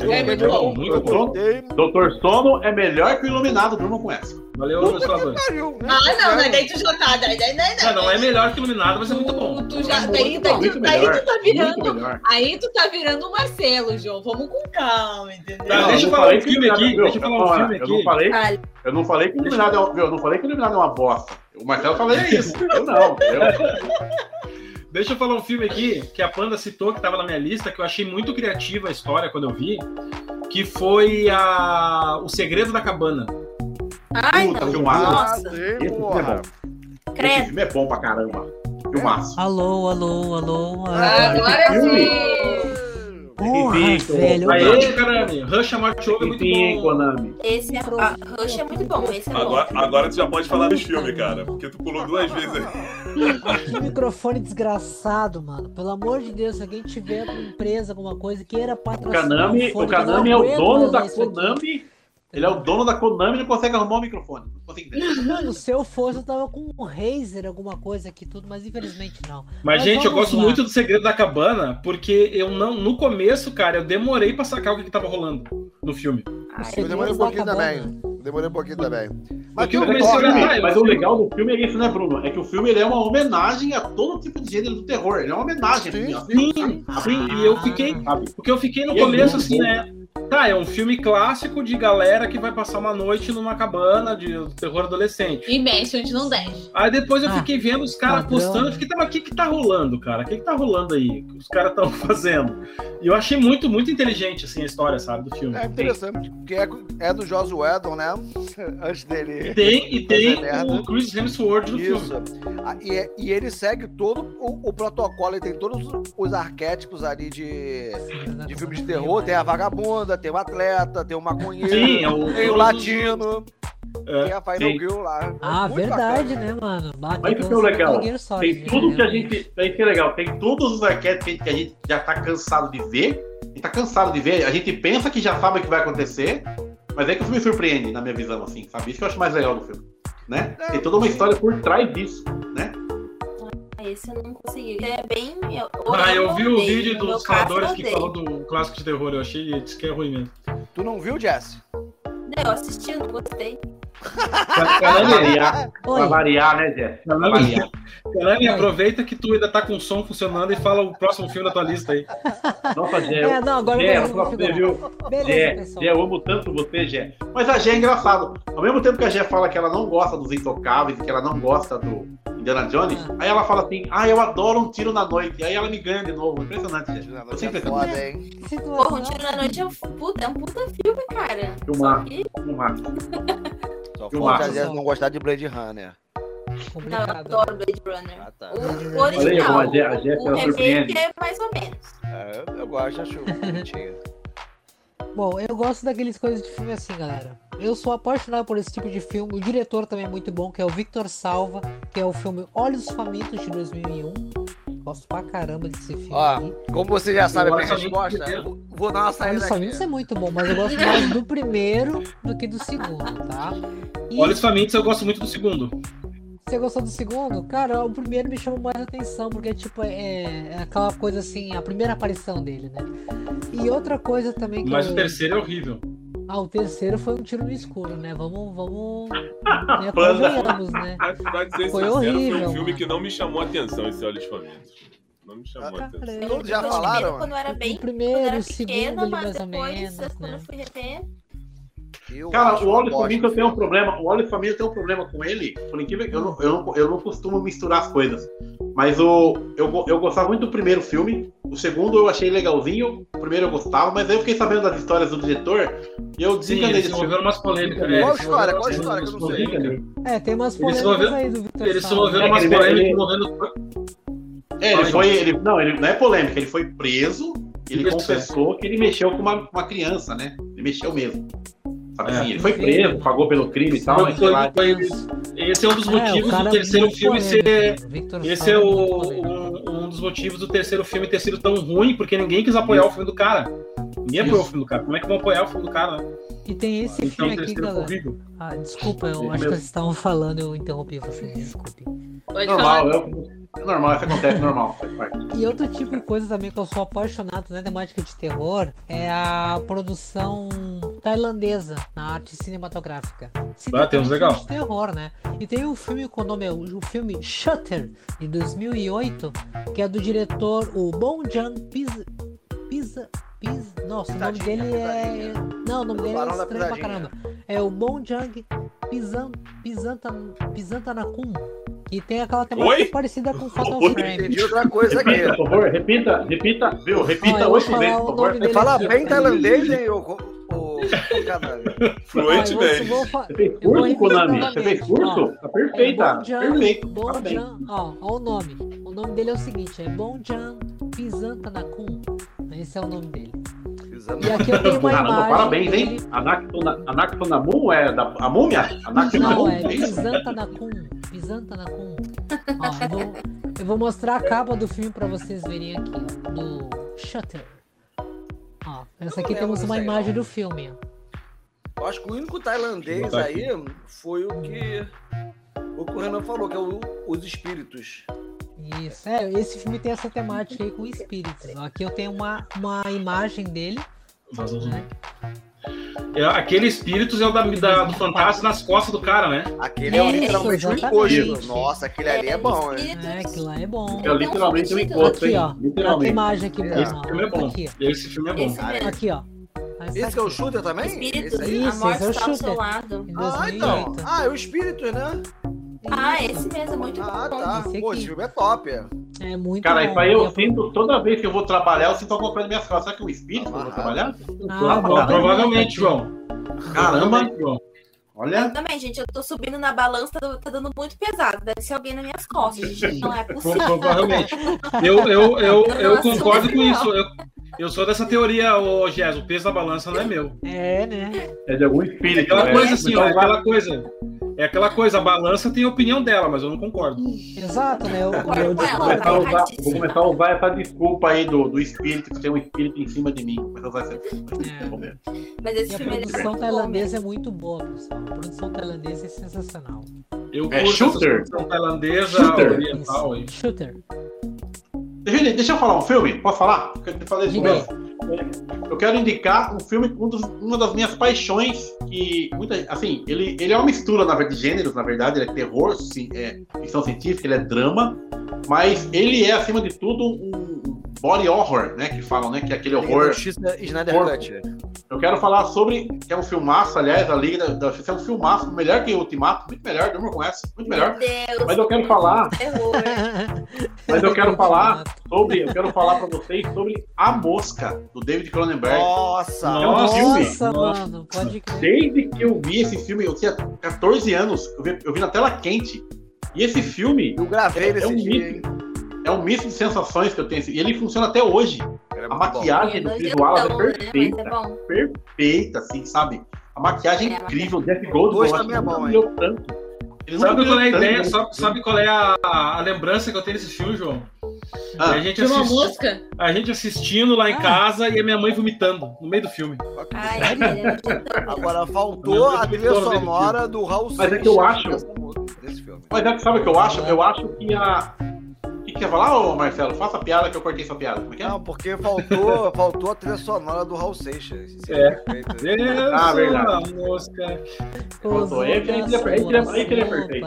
É muito bom. muito bom. Dr. Sono é melhor que o Iluminado, durmam com essa. Valeu, meus faladores. Pariu, né? Ah, não, mas daí tu já tá. Daí, daí, daí, Não, não é melhor que Iluminado, mas é muito bom. Tu, tu já, É daí, muito daí, bom. tu, daí tu tá virando. Aí tu tá virando o Marcelo, João. Vamos com calma, entendeu? Tá, Não, deixa eu falar um que filme aqui, deixa eu falar um Olha, filme Eu não aqui. falei, eu não falei que o Iluminado é, um-? Eu não falei que o Iluminado é uma bosta. O Marcelo falou isso. Eu não, entendeu? Deixa eu falar um filme aqui que a Panda citou, que estava na minha lista, que eu achei muito criativa a história quando eu vi, que foi a... O Segredo da Cabana. Ai, Puta, não. Nossa, Esse filme é bom. Esse filme é bom pra caramba. Filmaço. Alô, alô, alô. Ah, Agora sim. Porra, Enfim, velho. Aê, Karami! Rush a Morte Over é muito bom. Konami. Esse é. A Rush é muito bom. Esse é bom. Agora, agora tu já pode falar dos filmes, cara. Porque tu pulou duas vezes aí. Que microfone desgraçado, mano. Pelo amor de Deus, se alguém tiver uma empresa, alguma coisa, queira O patrocinar o Kanami não é o dono da. Konami. Ele é o dono da Konami e não consegue arrumar o microfone. Não consigo. Mano, se eu fosse, eu tava com um Razer, alguma coisa aqui, tudo, mas infelizmente não. Mas, gente, eu gosto lá. muito do Segredo da Cabana, porque eu não. No começo, cara, eu demorei pra sacar o que, que tava rolando no filme. Ai, Eu demorei um pouquinho também. Demorei um pouquinho também. Porque eu comecei a toque, olhar, né? Mas o legal do filme é isso, né, Bruno? É que o filme ele é uma homenagem a todo tipo de gênero do terror. Ele é uma homenagem. Sim, assim. Sim, sim, e eu fiquei. Porque eu fiquei no E é começo muito assim, bom. né? Tá, é um filme clássico de galera que vai passar uma noite numa cabana de terror adolescente. E mexe onde não deve. Aí depois eu Ah, fiquei vendo os caras postando, eu fiquei, tá, mas o que que tá rolando, cara? O que que tá rolando aí? Que os caras estão fazendo? E eu achei muito, muito inteligente, assim, a história, sabe, do filme. É interessante, porque é, é do Joss Whedon, né? Antes dele. Tem, e tem Fazer merda. o Chris Hemsworth no Isso. filme. Ah, E, é- e ele segue todo o, o protocolo, ele tem todos os arquétipos ali de, de filme de terror. Tem a vagabunda, tem o atleta, tem o maconheiro, Sim, é o- tem o latino, É, tem a Final sim. Girl lá. Ah, Muito verdade, bacana. né, mano? Bate Mas isso que é legal. Tem tudo que a gente. Tem que é legal. Tem todos os arquétipos que a gente já tá cansado de ver. A gente tá cansado de ver. A gente pensa que já sabe o que vai acontecer. Mas é que o filme surpreende, na minha visão, assim, sabe? Isso que eu acho mais legal do filme. Né? Tem toda uma história por trás disso, né? Esse eu não consegui. É bem. Eu, Ah, eu vi o vídeo dos eu que falou do clássico de terror. Eu achei disse que é ruim mesmo. Tu não viu, Jess? Eu assisti, eu não gostei. Pra, variar, pra variar, né, variar. Caramba, aproveita que tu ainda tá com o som funcionando e fala o próximo filme da tua lista aí. Nossa, Jé. É, não, agora Jé, eu vou você, viu? Beleza, pessoal. Jé, eu amo tanto você, Jé. Mas a Jé é engraçado. Ao mesmo tempo que a Jé fala que ela não gosta dos intocáveis, que ela não gosta do Indiana Jones, Ah. aí ela fala assim, ah, eu adoro um tiro na noite. Aí ela me ganha de novo. Impressionante, Jé. Eu sempre É foda, hein? Porra, um tiro na noite é um puta, é um puta filme, cara. Filmar, filmar. Só Que falta a massa. Jess não gostar de Blade Runner. Não, eu Complicado. adoro Blade Runner. Ah, tá. O, o Olha original. como a Jé- o surpreende. remake é mais ou menos. É, eu, eu gosto, acho bonitinho. Bom, eu gosto daqueles coisas de filme assim, galera. Eu sou apaixonado por esse tipo de filme. O diretor também é muito bom, que é o Victor Salva, que é o filme Olhos Famintos de 2001. Gosto pra caramba desse filme. Ó, aqui. Como você já sabe a minha resposta, vou dar uma saída Olhos. Famintos é muito bom, mas eu gosto mais do primeiro do que do segundo, tá? E Olhos Famintos eu gosto muito do segundo. você gostou do segundo? Cara, o primeiro me chamou mais atenção, porque tipo, é, é aquela coisa assim, a primeira aparição dele, né? E outra coisa também que Mas eu... o terceiro é horrível. Ah, o terceiro foi um tiro no escuro, né? Vamos, vamos. né, convenhamos, né? Pra, ser Foi sincero, foi horrível, um filme mano. que não me chamou a atenção, esse Olhos Famintos. Não me chamou a Cara, atenção. Todos já falaram? primeiro, quando eu era bem o quando eu primeiro, era o segundo pequena, ali mas depois, menos, quando né? eu fui rever, Eu Cara, o Famintos bosta. eu tenho um problema. O Olhos Famintos tem um problema com ele. Por incrível que eu não, eu não, eu não costumo misturar as coisas. Mas o, eu, eu gostava muito do primeiro filme. O segundo eu achei legalzinho. O primeiro eu gostava, mas aí eu fiquei sabendo das histórias do diretor. E eu desencanei eles filme. envolveram umas polêmicas. Qual é, se história? Qual história que eu não sei? polêmicas. É, tem umas polêmicas aí do Victor Eles se Salva. envolveram É, umas ele- polêmicas envolvendo. É, ele foi. Ele, não, ele não é polêmica, ele foi preso. Ele confessou que ele mexeu com uma, uma criança, né? Ele mexeu mesmo. Sabe É. assim? Ele foi preso, pagou pelo crime e tal, mas lá. foi- Esse é um dos É, motivos cara do é terceiro filme ser. né? Victor Esse é o, muito polêmico. um, um dos motivos do terceiro filme ter sido tão ruim, porque ninguém quis apoiar o filme do cara. Ninguém apoiou o filme do cara. Como é que vão apoiar o filme do cara, né? E tem esse Então filme aqui, galera. horrível. Ah, desculpa, eu acho que vocês estavam falando, eu interrompi vocês, desculpe. Pode Normal, falar. eu- é normal, isso acontece, normal, faz parte. E outro tipo de coisa também que eu sou apaixonado na temática de terror é a produção tailandesa na arte cinematográfica. Ah, tem uns legal. de terror, né? E tem um filme com o nome, o filme Shutter, de 2008, que é do diretor, o Bong Pisa... Pisa... Nossa, o nome dele é... Não, o nome dele é estranho pra caramba. É o Joon Pisan... Pisantan... Pisantanakun. Que tem aquela temática Oi? parecida com Fatal Oi? Frame. Entendi outra coisa aqui. Por favor, repita, repita, viu? Repita oito falar vezes, o por nome favor. dele Fala bem tailandês, hein, Fluentemente. vou fa- Você fez curso, repetir Konami? Você fez ó. curso? Tá É perfeita, Bonjan, perfeito. Bonjan, ó, ó o nome. O nome dele é o seguinte, é Bonjan Pisantanakun. Esse é o nome dele. E aqui eu tenho uma Caramba, imagem parabéns, dele. hein? Anactona- Anactonamu é da a múmia? Anactonamu? Não, é isso? Pisantanakun. Pisantanakun. Ó, eu vou, eu vou mostrar a capa do filme pra vocês verem aqui, ó, do Shutter. Ó, essa aqui temos uma imagem não. do filme. Eu acho que o único tailandês aí foi o que o que o Renan falou, que é o, os espíritos. Isso, é, esse filme tem essa temática aí com espíritos. Aqui eu tenho uma, uma imagem dele, Faz um- né? É, Aquele espíritos é o da, da- do fantasma nas costas do cara, né? Aquele é, É, literalmente um encosto. Nossa, aquele ali é bom, hein? espíritos. É, aquilo lá é bom. É literalmente um encosto, Aqui, hein? ó. Literalmente. imagem aqui, É. Esse filme é bom. Aqui, Esse filme é bom. Esse mesmo. aqui, ó. Essa Esse que é o aqui, shooter também? Espíritos, Esse aí? Isso, a morte esse é o ao shooter. Ah, então. 2008. Ah, é o espírito, né? Ah, esse mesmo, é muito Ah, bom. tá. esse Pô, esse filme é top. é. É muito Cara, bom. isso aí eu sinto, toda vez que eu vou trabalhar, eu sinto alguma coisa nas minhas costas. Será que é um espírito que eu vou trabalhar? Ah, Bom, bom. provavelmente, João. Caramba, João. olha. Também, gente, eu tô subindo na balança, tá, tá dando muito pesado. Deve ser alguém nas minhas costas, gente. Não é possível. Provavelmente. Eu, eu, eu, eu Nossa, concordo com isso. Eu, eu sou dessa teoria, ô Gés, o peso da balança não é meu. É, né? É de algum É espírito. aquela né? coisa assim, ó, é Então, aquela coisa. É aquela coisa, a balança tem a opinião dela, mas eu não concordo. Exato, né? Eu, eu Vou começar, a usar, vou começar a usar essa desculpa aí do, do espírito, que tem um espírito em cima de mim. Vou começar a usar essa É. Mas esse a filme ele é produção tailandesa é muito boa, pessoal. A produção tailandesa é sensacional. Eu É shooter? tailandesa, Shooter. oriental aí. Shooter. Deixa, eu- deixa eu falar um filme, posso falar? Eu fazer isso mesmo. Eu quero indicar um filme, dos- uma das minhas paixões, que muita, assim, ele, ele é uma mistura na verdade, de gêneros, na verdade, ele é terror, sim, é ficção científica, ele é drama, mas ele é, acima de tudo, um body horror, né, que falam, né, que é aquele horror Justiça Snyder Horror. Cut. Eu quero falar sobre. Que é um filmaço, aliás, a Liga da, Justiça é um filmaço, melhor que o Ultimato, muito melhor, durma com essa, muito melhor. Meu Deus, Mas eu quero falar, terror. mas eu quero falar sobre, eu quero falar pra vocês sobre A Mosca, do David Cronenberg. Nossa! É um filme. Nossa, Nossa. mano, pode crer. Desde que eu vi esse filme, eu tinha 14 anos, eu vi, eu vi na tela quente. E esse filme Eu gravei É- nesse é um dia, mito. É um misto de sensações que eu tenho. E ele funciona até hoje. Era A bom. maquiagem do é é tão, né? Mas perfeita. é bom. Perfeita, assim, sabe? A maquiagem é É, incrível. O Jeff Goldblum, acho também é bom, hein? tanto. Ele Sabe qual é a ideia? tanto, Sabe, né? sabe qual é a, a lembrança que eu tenho desse filme, João? Ah, a, gente Tinha uma assisti- mosca. a gente assistindo lá em Ah. casa e a minha mãe vomitando no meio do filme. Ai, é. Agora faltou a trilha sonora do Raul Mas é que eu acho- nessa música, desse filme. Mas é que sabe o que eu acho? Eu acho que a. O que que você ia falar, ô Marcelo? Faça a piada que eu cortei sua piada. Como é que é? Não, porque faltou, faltou a trilha sonora do Raul Seixas. É. perfeito. Deus, Ah, verdade. mosca. Faltou. Aí que ele é- aí que ele é- é perfeito.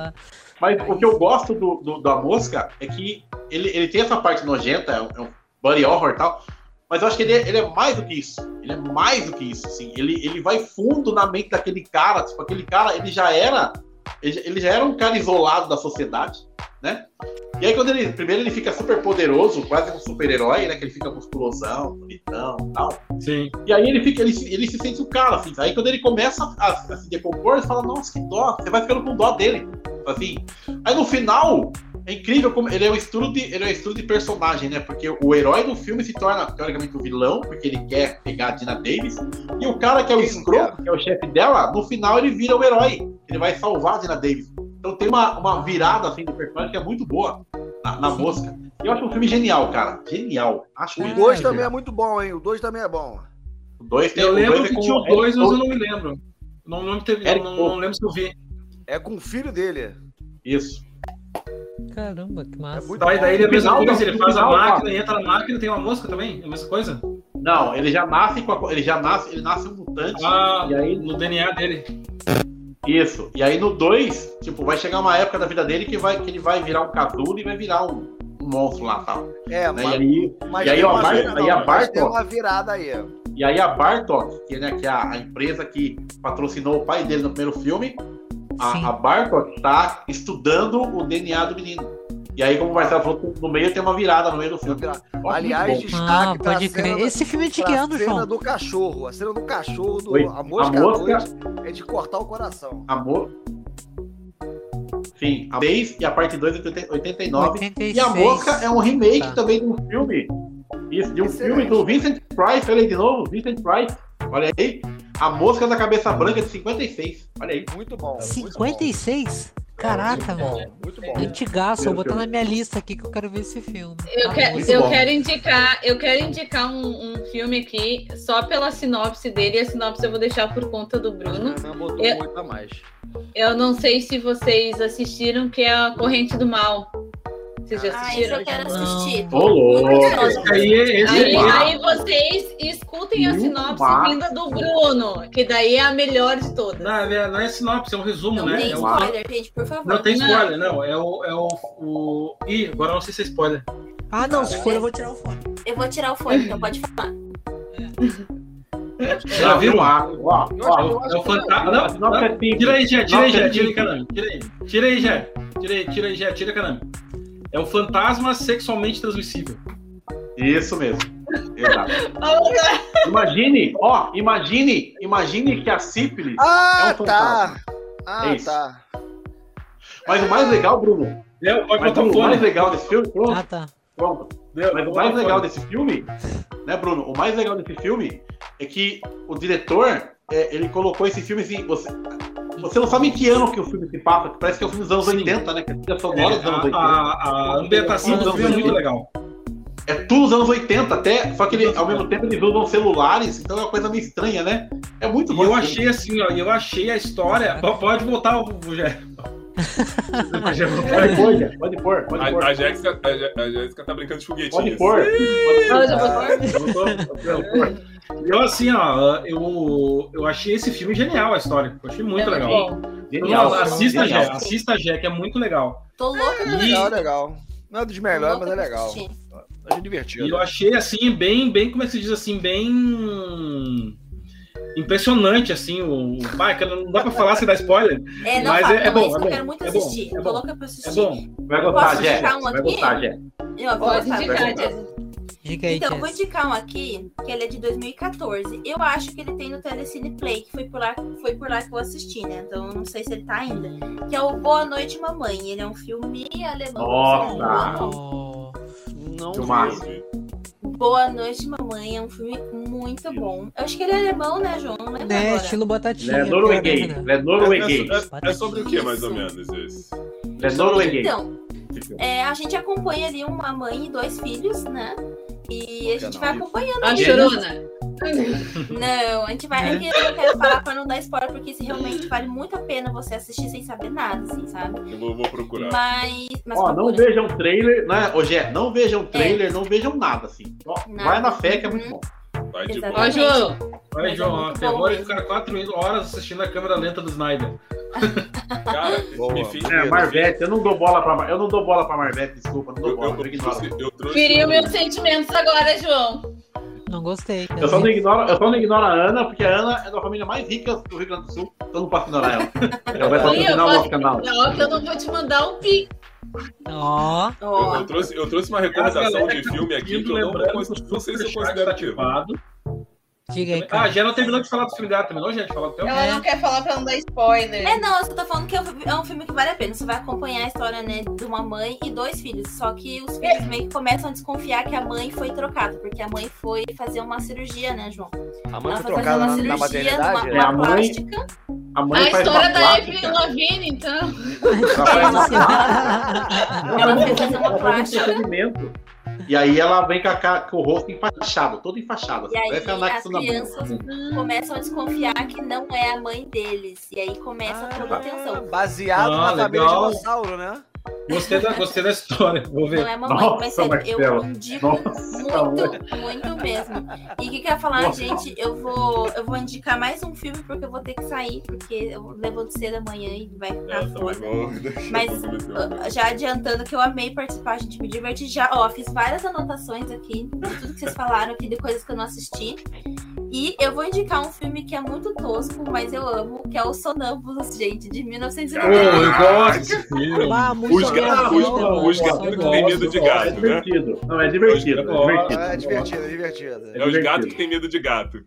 Mas o que eu gosto do, do- da mosca é que ele, ele tem essa parte nojenta, é um, é um body horror e tal, mas eu acho que ele é, ele é mais do que isso. Ele é mais do que isso, assim. Ele, ele vai fundo na mente daquele cara, tipo, aquele cara, ele já era. Ele, já- ele era um cara isolado da sociedade, né? E aí quando ele. Primeiro ele fica super poderoso, quase um super-herói, né? Que ele fica musculosão, bonitão e tal. Sim. E aí ele fica, ele, se- ele se sente o cara, assim. Aí quando ele começa a, a se decompor, você fala, nossa, que dó, você vai ficando com dó dele. Assim. Aí no final, é incrível como ele é um estudo de, ele é um estudo de personagem, né? Porque o herói do filme se torna, teoricamente, o vilão, porque ele quer pegar a Dina Davis. E o cara que é o escroto, que é o chefe dela, no final ele vira o herói. Ele vai salvar a Dina Davis. Então tem uma, uma virada assim de personagem que é muito boa na, na mosca. E eu acho um filme genial, cara. Genial. Acho O mesmo. 2 também é muito bom, hein? O 2 também é bom. O dois tem- Eu o lembro dois é que tinha o Eric dois, mas eu não me lembro. Não, não, teve, não, não lembro se eu vi. É com o filho dele. Isso. Caramba, que É massa. Mas bom. daí ele é No mesma final, coisa, ele faz a máquina, entra na máquina e tem uma mosca também? É a mesma coisa? Não, ele já nasce com a, ele já nasce, ele nasce um mutante. Ah, e aí no DNA dele. isso. E aí no 2, tipo, vai chegar uma época da vida dele que vai que ele vai virar um casulo e vai virar um, um monstro lá, tal. É, Né? mas, E aí mas e aí, uma vira- aí a não, Bartok- uma virada aí. e aí a Bartok, que, né, que é a, a empresa que patrocinou o pai dele no primeiro filme. A, a Bartok tá estudando o DNA do menino. E aí, como o Marcelo falou, no meio tem uma virada no meio do filme. Ó, Aliás, destaque Ah, pra pode cena crer. da- Esse filme é de que ano, cena João? do cachorro. A cena do cachorro, do, Oi, a mosca, a mosca- é de cortar o coração. Amor. Sim, a 6 e a parte 2 é 89. 86. E a Mosca é um remake Tá. também de um filme. Isso, de um Excelente. filme do Vincent Price, olha aí de novo, Vincent Price. Olha aí. A Mosca da Cabeça Branca de 56. Olha aí. Muito bom. muito 56? Caraca, bom. mano. Muito bom. Antigaço, vou botar na minha lista aqui que eu quero ver esse filme. Eu, Ah, que- muito eu quero indicar, eu quero indicar um, um filme aqui, só pela sinopse dele, e a sinopse eu vou deixar por conta do Bruno. Ana botou Eu- muito a mais. Eu não sei se vocês assistiram, que é a Corrente do Mal. Vocês já Ah, assistiram? eu quero Não. assistir. Ô, louco. Aí, esse Aí, aí. aí vocês escutem a sinopse vinda do Bruno, que daí é a melhor de todas. Não, é- não é sinopse, é um resumo, Não né? tem É um- spoiler, gente, por favor. Não tem Não. spoiler, não. É o. É o, o... Ih, agora eu não sei se é spoiler. Ah, não, se for eu vou tirar o fone. Eu vou tirar o fone, então pode falar. Já viram? Ó, ó, É o, é fantasma. A Não, sinopse é não, simples. tira aí, Jé, tira aí, é tira aí, caramba. Tira aí, tira aí, Jé. Tira aí, tira aí, Jé, tira caramba. É o fantasma sexualmente transmissível. Isso mesmo. Exato. Imagine, ó, imagine, imagine que a sífilis. Ah, É um tá. Ah, É tá. Mas o mais legal, Bruno, pode mas o Bruno, o mais legal desse filme, pronto, Ah, tá. pronto. Deu, Mas o mais legal desse filme, né, Bruno? O mais legal desse filme é que o diretor, é, ele colocou esse filme assim, você, você não sabe em que ano que o filme se passa, que parece que é o filme dos anos Sim. 80, né? Que é a trilha É, sonora dos anos a, 80. a, a ambientação do filme é muito legal. É tudo dos anos 80 até, só que ele, ao mesmo tempo eles usam celulares, então é uma coisa meio estranha, né? É muito E bom. eu esse filme. achei assim, ó, eu achei a história. Pode voltar o. Pode pôr, Jé, pode pôr, pode pôr. A, a, Jéssica, a, Jé- a Jéssica tá brincando de foguetinho. Pode pôr. Pode Ah, pôr. já vou- Eu assim, ó, eu, eu achei esse filme genial a história. Eu achei muito É legal. bom. Genial. Não, assista genial. Jé, assista Jé, que é muito legal. Tô pra E- Legal, legal. Não é dos Tô melhores, mas é legal. assistir. É E divertido. eu achei assim, bem, bem, como é que se diz assim, bem impressionante, assim, o. Vai, cara, não dá pra falar se dá spoiler. É, não Mas fala, é- é bom, é eu bom, quero muito é bom, assistir. é Tô bom. louca pra É assistir. bom. Vai gostar, Jé. um Vai gostar, Jé. Eu vou Pode indicar, Bruno. Diga aí, Então, eu vou Jess. indicar um aqui, que ele é de 2014. Eu acho que ele tem no Telecine Play, que foi por lá, foi por lá que eu assisti, né? Então, não sei se ele tá ainda. Que é o Boa Noite, Mamãe. Ele é um filme alemão. Nossa! não. Oh, Não vi. Boa Noite, Mamãe. É um filme muito bom. Eu acho que ele é alemão, né, João? Não lembro né, agora. estilo batatinha. Ele é pior norueguês. ainda. Ele é norueguês. É, é sobre o que, mais ou menos, esse? Ele é norueguês. Então, é, a gente acompanha ali uma mãe e dois filhos, né? E a gente vai acompanhando A ali. chorona. Não, a gente vai. É que eu não quero falar pra não dar spoiler, porque isso realmente vale muito a pena você assistir sem saber nada, assim, sabe? Eu vou, vou procurar. Mas. mas Ó, não procura. vejam trailer, né? Ô, Gé, não vejam trailer, não vejam nada, assim. Ó, Nada. Vai na fé que é muito bom. Vai de Exatamente. boa. Ó, João. Vai, é João, muito terror e mesmo. ficar quatro horas assistindo a câmera lenta do Snyder. Cara, Boa. me fez. É, Marvete, eu não dou bola pra Eu não dou bola pra Marvete, desculpa, não dou Eu, bola, eu, eu eu trouxe, eu trouxe Feriu um- meus sentimentos agora, João. Não gostei. Eu só, não ignoro, eu só não ignoro a Ana, porque a Ana é da família mais rica do Rio Grande do Sul, então eu não posso ignorar ela. Ela vai Ih, eu patrocinar o posso- nosso canal. Não, que eu não vou te mandar um pique. Ó, Eu, eu trouxe, eu trouxe uma recomendação de tá filme aqui que eu não, não sei se eu Superchat considero tá terror. ativado. Diga aí, Ah, cara. já não terminou de falar do filme dela, terminou, gente? Falar do teu? Ela não quer falar pra não dar spoiler. É, não, eu só tô falando que é um- é um filme que vale a pena. Você vai acompanhar a história, né, de uma mãe e dois filhos. Só que os filhos meio que começam a desconfiar que a mãe foi trocada, porque a mãe foi fazer uma cirurgia, né, João? A mãe Ela foi trocada uma na, na cirurgia maternidade? numa É, a uma mãe- plástica. A A mãe faz história uma da. Avril Lavigne, então. Ela faz uma- Ela fez fazer uma um plástica. E aí ela vem com, a com o rosto enfaixado, todo enfaixado. E assim, aí a as crianças mão. começam a desconfiar que não é a mãe deles. E aí começa toda a tensão. Baseado Ah, na família legal. dinossauro, né? Gostei da, gostei da história. Vou ver. Não é mamãe, Nossa, mas sério, eu indico Nossa, muito, muito mesmo. E o que, que eu ia falar, Nossa. gente? Eu vou, eu vou indicar mais um filme porque eu vou ter que sair, porque eu levanto cedo amanhã e vai É, ficar também foda. deixar Mas, Já adiantando que eu amei participar, gente, me diverti já. Ó, fiz várias anotações aqui de tudo que vocês falaram aqui, de coisas que eu não assisti. E eu vou indicar um filme que é muito tosco, mas eu amo, que é o Sonâmbulos, gente, de Pô, 1990. eu gosto desse filme. Ah, muito Os gatos, os- que têm medo de É gato, né? divertido. Não, é divertido. É divertido. É divertido, é divertido. É os gatos que têm medo de gato.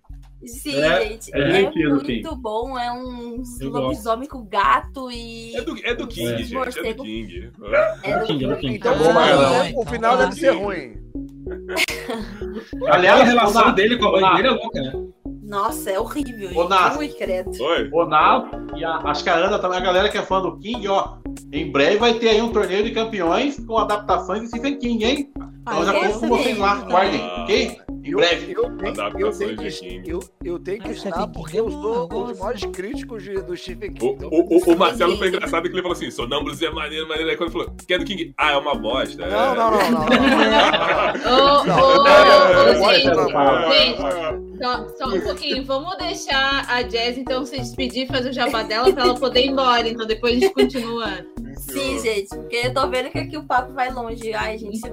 Sim, É, gente, é é, muito bom. É um Eu lobisomem com gato e. É do, é do King, É. gente. É do Morcego. King. É do- King, é do King. Então, Ah, o final, não, o final tá. deve ser ruim. Aliás, relação Renato, dele com a mãe dele é louca, né? Nossa, é horrível. Ô, Nath. Ui, credo. Oi? O Naldo e a, acho que a Ana também, a galera que é fã do King, ó. Em breve vai ter aí um torneio de campeões com adaptações de Stephen King, hein? Então já conto com vocês lá, guardem, Ah. ok? Em Eu, breve. eu, tenho, eu, Adaptações tenho de que, King. eu, eu tenho que Ah, estar porque eu sou um dos maiores críticos de- do Stephen King. O, Então, o, o, o Marcelo foi engraçado que ele falou assim: Sonâmbulos é maneiro, maneiro. Aí quando ele falou, que é do King? Ah, é uma bosta. é. Não, não, não, não. gente, só, só um pouquinho. Vamos deixar a Jazz, então, se despedir, fazer o jabá dela pra ela poder ir embora. Então, depois a gente continua. Sim, gente, porque eu tô vendo que aqui o papo vai longe. Ai, gente, se,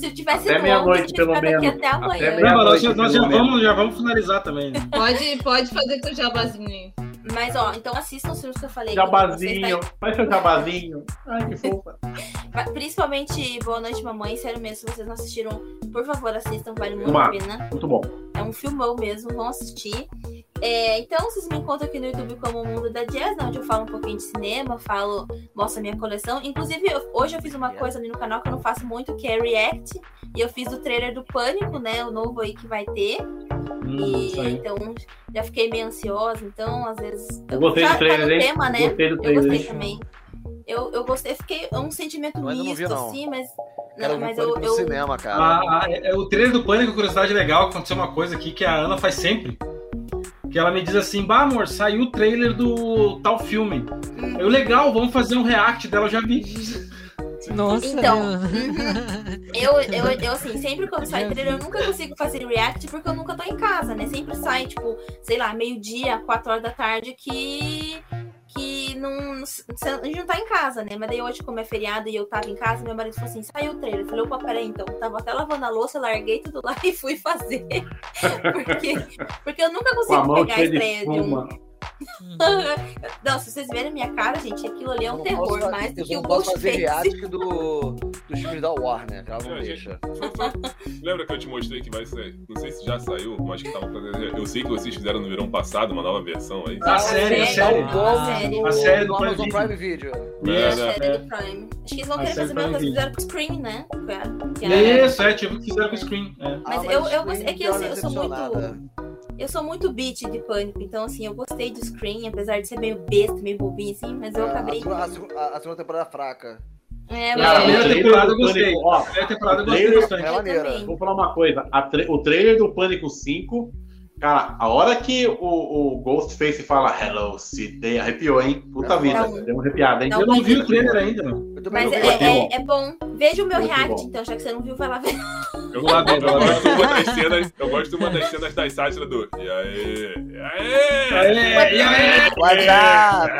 se eu tivesse Até meia-noite, longe, eu tinha pelo ficado aqui menos. até amanhã. Até Não, meia- nós, nós já, pelo menos. vamos, já vamos finalizar também. né? Pode, pode fazer teu jabazinho aí. Mas, ó, então assistam os filmes que eu falei. Jabazinho, Vocês faz seu jabazinho. Ai, que fofa. tá- Principalmente Boa Noite Mamãe, sério mesmo, se vocês não assistiram, por favor, assistam, vale muito a pena. Muito bom. É um filmão mesmo, vão assistir. É, então, vocês me encontram aqui no YouTube como o Mundo da Jazz, né, onde eu falo um pouquinho de cinema, falo, mostro a minha coleção. Inclusive, eu- hoje eu fiz uma coisa ali no canal que eu não faço muito, que é React. E eu fiz o trailer do Pânico, né? O novo aí que vai ter. Hum, E então já fiquei meio ansiosa, então às vezes. Eu gostei já do trailer, tá tema, né? Gostei do Eu trailer. gostei também. Eu, eu gostei, eu fiquei é um sentimento Eu misto, vi, não. assim, mas. Não, mas eu, eu, cinema, cara. A- a- é- o trailer do Pânico, curiosidade legal, aconteceu uma coisa aqui que a Ana faz sempre. Que ela me diz assim, bah amor, saiu o trailer do tal filme. Eu, legal, vamos fazer um react dela, eu já vi. Nossa, Então, meu. Eu, eu, eu, assim, sempre quando sai trailer, eu nunca consigo fazer react porque eu nunca tô em casa, né? Sempre sai, tipo, sei lá, meio-dia, quatro horas da tarde, que. Que não. A gente não tá em casa, né? Mas daí hoje, como é feriado e eu tava em casa, meu marido falou assim: saiu o trailer. Eu falei, opa, peraí, então. Tava até lavando a louça, larguei tudo lá e fui fazer. porque, porque eu nunca consigo pegar a cheia de estreia de um. Espuma. Não, se vocês verem minha cara, gente, aquilo ali é um Eu terror, posso fa- mais do eu que não o posso fazer Ghostface. react do, dos filmes da Warner, ela não gente. deixa. Foi- foi- Lembra que eu te mostrei que vai sair? Não sei se já saiu, mas que tava fazendo. Eu sei que vocês fizeram no verão passado uma nova versão aí. A série, a série. A série. A série do Amazon Prime Video. Isso, Era- série do Prime. Acho que eles vão A querer fazer a mesma coisa que fizeram com o Scream, né? Que é- que é- Isso, é, tipo fizeram com o Screen. É. Mas Ah, eu- eu gostei- é que uma assim, eu sou muito-. Eu sou muito beat de pânico, então assim, eu gostei do Scream, apesar de ser meio besta, meio bobinho assim, mas eu É, acabei. A, segunda- a a segunda temporada é fraca. É, A mas Cara, primeira o trailer temporada eu do gostei. Pânico, ó, A primeira temporada eu o gostei trailer- bastante. É. Vou falar uma coisa. a tra- o trailer do Pânico 5, cara, a hora que o, o Ghostface fala Hello City, arrepiou, hein? Puta Não, vida, não. deu uma arrepiada, hein? Não, Eu não vi o trailer ainda, também Mas é, é- bom. é bom. Veja o meu Muito react, bom. então, já que você não viu, vai lá ver. Eu, Vou lá ver, eu gosto uma das cenas, eu gosto uma das cenas das sátiras do. E aí? E aí? Aê, e aí? WhatsApp!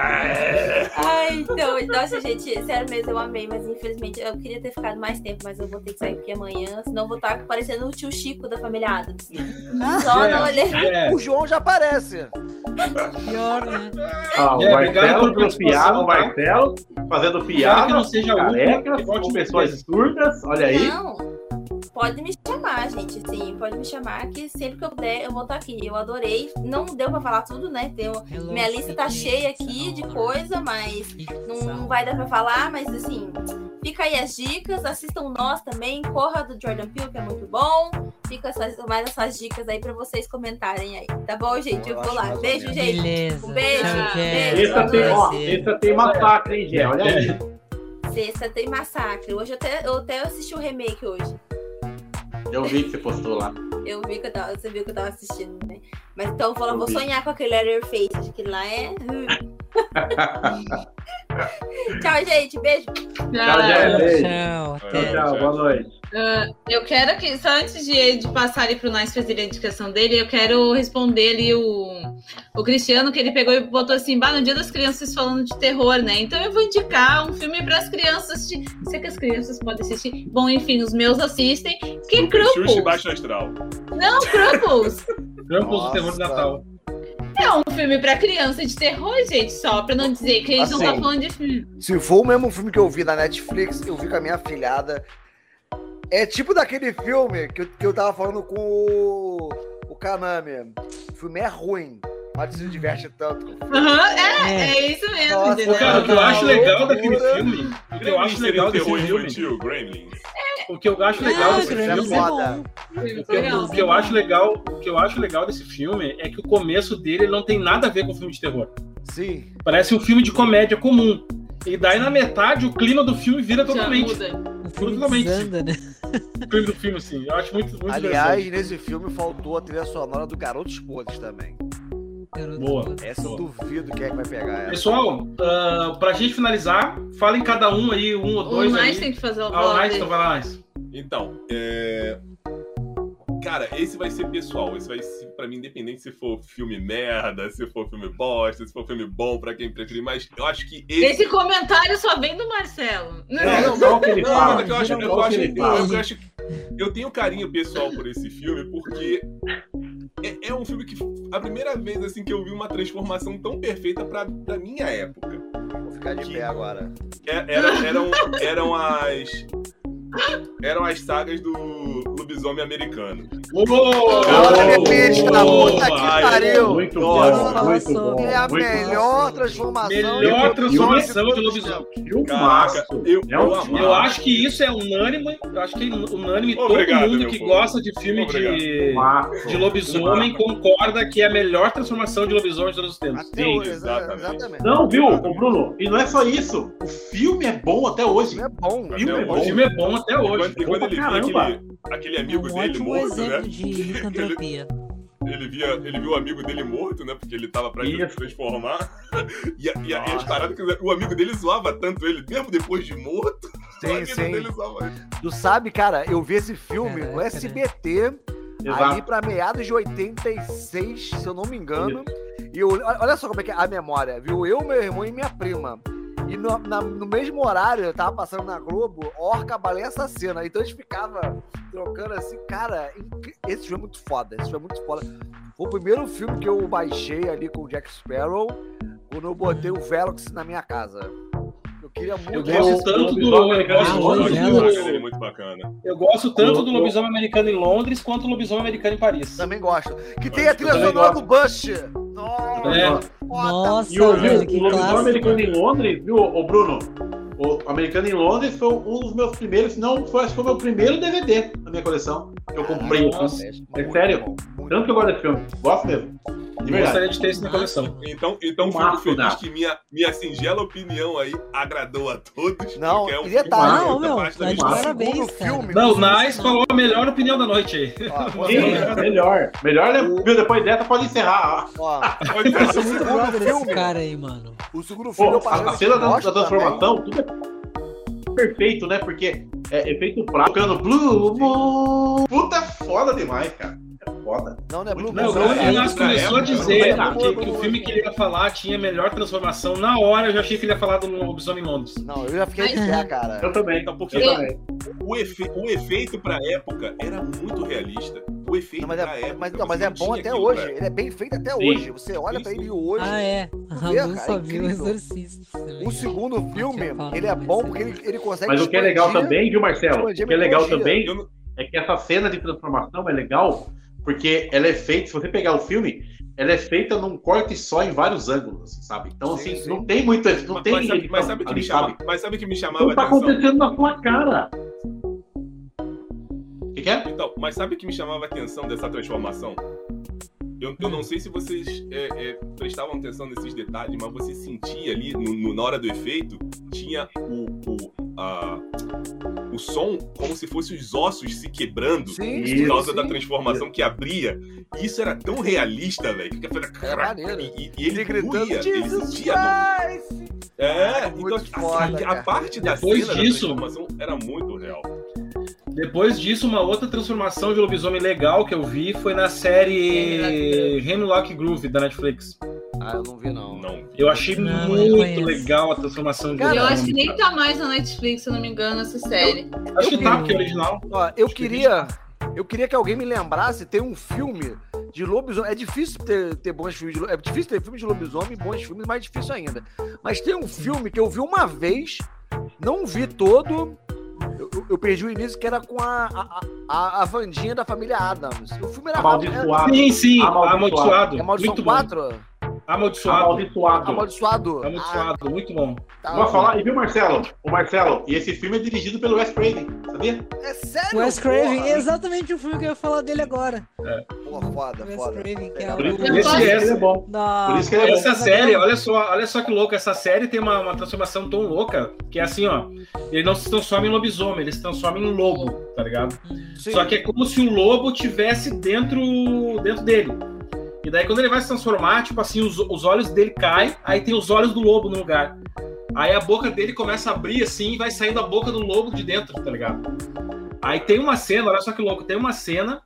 Ai, então, nossa, gente, sério mesmo, eu amei, mas infelizmente eu queria ter ficado mais tempo, mas eu vou ter que sair aqui amanhã, senão eu vou estar parecendo o tio Chico da família Adams. Só não olhei. É. O João já aparece. Pior, né? Ah, o É, obrigado Marcelo por fazendo piada, o tá? Marcelo fazendo piada, que não seja a última, carecas, que volte com mais pessoas surdas, olha aí. Não, pode me chamar, gente, sim, pode me chamar, que sempre que eu puder eu vou estar aqui. Eu adorei, não deu pra falar tudo, né? Tem Hello, minha lista tá City. cheia aqui de coisa, mas não, não vai dar pra falar, mas assim, fica aí as dicas, assistam nós também, corra do Jordan Peele, que é muito bom. Fica essas, mais essas dicas aí pra vocês comentarem aí. Tá bom, gente? Eu vou lá. Beijo, gente. Beleza. Um beijo, Tchau, beijo. Essa tem, ó, massacre, hein, Gé? Olha aí. Sexta tem massacre. Hoje eu até, eu até assisti o remake hoje. Eu vi que você postou lá. Eu vi que eu tava, você viu que eu tava assistindo, né? Mas então eu falo, vou sonhar com aquele Leatherface, acho que lá é. Tchau, gente. Beijo. Tchau. Tchau, Tchau, até. Tchau, boa noite. Ah, eu quero que, só antes de, de passar ali pro Nice fazer a indicação dele, eu quero responder ali o, o Cristiano, que ele pegou e botou assim: bah, no dia das crianças falando de terror, né? Então eu vou indicar um filme para as crianças assistir. Sei que as crianças podem assistir. Bom, enfim, os meus assistem. Que e Cruples. Baixo Astral. Não, Cruples. Trampos do terror de Natal. É um filme para criança de terror, gente, só pra não dizer que a gente não tá Assim. falando de filme. Se for o mesmo filme que eu vi na Netflix, eu vi com a minha filhada. É tipo daquele filme que eu, que eu tava falando com o, o Kanami. O filme é ruim, mas se diverte tanto. Aham, é, É. é isso mesmo, Nossa, entendeu? Cara, o que eu acho legal daquele filme, o que eu acho legal desse terror filme, infantil, o que eu acho legal Ah, desse filme, é foda. o que, eu- o que eu acho legal, o que eu acho legal desse filme é que o começo dele não tem nada a ver com filme de terror. Sim. Parece um filme de comédia comum. E daí na metade o clima do filme vira Já totalmente. O Totalmente. desanda, né? O clima do filme, assim. Eu acho muito, muito Aliás, nesse filme faltou a trilha sonora do Garoto Esposas também. Boa. Essa eu duvido quem é que vai pegar ela. Pessoal, uh, pra gente finalizar, falem cada um aí, um ou O dois aí. Nice tem que fazer o Ah, o Nice, então vai lá, Nice. Então, é... Cara, esse vai ser pessoal. Esse vai ser, pra mim, independente se for filme merda, se for filme bosta, se for filme bom pra quem preferir. Mas eu acho que esse. Esse comentário só vem do Marcelo. Não, não, Não, é que eu acho, eu, Não, acho, eu, eu acho eu tenho carinho pessoal por esse filme porque é, é um filme que a primeira vez assim que eu vi uma transformação tão perfeita pra, pra minha época. Vou ficar de pé agora. É- era- eram, eram as eram as sagas do lobisomem americano. Olha, bicho, na puta que Ai, pariu! Muito bom, muito bom. É a muito melhor bom. transformação. Melhor de transformação de lobisomem. Filmaço. Caraca, eu, É um eu filme. Eu amava. acho que isso é unânime. Eu acho que unânime Obrigado, todo mundo que povo. gosta de filme Obrigado. de, de lobisomem concorda que é a melhor transformação de lobisomem de todos os tempos. Até Sim, hoje, exatamente. exatamente. Não, viu, Bruno? E não é só isso. O filme é bom até hoje. É bom. Até filme é hoje. O bom. filme é bom até E hoje. quando, e quando ele via aquele, aquele É amigo um dele morto, né? de licantropia. Ele via, ele viu o amigo dele morto, né? Porque ele tava pra se transformar. E, e, e as paradas que o amigo dele zoava tanto ele, mesmo depois de morto. o Sim, amigo sim. dele zoava ele. Tu sabe, cara, eu vi esse filme Caraca, no né? SBT ali Exato. pra meados de 86, se eu não me engano. E eu, olha só como é que é a memória, viu? Eu, meu irmão e minha prima. E no, na- no mesmo horário, eu tava passando na Globo, Orca, Baleia Assassina. Então a gente ficava trocando assim, cara, esse filme é muito foda, esse filme é muito foda. Foi o primeiro filme que eu baixei ali com o Jack Sparrow quando eu botei o Velox na minha casa. Eu queria muito Eu gosto tanto do. Muito bacana, ele é do muito bacana. eu gosto tanto do lobisomem americano em Londres quanto do lobisomem americano em Paris. Também gosto. Que tem a trilha sonora do Bush. Nossa, É. foda. Nossa, E o, e velho, o que lobisomem clássico. americano em Londres, viu, ô Bruno? O americano em Londres foi um dos meus primeiros, se não foi, acho que foi o meu primeiro DVD da minha coleção. Que eu comprei. Nossa. assim. Muito sério? bom, muito Tanto que eu gosto desse filme. Gosto mesmo. De verdade. Gostaria de ter isso na coleção. Então, então fico feliz né? que minha, minha singela opinião aí agradou a todos. Não, é um detalhe, filme Não, meu, tá de também. parabéns, filme. Não, o Nice falou a melhor opinião da noite aí. Sim, melhor. Melhor, né? Viu? Depois dessa pode encerrar. ó, Pode ser o assim. segundo Brother, esse filme, cara aí, mano. o segundo filme Pô, eu a, cena da, transformação, tudo é perfeito, né? Porque é efeito prato, tocando Blue Moon. Puta, é foda demais, cara. É foda. Não, não é Blue Não, Moon, quando é- o Inácio pra começou a dizer não que, que o filme que ele ia falar tinha melhor transformação, na hora eu já achei que ele ia falar do lobisomem em Londres. Não, eu já fiquei de pé, cara. Eu também. Então, porque Eu também. o, efe, o efeito pra época era muito realista. O efeito Não, mas é, época. mas, não, mas é bom tinha até aquilo hoje. pra- Ele é bem feito até Sim. hoje. Você olha Sim, pra ele hoje. Ah, é. Só é viu o. Exorcista. O segundo filme, ele é bom porque ele, ele consegue. Mas o que é legal também, viu, Marcelo? O que é legal também é que essa cena de transformação é legal porque ela é feita, se você pegar o filme, ela é feita num corte só em vários ângulos, assim, sabe? Então, Sim, assim, sim. não tem muito. Não Mas, tem mas sabe, mas sabe o que me chama, sabe? mas sabe o que me chamava Não a tá atenção? acontecendo na sua cara. Que, é? Então, mas sabe o que me chamava a atenção dessa transformação? Eu, eu não sei se vocês é, é, prestavam atenção nesses detalhes, mas você sentia ali, no- no- na hora do efeito, tinha o, o, a- o som como se fossem os ossos se quebrando Sim, por causa sim. da transformação que abria. E isso era tão realista, velho. que Era maneiro. E, e ele Ele gritando, doía, ele sentia! É, muito então assim, foda, a, cara. a parte da Depois cena disso- da transformação era muito real. Depois disso, uma outra transformação de lobisomem legal que eu vi foi na série Hemlock Groove da Netflix. Ah, eu não vi, não. Não. Eu achei Não, eu muito conheço. legal a transformação de Cara, eu acho que nem tá mais na Netflix, se eu não me engano, essa série. Acho que tá, porque é original. Ó, eu queria. Eu queria que alguém me lembrasse, tem um filme de lobisomem. É difícil ter, ter bons filmes de É difícil ter filmes de lobisomem e bons filmes, mais difícil ainda. Mas tem um filme que eu vi uma vez, não vi todo. Eu, eu- perdi o início, que era com a, a, a, a Vandinha da família Adams. O filme era Amaldiçoado. Sim, sim, Amaldiçoado. amaldiçoado. É Maldição Muito bom. 4? Amaldiçoado. Amaldiçoado. Amaldiçoado. Amaldiçoado, muito bom. Ah, tá. Vou falar, e viu, Marcelo? O Marcelo, e esse filme é dirigido pelo Wes Craven, sabia? É sério? Wes Craven, Porra. exatamente o filme que eu ia falar dele agora. Porra, foda, Wes foda. Craven, que é Legal. Por isso, é- ele é bom. Não, Por isso que ele é bom. Essa série, olha só, olha só que louco, essa série tem uma, uma transformação tão louca que é assim, ó. Ele não se transforma em lobisomem, ele se transforma em lobo, tá ligado? Sim. Só que é como se o lobo tivesse dentro, dentro dele. Daí quando ele vai se transformar, tipo assim, os, os olhos dele caem, aí tem os olhos do lobo no lugar. Aí a boca dele começa a abrir assim e vai saindo a boca do lobo de dentro, tá ligado? Aí tem uma cena, olha só que louco, tem uma cena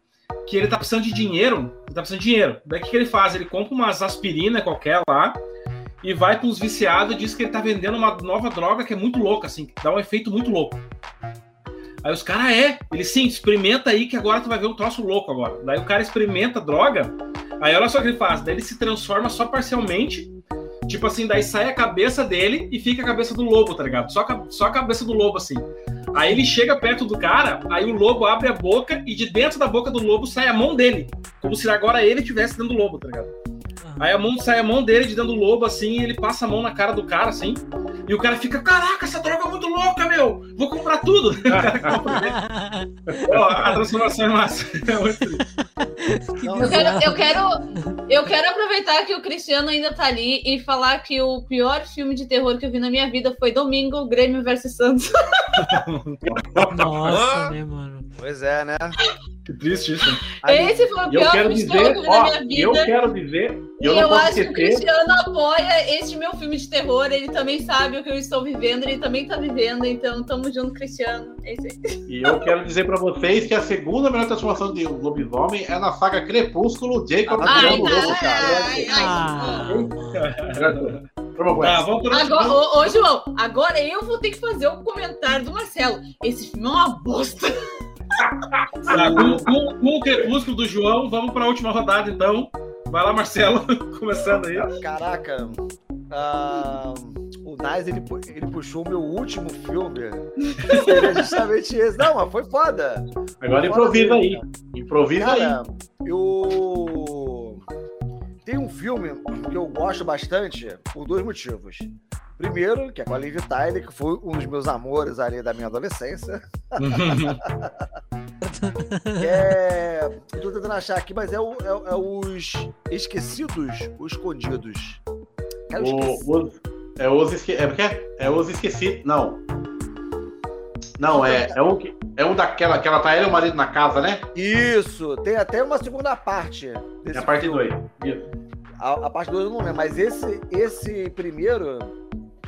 que ele tá precisando de dinheiro, ele tá precisando de dinheiro. Daí o que, que ele faz? Ele compra umas aspirina qualquer lá e vai pros viciados e diz que ele tá vendendo uma nova droga que é muito louca, assim, que dá um efeito muito louco. Aí os caras, é, ele sim, experimenta aí que agora tu vai ver um troço louco agora. Daí o cara experimenta a droga, aí olha só o que ele faz, daí ele se transforma só parcialmente, tipo assim, daí sai a cabeça dele e fica a cabeça do lobo, tá ligado? Só, a só a cabeça do lobo, assim. Aí ele chega perto do cara, aí o lobo abre a boca e de dentro da boca do lobo sai a mão dele. Como se agora ele estivesse dentro do lobo, tá ligado? Aí a mão sai a mão dele de dentro do lobo, assim, e ele passa a mão na cara do cara, assim. E o cara fica, caraca, essa droga é muito louca, meu! Vou comprar tudo! Ó, a transformação é massa. É muito Eu quero, eu, quero, eu quero aproveitar que o Cristiano ainda tá ali e falar que o pior filme de terror que eu vi na minha vida foi Domingo, Grêmio vs Santos. Nossa, né, mano? Pois é, né? Que triste isso. Aí- Esse foi o E eu pior quero filme de terror que eu dizer, na ó, minha e eu vida. quero dizer, E eu eu, não posso acho que o Cristiano apoia este meu filme de terror. Ele também sabe o que eu estou vivendo, ele também tá vivendo. Então, tamo junto, Cristiano. É isso aí. e eu quero dizer pra vocês que a segunda melhor transformação de um lobisomem é na saga Crepúsculo, Jacob Ah, virando Ai, lobo, cara. ai, ai. Ah, Vamos Tá, para Agora, ô, ô, João, agora eu vou ter que fazer o comentário do Marcelo. Esse filme é uma bosta. Tá, com, com- com o crepúsculo do João, vamos para a última rodada, então. Vai lá, Marcelo, começando aí. Caraca, ah, o Nais ele, ele puxou o meu último filme. Seria justamente esse. Não, mas foi foda. Agora Foi improvisa foda aí. mesmo, Improvisa Cara, aí. Cara, eu. Tem um filme que eu gosto bastante por dois motivos. Primeiro, que é com a Liv Tyler, que foi um dos meus amores ali da minha adolescência. Que é. Eu tô tentando achar aqui, mas é, o- é- é os esquecidos ou escondidos. Cara, esqueci. O, os, é os esque... é, porque é, é os esquecidos. Não. Não, é, é um que. É um daquela que ela tá ela e o marido na casa, né? Isso, tem até uma segunda parte. É a parte filme. 2. A, a parte 2 eu não lembro, mas esse, esse primeiro,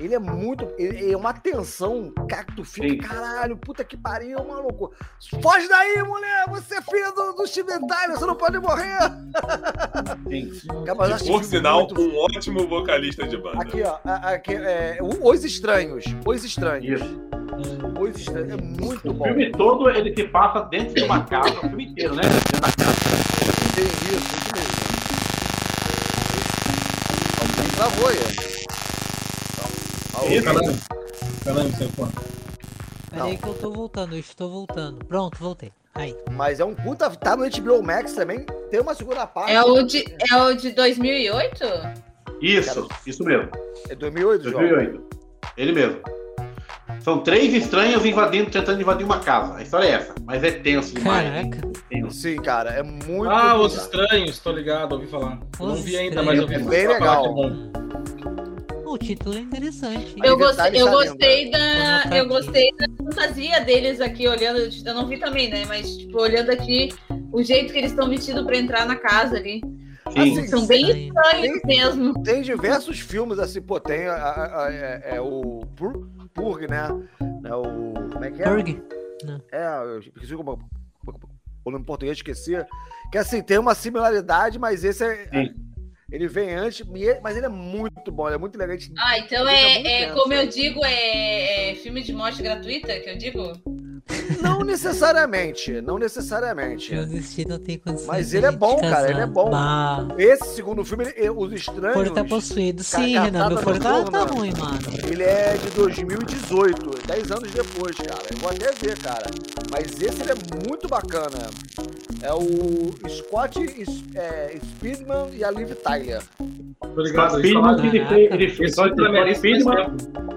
ele é muito. Ele é uma tensão, cara, que tu fica, Sim. caralho, puta que pariu, maluco. Foge daí, mulher! Você é filha do, do Tyler, você não pode morrer! Cara, acho Por sinal, muito- um ótimo vocalista de banda. Aqui, ó, aqui, é, o- Os Estranhos. Os Estranhos. Isso. Os Estranhos. É muito O bom. filme todo ele se passa dentro de uma casa, o filme inteiro, né? Dentro da casa. Isso, isso mesmo. Alguém travou aí. Caramba, caramba, fã. Peraí que eu tô voltando, eu estou voltando. Pronto, voltei. Aí. Mas é um puta. Tá no HBO Max também. Tem uma segunda parte. É o de, é o de 2008? Isso, isso mesmo. É 2008, João? 2008. Ele mesmo. São três estranhos invadindo, tentando invadir uma casa. A história é essa, mas é tenso demais. Caraca. Tenso. Sim, cara, é muito. Ah. Os Estranhos, tô ligado, ouvi falar. Eu não Os vi ainda, mas eu vi Estranhos. Bem legal. O título é interessante. Eu gostei, eu gostei da. Eu gostei da fantasia deles aqui, olhando. Eu não vi também, né? Mas, tipo, olhando aqui o jeito que eles estão vestidos pra entrar na casa ali. Sim. Assim, São bem Estranho. estranhos mesmo. Tem diversos filmes assim, pô, tem a- a- a- é, é o Pur- Purg, né? É o. Como é que é? Purg. É, eu esqueci como. O nome em português esqueci. Que assim, tem uma similaridade, mas esse é. Sim. Ele vem antes, ele- mas ele é muito bom, ele é muito elegante. Ah, então é, é tenso. como eu digo, é, é filme de morte gratuita que eu digo? Não necessariamente, não necessariamente. Meu destino não tem condições. Mas ele é bom, cara, casar. ele é bom. Bah, Esse segundo filme, ele- Os o Estranhos. foro tá possuído. Sim, Renan, meu foro tá, tá ruim, mano. Ele é de 2018, 10 anos depois, cara. Eu vou até ver, cara. Mas esse ele é muito bacana. É o Scott é, Speedman e a Liv Tyler. Tô ligado, Scott Speedman, ele ele fez Esse Scott, filme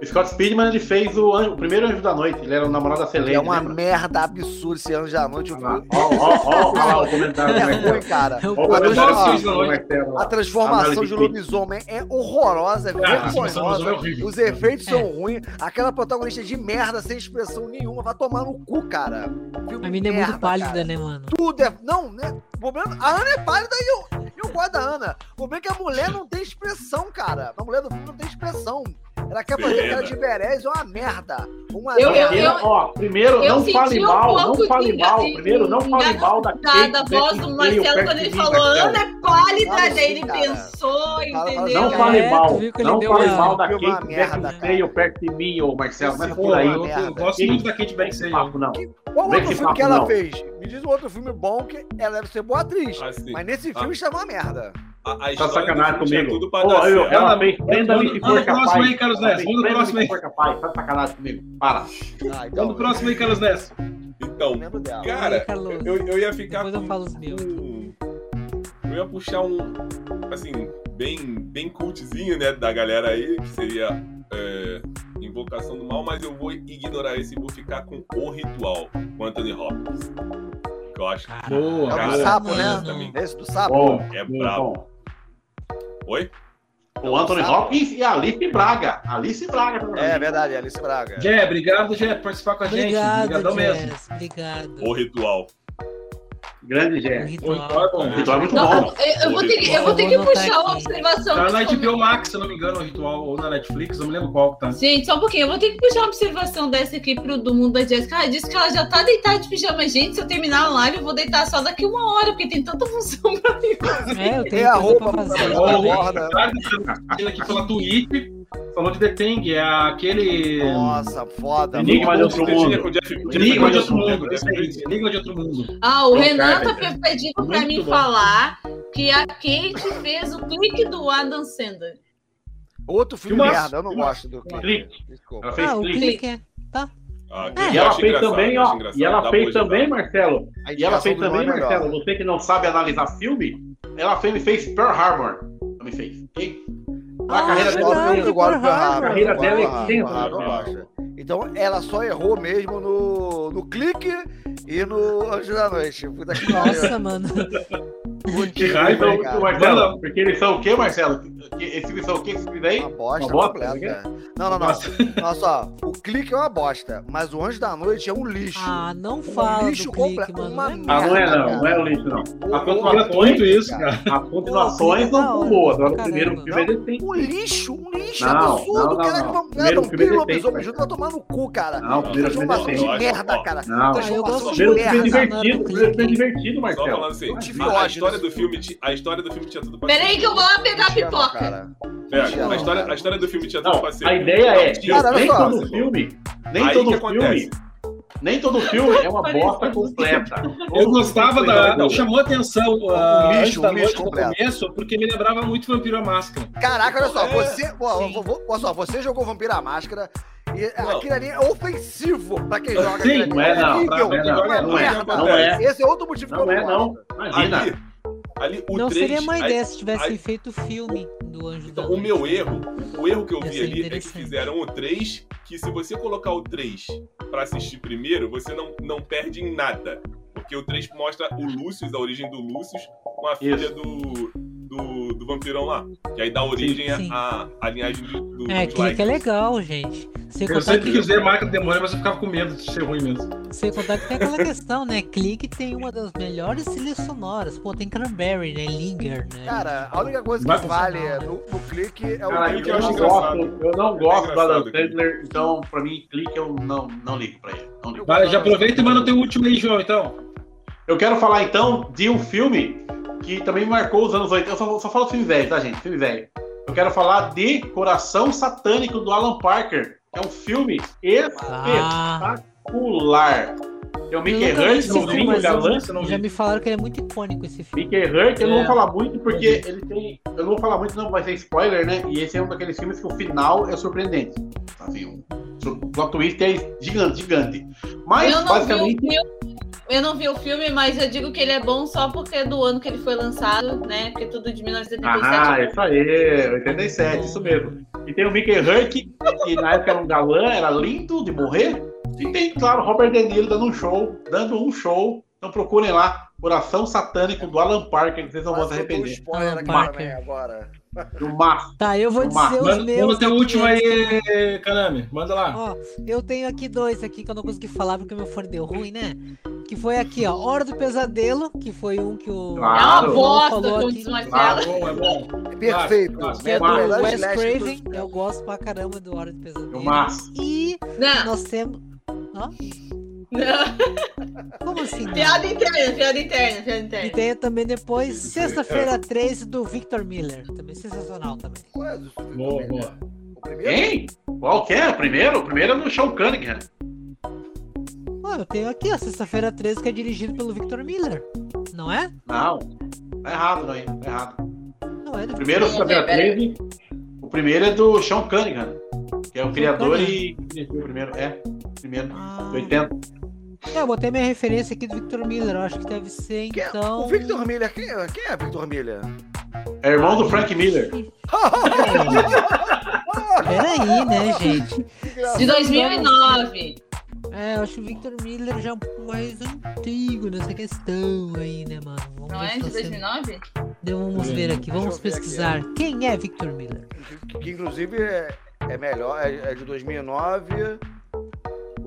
é Scott Speedman, ele fez o, anjo- o primeiro Anjo da Noite. Ele era o namorado da Selene. É uma lembra? merda absurda esse ano da noite. Ó, ó, ó, o comentário É ruim, cara. É o o A transforma-. A transformação de lobisomem é horrorosa, é Ah, é vergonhosa. Os efeitos É. são ruins. Aquela protagonista de merda, sem expressão nenhuma. Vai tomar no cu, cara. Filme A mina é muito pálida, cara. né, mano? Tudo é. Não, né? O problema. A Ana é pálida e eu, eu gosto da Ana. O problema é que a mulher não tem expressão, cara. A mulher do filme não tem expressão. Ela quer fazer Pena. aquela de Berez, é uma merda. Uma Eu- eu- Ele- ó, primeiro, eu não fale um mal, não pouco fale de- mal. de- Primeiro, não fale mal da Kate da voz do Marcelo quando ele mim, falou, Marcelo. Ana é pálida, daí ele assim, cara. pensou, entendeu? assim, Não cara. fale É, mal, não fale mal da Kate merda, Beckinsale cara. perto de mim, ô Marcelo. Não é Esse por aí. eu, eu gosto muito da Kate Beckinsale. Não. Qual outro filme que ela não. fez? Me diz um outro filme bom que ela deve ser boa atriz. Assim, Mas nesse filme está uma merda. A, a Tá história sacanagem comigo. tudo pra Ô, dar eu- certo. ela fez Prenda-me se for o próximo aí, Carlos fez Manda o próximo aí. capaz. Tá sacanagem comigo. Para. Ah, então. Manda o próximo aí, Carlos Neto. Então, cara, eu, eu ia ficar Depois eu com falo os meus. um- Eu ia puxar um, assim, bem, bem cultzinho, né, da galera aí, que seria é, Invocação do Mal, mas eu vou ignorar esse e vou ficar com O Ritual, com Anthony Hopkins. Que eu acho que É Boa, o Cara, do sapo, né? Esse do sapo. Bom, é bom, brabo. Oi? O Anthony Hopkins e a Alice Braga. Alice Braga também. É verdade, Alice Braga. Jé, obrigado, Jé, por participar com a gente. Obrigado, Obrigadão mesmo. Obrigado. O Ritual. Grande Gé. O ritual. é bom. O ritual é muito bom. eu, eu vou ter que, eu vou ter que Eu vou anotar puxar uma observação. Tá na HBO Max, se eu não me engano, o ritual, ou na Netflix, não lembro qual que tá. Gente, só um pouquinho. Eu vou ter que puxar uma observação dessa aqui pro do mundo da Jéssica. Ela disse que ela já tá deitada de pijama. Gente, se eu terminar a live, eu vou deitar só daqui uma hora, porque tem tanta função pra mim fazer. É, eu Tem tenho a roupa pra pra fazer. fazer. Ó, Tá o borda. Ricardo tá aqui pela Twitch, falou de The Thing, é aquele. Nossa, foda. Enigma de outro mundo. Enigma de outro mundo. Enigma de outro mundo. Ah, o Renan tá pedindo pra mim falar que a Kate fez o clique do Adam Sandler. Outro filme merda, eu não gosto do Clique. Desculpa. Ela fez Ah, o clique. é. Ah, É. E ela acho fez também, ó. E ela fez também. Marcelo. E ela fez também, Marcelo. Você que não sabe analisar filme, ela fez, fez Pearl Harbor. Também fez. ok? A Ah, carreira Eu dela Harbor, Harbor. eu carreira dela é né? Então ela só errou mesmo no, no clique e no Anjo da Noite. Nossa, mano. Que raiva, Então, Marcelo, porque eles são o quê, Marcelo? Que- Esse filme são o quê? Esse filme daí? Uma bosta Uma bosta, completa. Não, não, não. Nossa. Olha só, o clique é uma bosta, mas o Anjo da Noite é um lixo. Ah, não Um fala lixo do clique, mano. uma Não é Ah, não é não, não é o lixo, não. O- A o- continuação- Muito isso, cara. As continuações não são boas. Agora o primeiro filme é decente. Um lixo, um lixo Não, absurdo, não, não, cara. não. que Primeiro Não, filme é decente, junto vai tomar no cu, cara. Não, o primeiro filme é decente. Merda, cara. Não, de primeiro filme é divertido. O primeiro filme é divertido, Só Marcelo. assim, a, história do filme, ti- a história do filme tinha tudo pra Peraí que eu vou lá pegar a Mentira, não, cara. É, a, não, história, cara. a história do filme tinha tudo Não, pra ser. a ideia é, Cara, nem todo filme, nem Aí todo que filme, acontece? nem todo filme é uma bosta completa. Eu gostava da. Não, chamou a atenção Um uh, lixo, antes da um lixo no completo. começo, porque me lembrava muito Vampiro à Máscara. Caraca, olha só, É, você. ó, olha só, você jogou Vampiro à Máscara. E Não. aquilo ali é ofensivo pra quem joga. Sim, não é não, quem joga uma não é, não é. Esse é outro motivo que Não eu é, não não. gosto. Imagina. Ali, ali o Não 3, seria má aí- ideia se tivessem aí- feito o filme do Anjo da Então, o Noite. meu erro, o erro que eu Ia vi ali é que fizeram o 3, que se você colocar o 3 pra assistir primeiro, você não, não perde em nada. Porque o 3 mostra o Lúcio, a origem do Lúcio, com a filha Isso. do, do, do vampirão lá. Que aí dá origem Sim. à à linhagem do, do É, dos clique é legal, gente. Sem Eu sempre que, quis ver Marca do Demônio, mas eu ficava com medo de ser ruim mesmo. sem contar que tem aquela questão, né? Clique tem uma das melhores trilhas sonoras. Pô, tem Cranberry, né? Linger, né? Cara, a única coisa Vai que vale no, no clique é o Cara, clique eu eu não gosto, eu não É gosto. Sandler, então pra mim, clique eu não, não ligo pra ele. Não ligo. Vai, já aproveita e manda o teu último aí, João, então. Eu quero falar então de um filme que também marcou os anos 80. Eu só, só falo filme velho, tá, gente? Filme velho. Eu quero falar de Coração Satânico do Alan Parker. É um filme Ah, espetacular. Tem o Mickey vi Hurt, esse o filme, Gringo mas eu- Galã, já viu? me falaram que ele é muito icônico esse filme. Mickey Hurt, eu não É. vou falar muito porque ele tem. Eu não vou falar muito, não vai ser spoiler, né? E esse é um daqueles filmes que o final é surpreendente. Assim, um o plot twist é gigante, gigante. Mas, Eu não, vi o basicamente, filme, eu não vi o filme, mas eu digo que ele é bom só porque é do ano que ele foi lançado, né? Porque tudo de 1987. Ah, isso aí, 87, isso mesmo. E tem o Mickey Hurt, que na época era um galã, era lindo de morrer. E tem, claro, Robert De Niro dando um show, dando um show. Então procurem lá, Coração Satânico do Alan Parker, que vocês não vão se arrepender. spoiler aqui Parker. agora. No máximo. Tá, eu vou dizer os Manda, meus. manda o teu último aí, Kanami. Manda lá. Ó, eu tenho aqui dois aqui que eu não consegui falar porque meu fone deu ruim, né? Que foi aqui, ó, Hora do Pesadelo, que foi um que o É Claro. uma o bosta, falou como aqui. diz o É bom, é bom. Perfeito. Claro, que é do Melhor Wes Craven. do- Eu gosto pra caramba do Hora do Pesadelo. E Não, nós temos. Ó, não. como assim? não? Piada interna, piada interna, piada E interna. tem também depois Sexta-feira 13 do Victor Miller. Também sensacional também. Qual é Boa, boa. O primeiro? Quem? Qual que é? O primeiro? O primeiro é no Sean Cunningham. Eu tenho aqui, ó, Sexta-feira 13, que é dirigido pelo Victor Miller. Não é? Não. Tá errado, não, hein? Tá errado. Não é do primeiro, Sexta-feira peraí. 13, o primeiro é do Sean Cunningham, que é o criador Cunningham. e dirigiu o primeiro. É, o primeiro. Ah, 80. é, eu botei minha referência aqui do Victor Miller. Eu acho que deve ser é- então. O Victor Miller, quem é, quem é Victor Miller? É irmão do Frank Miller. Peraí, né, gente? De 2009. É, eu acho o Victor Miller já um pouco mais antigo nessa questão aí, né, mano? Vamos Não é de tá sendo- 2009? Vamos ver aqui, vamos ver aqui, pesquisar. Quem é Victor Miller? Que inclusive é, é melhor, é, é de 2009.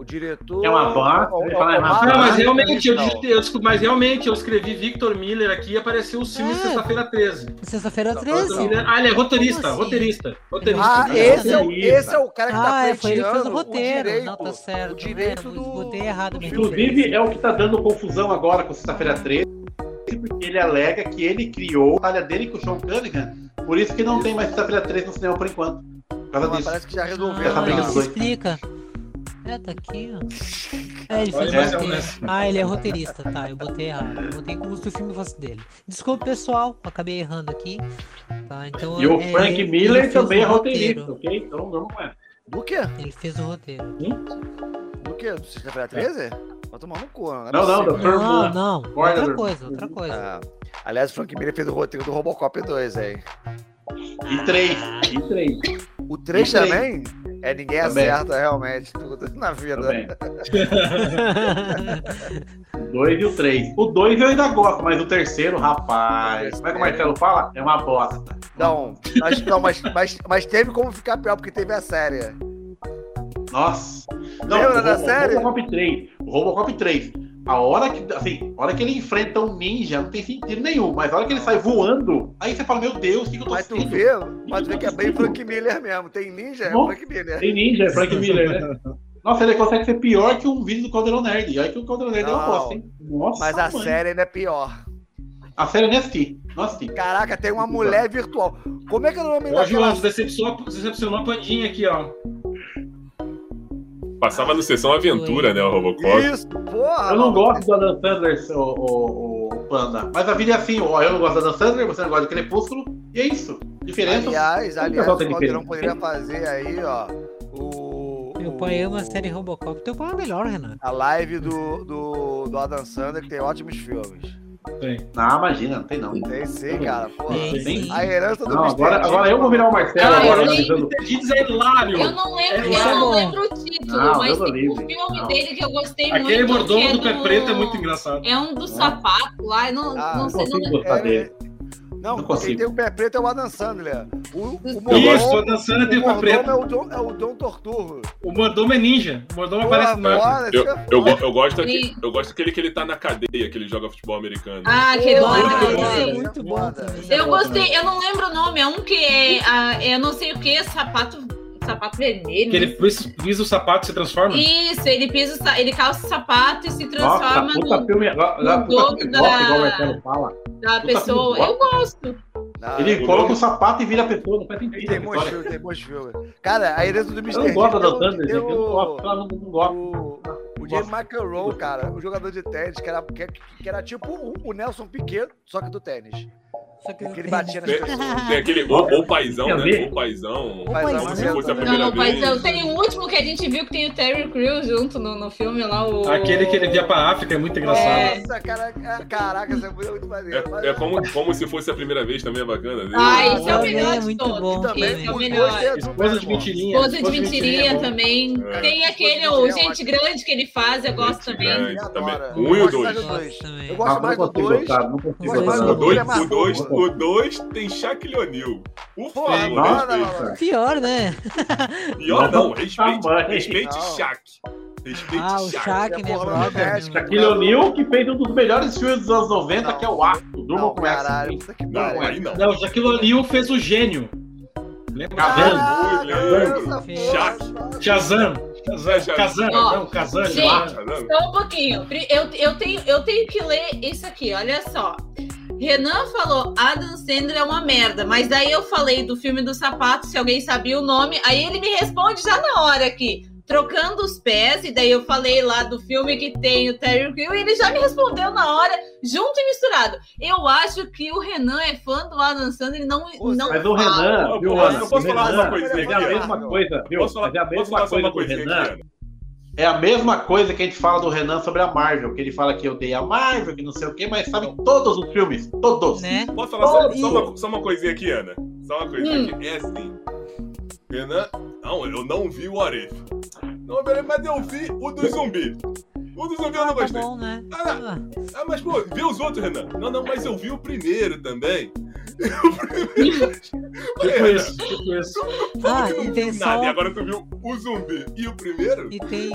O diretor. É uma bosta, o- o- ele fala, é uma o- bosta. Não, mas o- realmente, eu, digitei- eu mas realmente eu escrevi Victor Miller aqui e apareceu o filme É. Sexta-feira 13. Sexta-feira Victor 13? Miller- Ah, ele é roteirista, assim? roteirista. roteirista. Ah, esse é, o, esse é o cara que tá Ah, é, foi ele que fez o roteiro. direito, Não, tá certo. O direito é, do. Botei errado minha Inclusive, é o que tá dando confusão agora com Sexta-feira 13, porque ele alega que ele criou a batalha dele com o Sean Cunningham. Por isso que não tem mais Sexta-feira 13 no cinema por enquanto. causa Mas disso. parece que já resolveu. Essa Ah, briga isso dos dois. explica. É, tá aqui, ó. É, ele fez é roteiro. Ah, ele é roteirista, tá. Eu botei errado. Eu botei como se o filme fosse dele. Desculpa, pessoal. Acabei errando aqui. Tá, então. E o é, Frank Miller também é roteirista, roteiro. ok? Então não é. Do quê? Ele fez o roteiro. Do quê? Sexta-feira 13? Vai tomar no cu, não é Não, não, Fórmula Não, não. Outra coisa, outra coisa. Ah, aliás, o Frank Miller fez o roteiro do Robocop 2, hein? E três. E três. O 3 E três. também? É, ninguém Também. acerta realmente tudo na vida. Também. O dois e o três. O dois eu ainda gosto, mas o terceiro, rapaz. Como é que o Marcelo fala? É uma bosta. Não, mas, não mas, mas, mas teve como ficar pior, porque teve a série. Nossa. Lembra o da série? O Robocop 3. O Robocop 3. A hora que, assim, a hora que ele enfrenta um ninja não tem sentido nenhum, mas a hora que ele sai voando, aí você fala, meu Deus, o que, que eu tô Mas tu assistindo? vê, mas tu vê que é bem Frank Miller mesmo. Tem ninja, é Bom. Frank Miller. Tem ninja, é Frank Miller, né? Nossa, ele consegue ser pior que um vídeo do Caldeirão Nerd. E aí que o Caldeirão Nerd é uma Não. bosta, hein? Nossa, Mas a mãe. série ainda é pior. A série eu nem assisti. Não assisti. Caraca, tem uma mulher virtual. Como é que é o nome Ó, daquela... João, decepcionou, decepcionou a Pandinha aqui, ó. Passava no Sessão Aventura, né, o Robocop. Isso, porra. Eu não gosto do Adam Sandler, o, o, o Panda. Mas a vida é assim, ó. Eu não gosto do Adam Sandler, você não gosta de Crepúsculo. E é isso. Diferença. Aliás, aliás, casal o Caldeirão poderia fazer aí, ó, o... Meu pai ama a série Robocop. Teu pai é melhor, Renan. A live do, do, do Adam Sandler, que tem ótimos filmes. Tem. Não, imagina, não tem não. Tem sim, cara. Porra. Tem. A herança do Não, agora, agora eu vou virar o Marcelo Ah, agora eu. Diz é hilário. Eu não lembro, É, eu é não lembro o título, Não, mas tem um livre. filme Não. dele que eu gostei Aquele muito. mordomo que do pé preto é muito engraçado. É um do sapato lá, eu não, Ah, não sei. Não, consigo gostar É, dele. Não, Não quem consigo. tem o pé preto é o Adam Sandler. O, o Isso, mordomo, dançando o tem pé mordomo preto. é o John, é o John Torturro. O mordomo é ninja. O mordomo aparece no Eu, isso é eu, eu gosto aqui, Sim. eu gosto aquele que ele tá na cadeia, que ele joga futebol americano. Ah, esse bom. é muito bom. Eu gostei, eu não lembro o nome, é um que é, ah, eu não sei o que, sapato, sapato vermelho. Que ele né? pisa, pisa o sapato e se transforma. Isso, ele pisa, o sa- ele calça o sapato e se Nossa, transforma puta no, filme. Agora, no puta filme da- gosta, igual o Marcelo fala. da puta pessoa. filme Eu gosto. Não, Ele coloca o sapato e vira a pessoa, não faz sentido. tem bons filmes, tem bons filmes. Cara, a herança do Mr. Eu não gosto da gente. Eu não gosto, o- eu não, não gosto. O, James McEnroe, cara, o jogador de tênis, que era, que, que era tipo o, o Nelson Piquet, só que do tênis. Só que Que ele batia nas Tem, pessoas. tem aquele ou, ou paizão, Tem né? Ou paizão. Mas Paizão, Como se mas fosse a também. primeira Não, vez. eu tenho o último que a gente viu que tem o Terry Crews junto no, no filme lá. O... Aquele que ele via pra África é muito engraçado. É. Nossa, cara, ah, caraca, essa mulher é muito maneiro. É, é como, como se fosse a primeira vez também, é bacana. né? Ah, esse é o melhor é de muito todos. bom também, Esse é o melhor. Esposa de mentirinha. Esposa de é mentirinha bom. também. É. Tem aquele, o é Gente Grande que ele faz, eu gosto Gente também. Um e o dois. mais do Gosto dois. também. Eu gosto não mais do dois. não O dois. É o dois, novo. o dois tem Shaquille O'Neal. Por Porra, respeite. mano. Pior, né? Pior não, respeite, Tamanho. respeite Não. Shaq. Respeite Ah, o Shaq. É né, porra brother? Shaquille O'Neal, que fez um dos melhores filmes dos anos 90, Não. que é o Ato. Durmam Não, com essa. Não, aí não. Não, Shaquille O'Neal fez o gênio. Lembra? Lembro. porra, Shaq. Shazam. Shazam. Kazan. Não, Kazan. gente, lá. Só um pouquinho. Eu, eu, tenho, eu tenho que ler isso aqui, olha só. Renan falou, Adam Sandler é uma merda, mas daí eu falei do filme do sapato, se alguém sabia o nome, aí ele me responde já na hora aqui, trocando os pés, e daí eu falei lá do filme que tem o Terry Crew, e ele já me respondeu na hora, junto e misturado. Eu acho que o Renan é fã do Adam Sandler e não, Pô, não Mas o. Renan, Eu viu, posso- eu falar uma coisinha É a mesma coisa, viu? Posso falar, é a mesma coisa Renan. aqui? É a mesma coisa que a gente fala do Renan sobre a Marvel, que ele fala que odeia a Marvel, que não sei o quê, mas sabe todos os filmes, todos. Né? Posso falar só, só uma, só uma coisinha aqui, Ana? Só uma coisinha Hum. aqui. É assim. Renan. Não, eu não vi o Arif. Não, beleza, mas eu vi o do zumbi. O do zumbi eu não Tá gostei. bom, né? Ah, Ah, Ah, mas pô, vê os outros, Renan. Não, não, mas eu vi o primeiro também. O primeiro. Tipo isso, tipo isso. Ah, e tem nada, só. e agora tu viu o zumbi e o primeiro? E tem.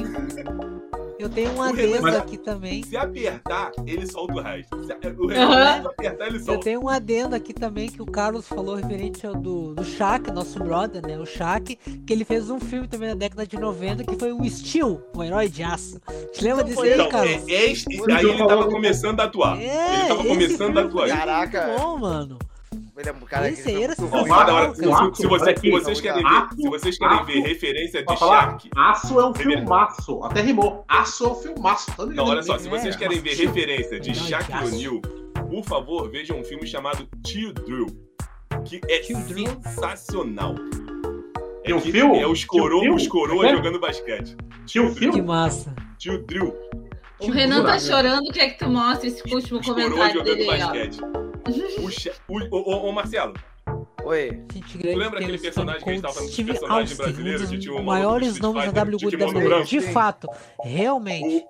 Eu tenho um adendo aqui também. Se apertar, ele solta o resto. Se o Renan Aham. se apertar, ele Eu solta. tenho um adendo aqui também que o Carlos falou referente ao do, do Shaq, nosso brother, né? O Shaq, que ele fez um filme também na década de 90 que foi o Steel, o herói de aço. Te lembra desse aí, Então, Carlos? é, é, aí ele tava começando a atuar. É, ele tava começando a atuar. Caraca. Bom, mano. Ele é um cara que muito hora, Aço, se, você- se vocês querem ver, se vocês querem ver referência de Shark. Aço é um filmaço. Até rimou. Aço é um filmaço. Tá Não, olha só, se vocês É, querem ver referência de Shaquille aço. O'Neal, por favor, vejam um filme chamado Tio Drill, que é Drill? sensacional. É, Tio que Phil? é os, coro coroas É? jogando basquete. Tio Que Phil? massa. Tio Drill, O Renan tá chorando, quer que tu mostre esse último comentário dele aí, ó. basquete. O, o, o, o- o Marcelo, Oi. Gente tu grande lembra aquele o personagem que a gente tava falando Steve brasileiros um que tinha o do maiores nomes da WWE. De Sim. fato, realmente.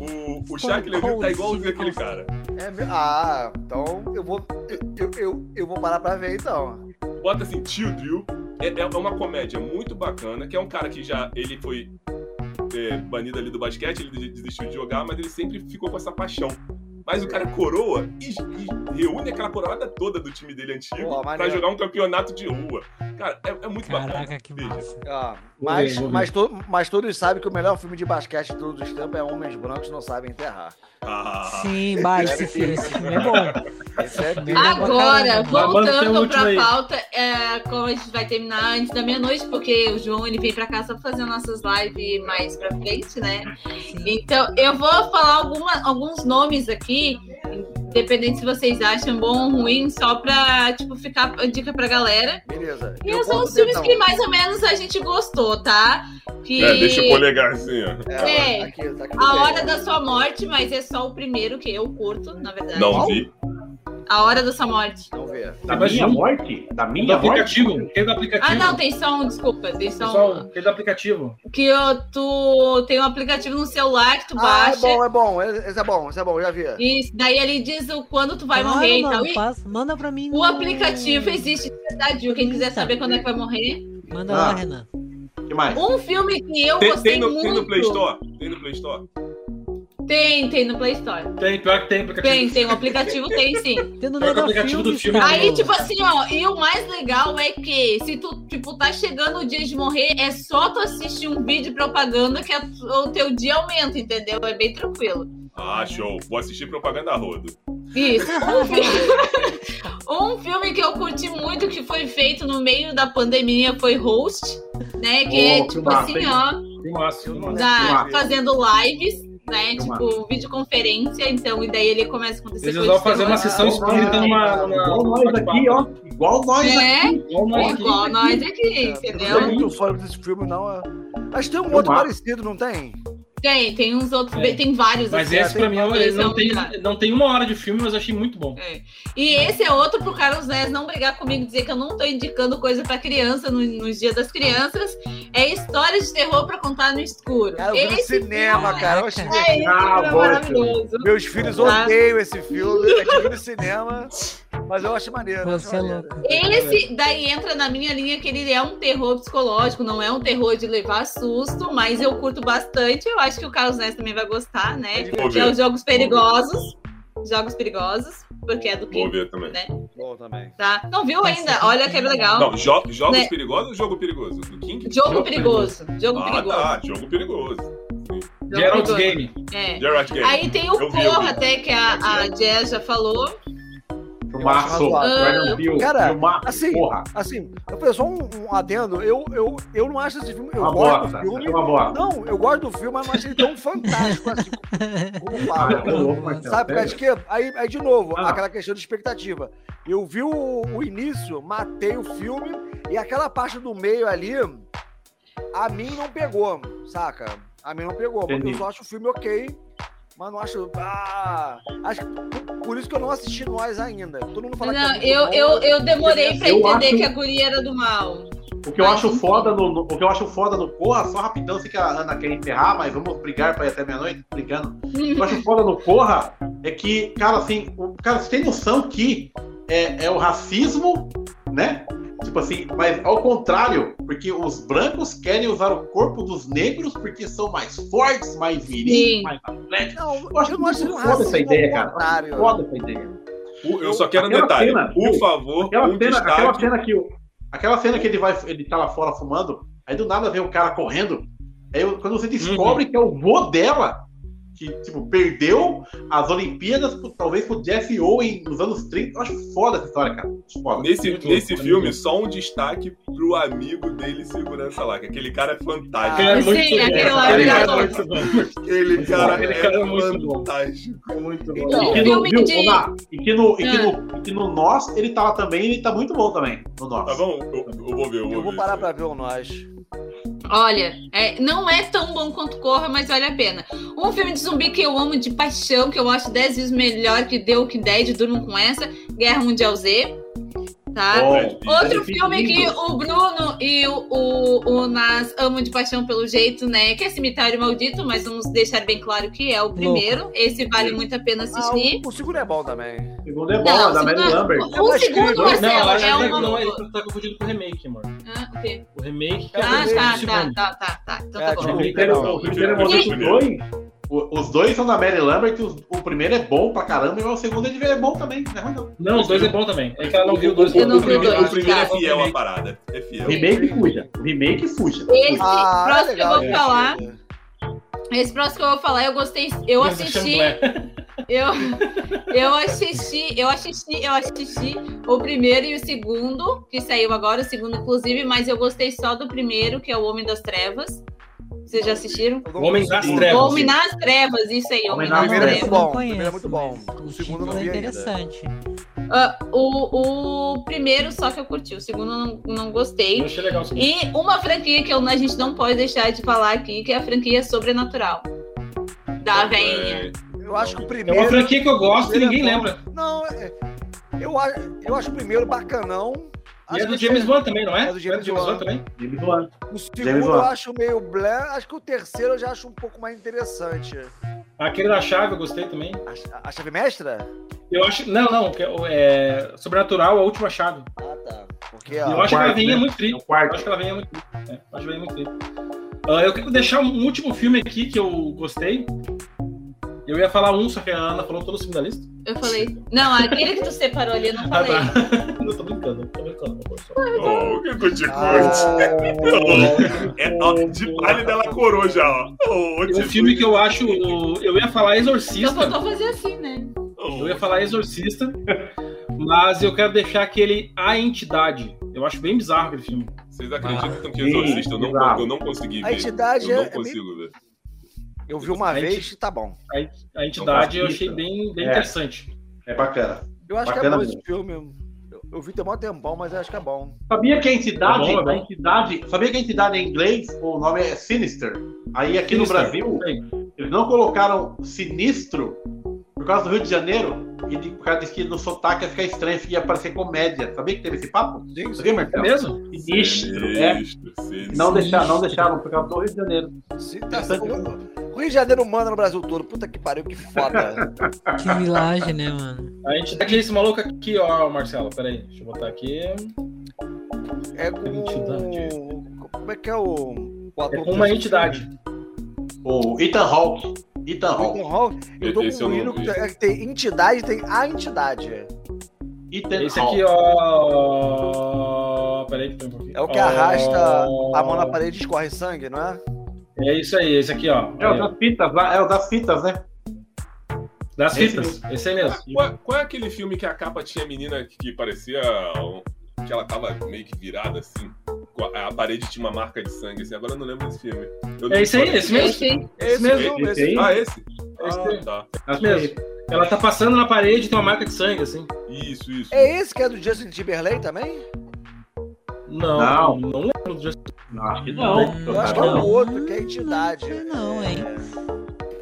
O, o Shaquille O'Neal tá igualzinho aquele cara. É ah, então eu vou. Eu, eu, eu, eu vou parar pra ver então. bota assim, Tio Drill. É, é uma comédia muito bacana, que é um cara que já ele foi é, banido ali do basquete, ele desistiu de jogar, mas ele sempre ficou com essa paixão. Mas o cara coroa e, e reúne aquela coroada toda do time dele antigo Pô, pra jogar um campeonato de rua. Cara, é, é muito bacana. Caraca, que Veja. massa. Ah, Vou mas, ver, mas, to- mas todos sabem que o melhor filme de basquete de todos os tempos é Homens Brancos Não Sabem Enterrar. Ah, Sim, bah, esse filme, esse filme é bom. Esse é é Agora, voltando pra aí. pauta, é, como a gente vai terminar antes da meia-noite, porque o João ele vem pra cá só pra fazer nossas lives mais pra frente, né? Sim. Então, eu vou falar alguma, alguns nomes aqui, independente se vocês acham bom ou ruim, só pra, tipo, ficar a dica pra galera. Beleza. E Eu são os filmes dedão. que mais ou menos a gente gostou, tá? Que é, deixa o polegar assim, ó. É, É. tá aqui, tá aqui A. Hora da Sua Morte, mas é só o primeiro que eu curto, na verdade. Não vi. A Hora da Sua Morte. Vamos ver. Da minha junto. morte? Da Do minha morte? aplicativo. Tem do aplicativo. Ah, não, tem só um, desculpa, tem só um. Pessoal, tem do aplicativo. Que eu, tu tem um aplicativo no celular que tu Ah, é baixa. bom, é bom. Esse é bom, esse é bom, já vi. E daí ele diz o quando tu vai Claro, morrer mano, e tal. Manda pra mim. o no- aplicativo existe de verdade? Quem quiser saber quando é que vai morrer. Manda Ah. lá, Renan. O que mais? Um filme que eu Tem, gostei tem no, muito. tem no Play Store? Tem no Play Store? Tem, tem no Play Store. Tem, pior que tem aplicativo. Tem, tem. O aplicativo tem sim. Tem no é aplicativo do Filmes, filme? Aí, tipo assim, ó, e o mais legal é que se tu, tipo, tá chegando o dia de morrer, é só tu assistir um vídeo de propaganda que a- o teu dia aumenta, entendeu? É bem tranquilo. Ah, show. Vou assistir propaganda a rodo. Isso. Um filme, um filme que eu curti muito, que foi feito no meio da pandemia, foi Host, né? Que é Oh, que tipo assim, ó, tem massa. da- massa. fazendo lives, né? Que Tipo, videoconferência, então, e daí ele começa a acontecer Eles vão fazer uma sessão espírita numa. Igual nós aqui, ó. Igual nós aqui. É, Igual nós aqui. igual nós aqui, Eu não sou entendeu? muito fã desse filme, não. é. Mas tem um outro parecido, não tem? Tem, tem uns outros, É. tem vários. Mas assim, esse pra mim é não um tem, não tem uma hora de filme, mas eu achei muito bom. É. E esse é outro pro Carlos Nés não brigar comigo e dizer que eu não tô indicando coisa pra criança no, nos dias das crianças. É história de terror pra contar no escuro. Cara, eu vi no cinema, filme cara. Eu achei É, esse filme Ah, é bom, maravilhoso. Meus filhos Tá. odeiam esse filme. É eu vi no cinema. Mas eu acho maneiro. eu acho Você é louco. Esse daí entra na minha linha que ele é um terror psicológico, não é um terror de levar susto, mas eu curto bastante. Eu acho que o Carlos Ness também vai gostar, né? Vou Que é os Jogos Perigosos. Jogos Perigosos, porque é do Vou King, ver também. né? Bom também. Tá? Não viu ainda? Olha que é legal. Não, jo jogos Né? perigosos ou jogo perigoso? Do King? Jogo perigoso. Jogo ah, perigoso. tá. Jogo perigoso. Jogo perigoso. Game. É. Gerard Game. Aí tem o Eu Corra vi. até, que a, a Jazz já falou. Filmaço. razoável. Jordan Peele. Cara, Filmaço, assim, Porra. Assim, eu falei só um, um adendo. Eu, eu, eu não acho esse filme. Eu Uma gosto bosta. do filme. É uma bosta. Não, eu gosto do filme, mas não achei ele tão fantástico assim como Ah, fala. eu tô louco, Marcelo. Sabe, por causa de quê? Aí, aí, de novo, Ah. aquela questão de expectativa. Eu vi o, o início, matei o filme, e aquela parte do meio ali, a mim não pegou, saca? A mim não pegou, porque Entendi. eu só acho o filme ok, mas não acho. Ah, acho por, por isso que eu não assisti nós ainda. Todo mundo fala que é Não, eu, bom, eu, eu demorei pra Eu entender acho- que a guria era do mal. O que eu acho foda no, no- o que eu acho foda no Corra, só rapidão, sei que a Ana quer enterrar, mas vamos brigar pra ir até meia-noite, brigando. O que eu acho foda no Corra é que, cara, assim, o, cara, você tem noção que é, é o racismo, né? Tipo assim, mas ao contrário, porque os brancos querem usar o corpo dos negros porque são mais fortes, mais viris, Sim. mais atléticos. Não, Eu acho eu acho muito um foda essa ideia, cara. contrário. Foda essa ideia. O- Eu só quero um detalhe. cena, Por favor, Aquela um cena, aquela cena que o, aquela cena que ele vai, ele tá lá fora fumando, aí do nada vem o cara correndo. Aí eu- quando você descobre que é o vô dela, que tipo, perdeu as Olimpíadas, talvez pro Jeff Owen nos anos 30. Eu acho foda essa história, cara. Foda. Nesse, Muito nesse louco, filme, só um destaque pro amigo dele segurança lá, que aquele cara é fantástico. Aquele é Sim, muito aquele bom. lá Aquele é cara é muito bom. Aquele cara, Aquele é, cara é muito fantástico. Muito bom. Então, E que no, viu, de- e que no, e que Ah. no, e que no Nós, ele tava também, ele tá muito bom também. No Nós. Tá bom? Eu, eu vou ver, eu vou Eu vou ver. parar isso pra ver o nós. Olha, é, não é tão bom quanto Corra, mas vale a pena. Um filme de zumbi que eu amo de paixão, que eu acho 10 vezes melhor que The Walking Dead, durmam com essa, Guerra Mundial Z. Tá? Bom, Outro Esse filme que o Bruno e o, o, o Nas amam de paixão pelo jeito, né? Que é Cemitério Maldito, mas vamos deixar bem claro que é o primeiro. Esse vale muito a pena Ah, assistir. o, o segundo é bom também. O segundo é bom, Não, é da o Mary Lambert. O mais segundo. Marcelo, Não, é que uma. não, ele tá, tá confundindo com o remake, amor. Ah, o quê? O remake. É o Ah, tá, segundo. tá, tá, tá, tá. Então É, tá O bom. tipo, primeiro, não, o primeiro é não, não. 2. o- Os dois são da Mary Lambert, os- o primeiro é bom pra caramba, e o segundo ele é bom também, não é ruim não. Não, os dois é bom também. É que ela não viu os dois. Eu não o vi o primeiro, dois, o primeiro é fiel à parada. É fiel. O remake fuja, o remake fuja. Esse Ah, próximo legal, que eu vou falar. Esse próximo que eu vou falar, eu gostei. Eu é assisti. Eu, eu assisti, eu assisti, eu assisti o primeiro e o segundo, que saiu agora, o segundo, inclusive, mas eu gostei só do primeiro, que é o Homem das Trevas. Vocês já assistiram? O Homem das Trevas. Homem nas Trevas, isso aí, Homem Homem O nas primeiro é Trevas. muito bom. O primeiro é muito bom. O o segundo não é interessante. Ah, o, o primeiro só que eu curti, o segundo eu não, não gostei. Eu achei legal o. E uma franquia que eu- a gente não pode deixar de falar aqui, que é a franquia Sobrenatural. Da veinha. Eu acho que o É primeiro. uma franquia que eu gosto e é ninguém lembra. Não, é- eu, acho, eu acho o primeiro bacanão. E é Acho do James Wan também, não é? É do James Wan Wan. também? James Wan. O James segundo eu Wan. acho meio blé. Acho que o terceiro eu já acho um pouco mais interessante. Aquele da chave eu gostei também. A, a chave mestra? Eu acho. Não, não. que é- É Sobrenatural, a última chave. Ah, tá. Porque, E ó, eu acho que quarto, ela vem né? é muito É tri. o Eu quarto. acho que ela vem é muito tri. É, eu acho que vem muito tri. Ah, eu quero deixar um último filme aqui que eu gostei. Eu ia falar um, só que a Ana falou todo o filme da lista. Eu falei. Não, aquele que tu separou ali, eu não Ah, falei. tá. Não, tô brincando, tô brincando. amor, só- Oh, que cuti Ah, É, ó, de palha dela coroa já, ó. Oh, Um filme que eu acho. Eu ia falar Só Exorcista. faltou fazer assim, né? Eu ia falar Exorcista. Mas eu quero deixar aquele A Entidade. Eu acho bem bizarro aquele filme. Vocês acreditam que Sim, Exorcista eu não, eu não consegui ver? A entidade eu é- não consigo ver. Eu vi uma A vez e tá bom. A Entidade eu achei bem, bem É. interessante. É bacana. Eu acho que é Bacana bom mesmo. esse filme. Eu, eu vi tem mó tempão, mas eu acho que é bom. Sabia que a entidade, É bom, é bom. a entidade, sabia que a entidade em inglês, o nome é Sinister. Aí aqui no Sinister. Brasil, Aí. eles não colocaram sinistro por causa do Rio de Janeiro. E de- por causa disso que no sotaque ia ficar estranho, ia parecer comédia. Sabia que teve esse papo? Sabia, É Marcelo? mesmo? Sinistro, é. Sinistro, sinistro. Não deixaram, não deixaram por causa do Rio de Janeiro. Se- tá- o, Rio de Janeiro manda no Brasil todo. Puta que pariu, que foda. Que vilagem, né, mano? A Entidade é esse maluco aqui, ó, Marcelo. Peraí, deixa eu botar aqui. É com. Entidade. Como é que é o. o É com uma entidade. O Ethan Hawke. Ethan Hawke. Ethan Hawke. Eu tô Esse vi. que tem- tem entidade tem a entidade. Ethan Esse Hawke. aqui, ó. Peraí, que tem um pouquinho. É o que Ó, arrasta a mão na parede e escorre sangue, não é? É isso aí, esse aqui, ó. É o das fitas é o das fitas, né? Das Esse fitas. Esse aí mesmo. Qual, qual é aquele filme que a capa tinha a menina que parecia um- que ela tava meio que virada assim? A parede tinha uma marca de sangue, assim. Agora eu não lembro desse filme. Eu É esse aí, esse mesmo. Esse aí. Esse mesmo. Esse aí? Ah, esse? Esse Ah, tá. Esse mesmo. Ela tá passando na parede e tem uma marca de sangue, assim. Isso, isso. É esse que é do Justin Timberlake também? Não, Não. não, lembro disso. Não, acho que não. Eu acho que é Não. o outro, que é a entidade. Não, não, hein?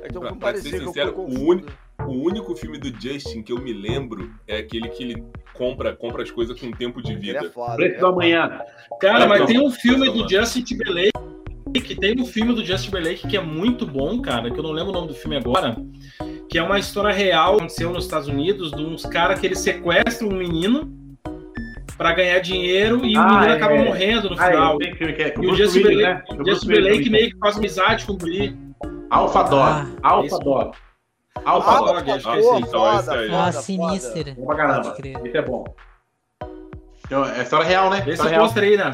É, então, Pra- não pra ser sincero, o único- O único filme do Justin que eu me lembro é aquele que ele compra, compra as coisas com tempo de Ele é vida. foda. Preço é amanhã. Cara, mas Não. tem um filme do. Justin Timberlake. Que tem um filme do Justin Timberlake que é muito bom, cara, que eu não lembro o nome do filme agora. Que é uma história real que aconteceu nos Estados Unidos de uns caras que eles sequestram um menino pra ganhar dinheiro e o Ah, menino é. acaba morrendo no Ah, final. sei que é. E o Justin Timberlake, né? O meio que faz amizade com o guri. Alpha Dog. Ah, Alpha Dog. Alpha Ah, Dog. Acho que é esse. Então, esse foda, aí. foda, Ah, foda. sinistra. Bom pra caramba. Pode crer. Isso é bom. Então, é história real, né? Esse História real. aí, né?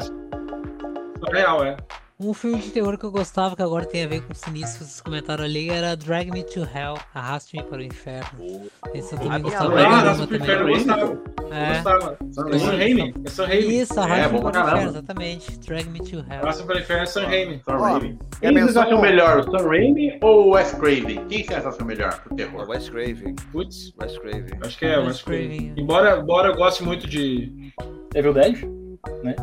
História real, é. Um filme de terror que eu gostava, que agora tem a ver com o sinistro, vocês comentaram ali, era Drag Me to Hell, Arraste-me para o Inferno. Esse eu também A minha gostava Ah, caramba Raça pro Inferno eu gostava. Eu É. gostava. É Sam Raimi. É Sam Raimi. Isso, Arraste-me pra para o caramba. Inferno, exatamente. Drag Me to Hell. Raça pro Inferno é Sam Raimi. Sam Raimi. quer Quem vocês acham melhor, o Sam Raimi ou o Wes Craven? Quem vocês acham melhor pro terror? Wes Craven. Putz, Wes Craven. acho que é o Wes. Craven. Embora, embora eu goste muito de Evil Dead, né?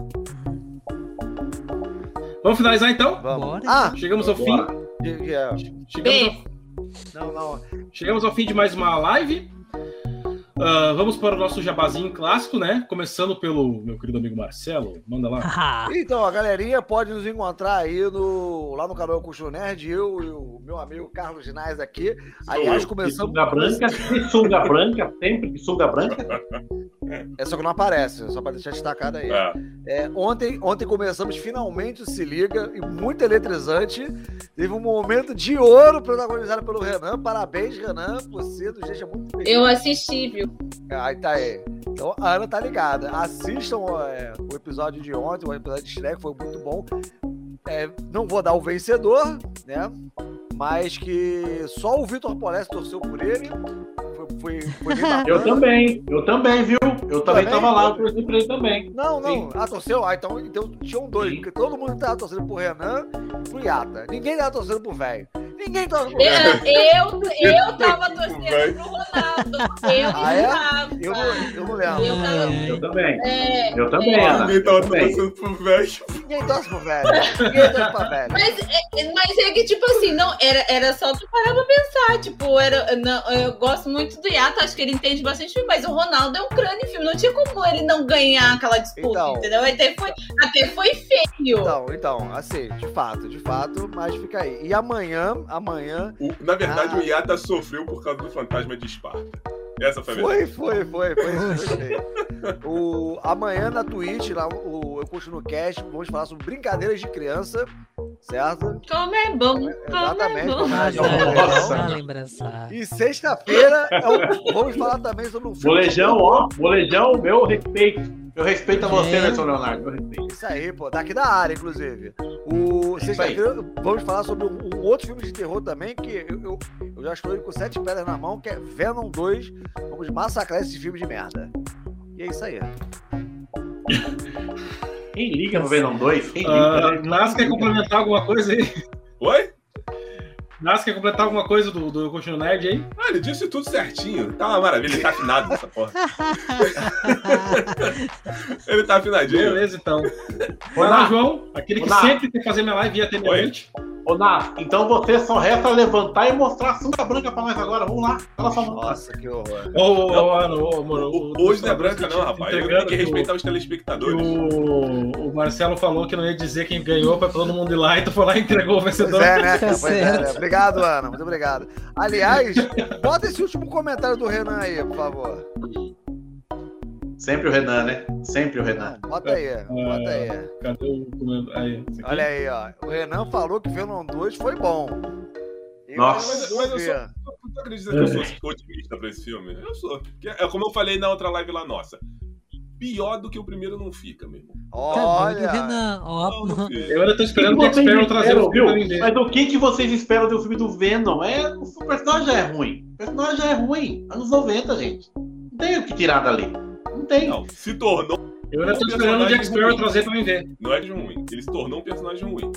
Vamos finalizar então? Vamos. Ah, Chegamos ao Bora. fim. Chegamos ao. Não, não. chegamos ao fim de mais uma live. Ah, vamos para o nosso jabazinho clássico, né? Começando pelo meu querido amigo Marcelo. Manda lá. Haha. Então, a galerinha pode nos encontrar aí no, lá no canal Custo Nerd, eu e o meu amigo Carlos Ginás aqui. Aliás, De começamos. sunga branca, sunga branca, sempre de sunga branca. É só que não aparece, só para deixar destacado aí. É. É, ontem, ontem começamos finalmente o Se Liga, e muito eletrizante. Teve um momento de ouro protagonizado pelo Renan. Parabéns, Renan. Você nos deixa muito feliz. Eu assisti, viu? Aí tá aí. Então a Ana tá ligada. Assistam é, o episódio de ontem, o episódio de que foi muito bom. É, não vou dar o vencedor, né? Mas que só o Vitor Polesse torceu por ele. Foi, foi, bem bacana. Eu também, eu também, viu? Eu também Também? tava lá, eu torci pra ele também. Não, não. Sim. Ah, torceu? Ah, então, então tinham dois. Sim. Porque todo mundo tava torcendo pro Renan e pro Yata. Ninguém tava torcendo pro velho. Ninguém torce pro Eu, velho. eu, eu tava torcendo pro Ronaldo. Eu Ah, é? estava. Eu não, eu não lembro. Eu tava- Eu também. É, Eu também, é. Ana. Ninguém tava torcendo pro velho. Ninguém torce pro velho. Ninguém torce pra velho. Mas, é- mas é que, tipo assim, não, era, era só tu parar pra pensar. Tipo, era, não, eu gosto muito do Yato, acho que ele entende bastante filme, mas o Ronaldo é um crânio em filme. Não tinha como ele não ganhar aquela disputa, Então. entendeu? Até foi, até foi feio. Então, então, assim, de fato, de fato, mas fica aí. E amanhã, amanhã, O- na verdade, Ah. o Yata sofreu por causa do fantasma de Esparta. Essa foi a. Foi, foi, foi, foi gostei. O, amanhã na Twitch, lá, o, eu continuo no cast, vamos falar sobre brincadeiras de criança, certo? Como é bom, como é Exatamente, como é bom. Lembrança. E sexta-feira é o- vamos falar também sobre um filme. Bolejão, ó. Bolejão, meu respeito. Eu respeito a você, É. Nelson Leonardo. Meu respeito. Isso aí, pô, daqui da área, inclusive. O sexta-feira vamos falar sobre um, outro filme de terror também, que eu, eu, eu já estou com sete pedras na mão, que é Venom 2. Vamos massacrar esse filme de merda. E é isso aí. Quem liga no Venom 2? Quem liga? Nas quer complementar alguma coisa aí? Oi? Nas quer completar alguma coisa do, do Contino Nerd aí? Ah, ele disse tudo certinho. Tá uma maravilha, ele tá afinado nessa porra. ele tá afinadinho. Beleza, então. Vai lá, João. Aquele que Olá. sempre quer fazer minha live ia ter minha Oi. noite. Ô, Ná, então você só resta levantar e mostrar a sunga branca pra nós agora. Vamos lá. Fala sua mão. Nossa, que horror. Ô, ô, ô, Ana, ô, mano, O- o- Hoje não é branca, não, rapaz. Eu tenho entregando que respeitar os telespectadores. O, o Marcelo falou que não ia dizer quem ganhou pra todo mundo ir lá, então foi lá e entregou o Pois vencedor. é, né? Tá Pois é, né? Obrigado, Ana. Muito obrigado. Aliás, bota esse último comentário do Renan aí, por favor. Sempre o Renan, né? Sempre o Renan. Não, bota aí, bota aí. Cadê o? Aí. Olha aí, ó. O Renan falou que Venom 2 foi bom. Eu Nossa. Mas, mas eu sou. Tu acredita que eu sou otimista pra esse filme? Eu sou. É como eu falei na outra live lá nossa. Pior do que o primeiro não fica, meu irmão. Tá Olha. Renan. Ó, Não, não fica. Eu ainda tô O esperando o que vocês Sparrow trazer o filme viu? Mas o que, que vocês esperam do filme do Venom? É, o personagem já é ruim. O personagem já é ruim. Anos 90, gente. Não tem o que tirar dali. Não tem. Não, se tornou. Eu ainda tô esperando o Jack Sparrow trazer pra vender. Não é de ruim. Ele se tornou um personagem ruim.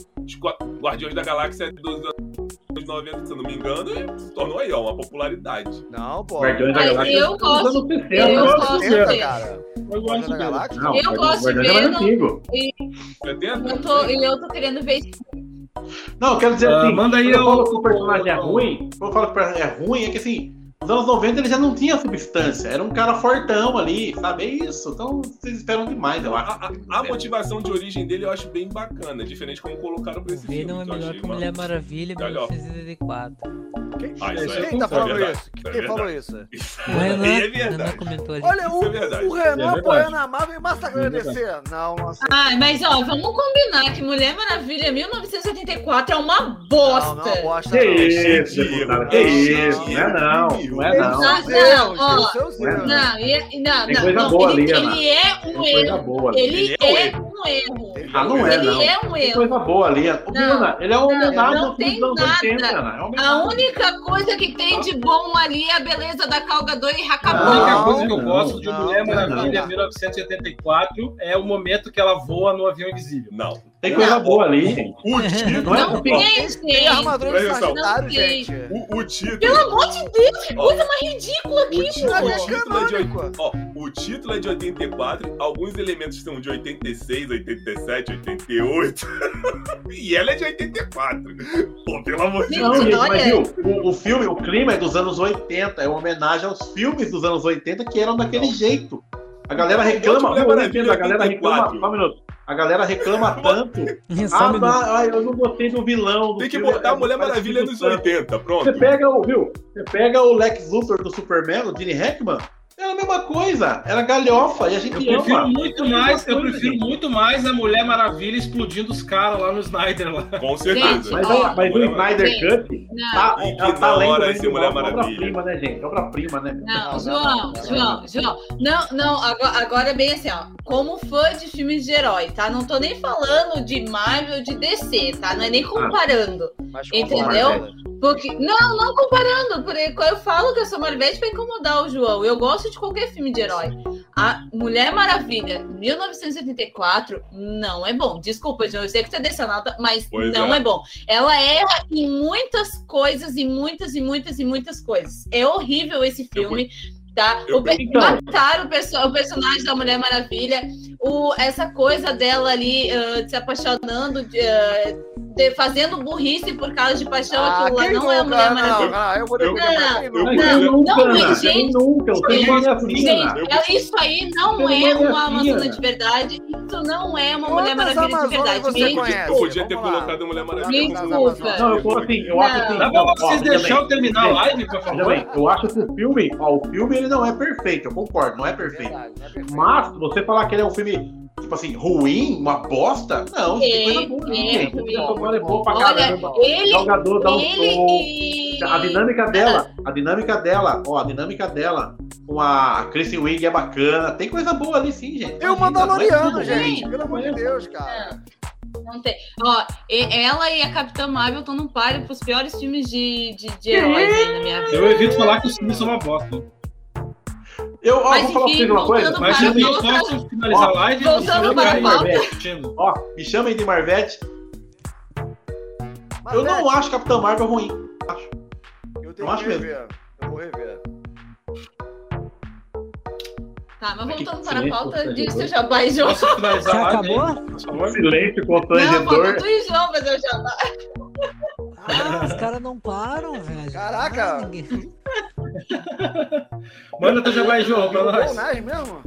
Guardiões da Galáxia é dos anos 90, se eu não me engano, e se tornou aí, ó, uma popularidade. Não, pô. Guardiões da Mas Galáxia eu anos gosto- 60, eu gosto dele. Eu gosto da dele. Eu gosto de Guardiões é tem Eu tô, e eu tô querendo ver esse Não, eu quero dizer Ah, assim, manda aí quando eu o- falo que o personagem é ruim, quando eu falo que o personagem é ruim, é que assim, nos anos 90 ele já não tinha substância, era um cara fortão ali, sabe? É isso. Então vocês esperam demais, eu acho. A, a, a motivação de origem dele eu acho bem bacana, diferente como colocaram pra esse Venom filme. Venom é então melhor que, que Mulher Maravilha em 1984. Ah, é Quem, tá falando isso? É é Quem falou isso? O Renan, é verdade. Renan Olha, o, o Renan apoiando a Marvel e massacrando é DC. Não, nossa. Ah, mas ó, vamos combinar que Mulher Maravilha 1984 é uma bosta. Não, não, bosta. Que isso, que isso. Não é não. Não é não. Não, ó. Não, não, não. Ele é um erro. Ele é um é erro. um um erro. Ah, não é, Ele não. é um erro. coisa boa ali. Ô, Bruna, ele é uma não, homenagem filmes tem dos anos nada. 80, Ana. É A única coisa que tem de bom ali é a beleza da Calgador e A Hakabon. única coisa que eu não, gosto de Mulher não, Maravilha não. 1984 é o momento que ela voa no avião invisível. Não. Tem coisa Não. boa ali, gente. O título. Não é Não tem, Tem a armadura de. Sagitário, Não tem. gente. O, o título. Pelo amor de Deus, que coisa mais ridícula O aqui, título, o é título é de canônico. 80, ó, o título é de 84, alguns elementos são de 86, 87, 88. e ela é de 84. Pô, pelo amor de Gente, Não, Deus. gente, olha- mas viu, o, o filme, o clima é dos anos 80, é uma homenagem aos filmes dos anos 80 que eram daquele jeito. A galera reclama, não a galera 84. reclama, só um minuto. A galera reclama tanto. Ah, ah, eu não gostei do vilão. do Tem que filme, botar a é, Mulher Maravilha nos tanto. 80, pronto. Você pega o, viu? Você pega o Lex Luthor do Superman, o Gene Hackman, era a mesma coisa, era galhofa e a gente Eu prefiro ama. muito É a mesma mais, eu coisa, prefiro gente. muito mais a Mulher Maravilha explodindo os caras lá no Snyder lá. Com certeza. Gente, Mas, Ó, mas o Snyder Não, tá, E que ela tá hora esse Mulher obra- Maravilha. Obra-prima, né, gente? Obra-prima, né? Não, Não, João, não, não, João, João. Não, não, agora, agora é bem assim, ó. Como fã de filmes de herói, tá? Não tô nem falando de Marvel ou de DC, tá? Não é nem comparando. Mas Entendeu? Porque. Não, não comparando. Porque eu falo que eu sou Marvete pra incomodar o João. Eu gosto de qualquer filme de herói. A Mulher Maravilha, 1984, não é bom. Desculpa, João. Eu sei que você desse a nota, mas Pois não é. é. bom. Ela erra em muitas coisas, e muitas, e muitas, e muitas coisas. É horrível esse filme. Tá? eu- O então- Mataram o, perso- o personagem da Mulher Maravilha. O, essa coisa dela ali ah, se apaixonando, de, ah, de- fazendo burrice por causa de paixão, Ah, aquilo lá não é nunca? Mulher Não, Maravilha. não, eu vou Não, Não, não, Ana? gente, nunca? Eu tenho gente, uma Gente, ela- isso aí não é não é uma Amazona de verdade. Isso não é uma Mulher Maravilha de verdade. você conhece? Eu podia ter colocado a Mulher Maravilha. desculpa. Não, eu falo assim, eu acho Não. assim. Dá pra ó, vocês veja deixar bem, eu terminar a live, por favor? eu acho que esse filme, ó, o filme ele não é perfeito, eu concordo, não é não é perfeito. Mas você falar que ele é um filme, tipo assim, ruim, uma bosta, não, tem coisa boa, É, gente. é A trilha ruim. sonora é boa pra Olha, caramba. ele- O jogador dá um Ele e. A dinâmica dela, a dinâmica dela, ó, a dinâmica dela com a Kristen Wiig é bacana. Tem coisa boa ali sim, gente. E o Imagina, Mandaloriano, é gente. Pelo amor de Deus, cara. Não tem. Ó, ela e a Capitã Marvel estão no páreo pros piores filmes de, de, de heróis aí na minha vida. Eu evito falar que os filmes são uma bosta. Eu ó, Mas vou falar pra enfim, vocês uma coisa. Mas eu posso finalizar a live. voltando não para a repetindo. Ó, me chamem de Marvete. Eu Marvete, não acho Capitão Marvel ruim. Acho. Eu tenho não acho que mesmo. rever. Eu vou rever. Tá, mas Que voltando para a pauta, constrangedor. diz seu jabá e João. Posso finalizar Já a live? acabou? por favor? Silêncio Não, falta constrangedor. tu e João fazer o jabá. Ah, os caras não param, velho. Caraca. Ah, ninguém- Manda teu jabá aí, João, pra nós. mesmo?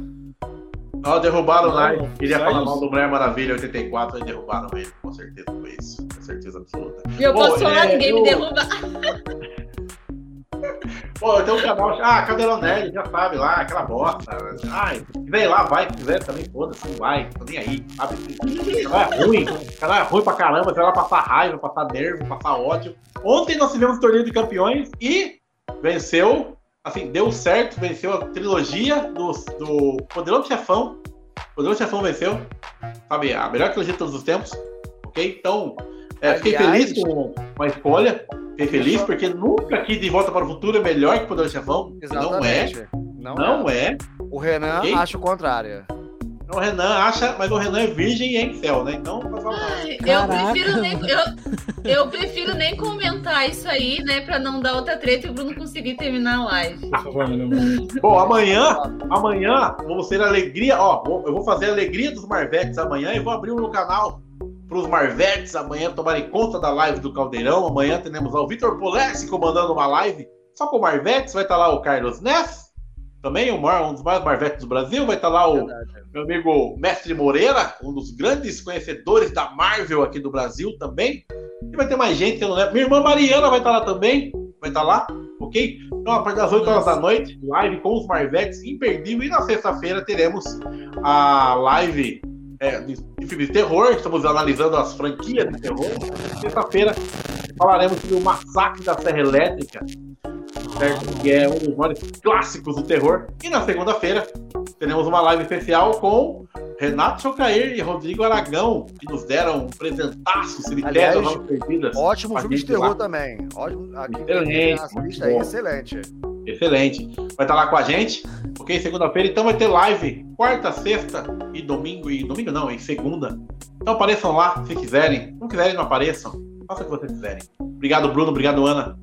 Ó, derrubaram o Nike. Queria falar mal do Mulher Maravilha 84 e derrubaram ele. Com certeza foi isso. Com certeza absoluta. E eu Bom, posso falar, é, ninguém eu- me derruba. Pô, eu tenho um canal. Ah, Cadeirão Nerd, já sabe lá, aquela bosta. Ai, vem lá, vai, se quiser também, foda-se, não vai, tô nem aí, sabe? Canal é ruim, canal é ruim pra caramba, você vai lá passar raiva, passar nervo, passar ódio. Ontem nós tivemos o torneio de campeões e venceu, assim, deu certo, venceu a trilogia do, do Poderoso Chefão. Poderoso Chefão venceu, sabe, a melhor trilogia de todos os tempos, ok? Então, é, fiquei Aliás- feliz com, a escolha. Fiquei feliz porque nunca aqui de Volta para o Futuro é melhor que Poderoso Chefão. Não é. Exatamente. Não, Não é. O Renan Ok? acha o contrário. O Renan acha, mas o Renan é virgem e é em céu, né? Então. Ai, Eu prefiro, nem, eu, eu prefiro nem comentar isso aí, né? Pra não dar outra treta e o Bruno conseguir terminar a live. Irmão. Bom, amanhã, amanhã vamos ter alegria, ó, vou- eu vou fazer a alegria dos Marvetes amanhã e vou abrir o meu canal para os Marvetes amanhã tomarem conta da live do Caldeirão. Amanhã teremos lá o Vitor Polessi comandando uma live só com Marvetes. Vai estar lá o Carlos Neff, também o maior- um dos maiores Marvetes do Brasil. Vai estar lá o meu amigo Mestre Moreira, um dos grandes conhecedores da Marvel aqui do Brasil também. E vai ter mais gente eu não lembro. Minha irmã Mariana vai estar lá também. Vai estar lá, ok? Então, a partir das 8 horas da noite, live com os Marvetes, imperdível. E na sexta-feira teremos a live é, de, filmes de terror. Estamos analisando as franquias de terror. Sexta-feira falaremos sobre o Massacre da Serra Elétrica, certo? Que é um dos maiores clássicos do terror. E na segunda-feira teremos uma live especial com Renato Chocair e Rodrigo Aragão, que nos deram um presentaço, cemitério perdidas. Ótimo filme de terror lá. também. Ótimo. Aqui, Excelente, excelente. Excelente. Vai estar lá com a gente, ok? Segunda-feira, então vai ter live quarta, sexta e domingo. E domingo não, em segunda. Então apareçam lá se quiserem. Se não quiserem, não apareçam. Faça o que vocês quiserem. Obrigado, Bruno. Obrigado, Ana.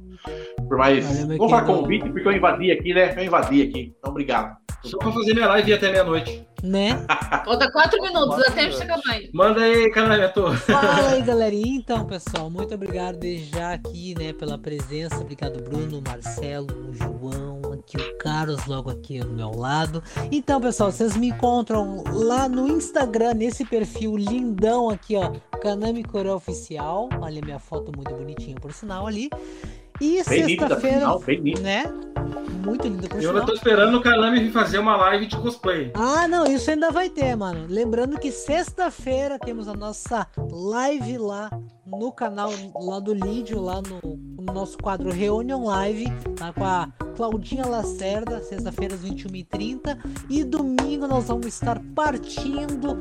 Por mais. Vamos querido. convite, porque eu invadi aqui, né? Eu invadi aqui. Então, obrigado. Só pra fazer minha live até meia-noite. Né? Falta quatro minutos até a gente minutos. acabar. Manda aí, canal Fala aí, galerinha. Então, pessoal, muito obrigado desde já aqui, né, pela presença. Obrigado, Bruno, Marcelo, João, aqui o Carlos, logo aqui do meu lado. Então, pessoal, vocês me encontram lá no Instagram, nesse perfil lindão aqui, ó, Kanami Coreia Oficial. Olha a minha foto muito bonitinha, por sinal, ali. E sexta-feira, né? Muito linda, por Eu ainda tô esperando o vir fazer uma live de cosplay. Ah, não, isso ainda vai ter, mano. Lembrando que sexta-feira temos a nossa live lá no canal lá do Lídio, lá no, no nosso quadro Reunion Live, tá com a Claudinha Lacerda, sexta-feira às 21h30. E domingo nós vamos estar partindo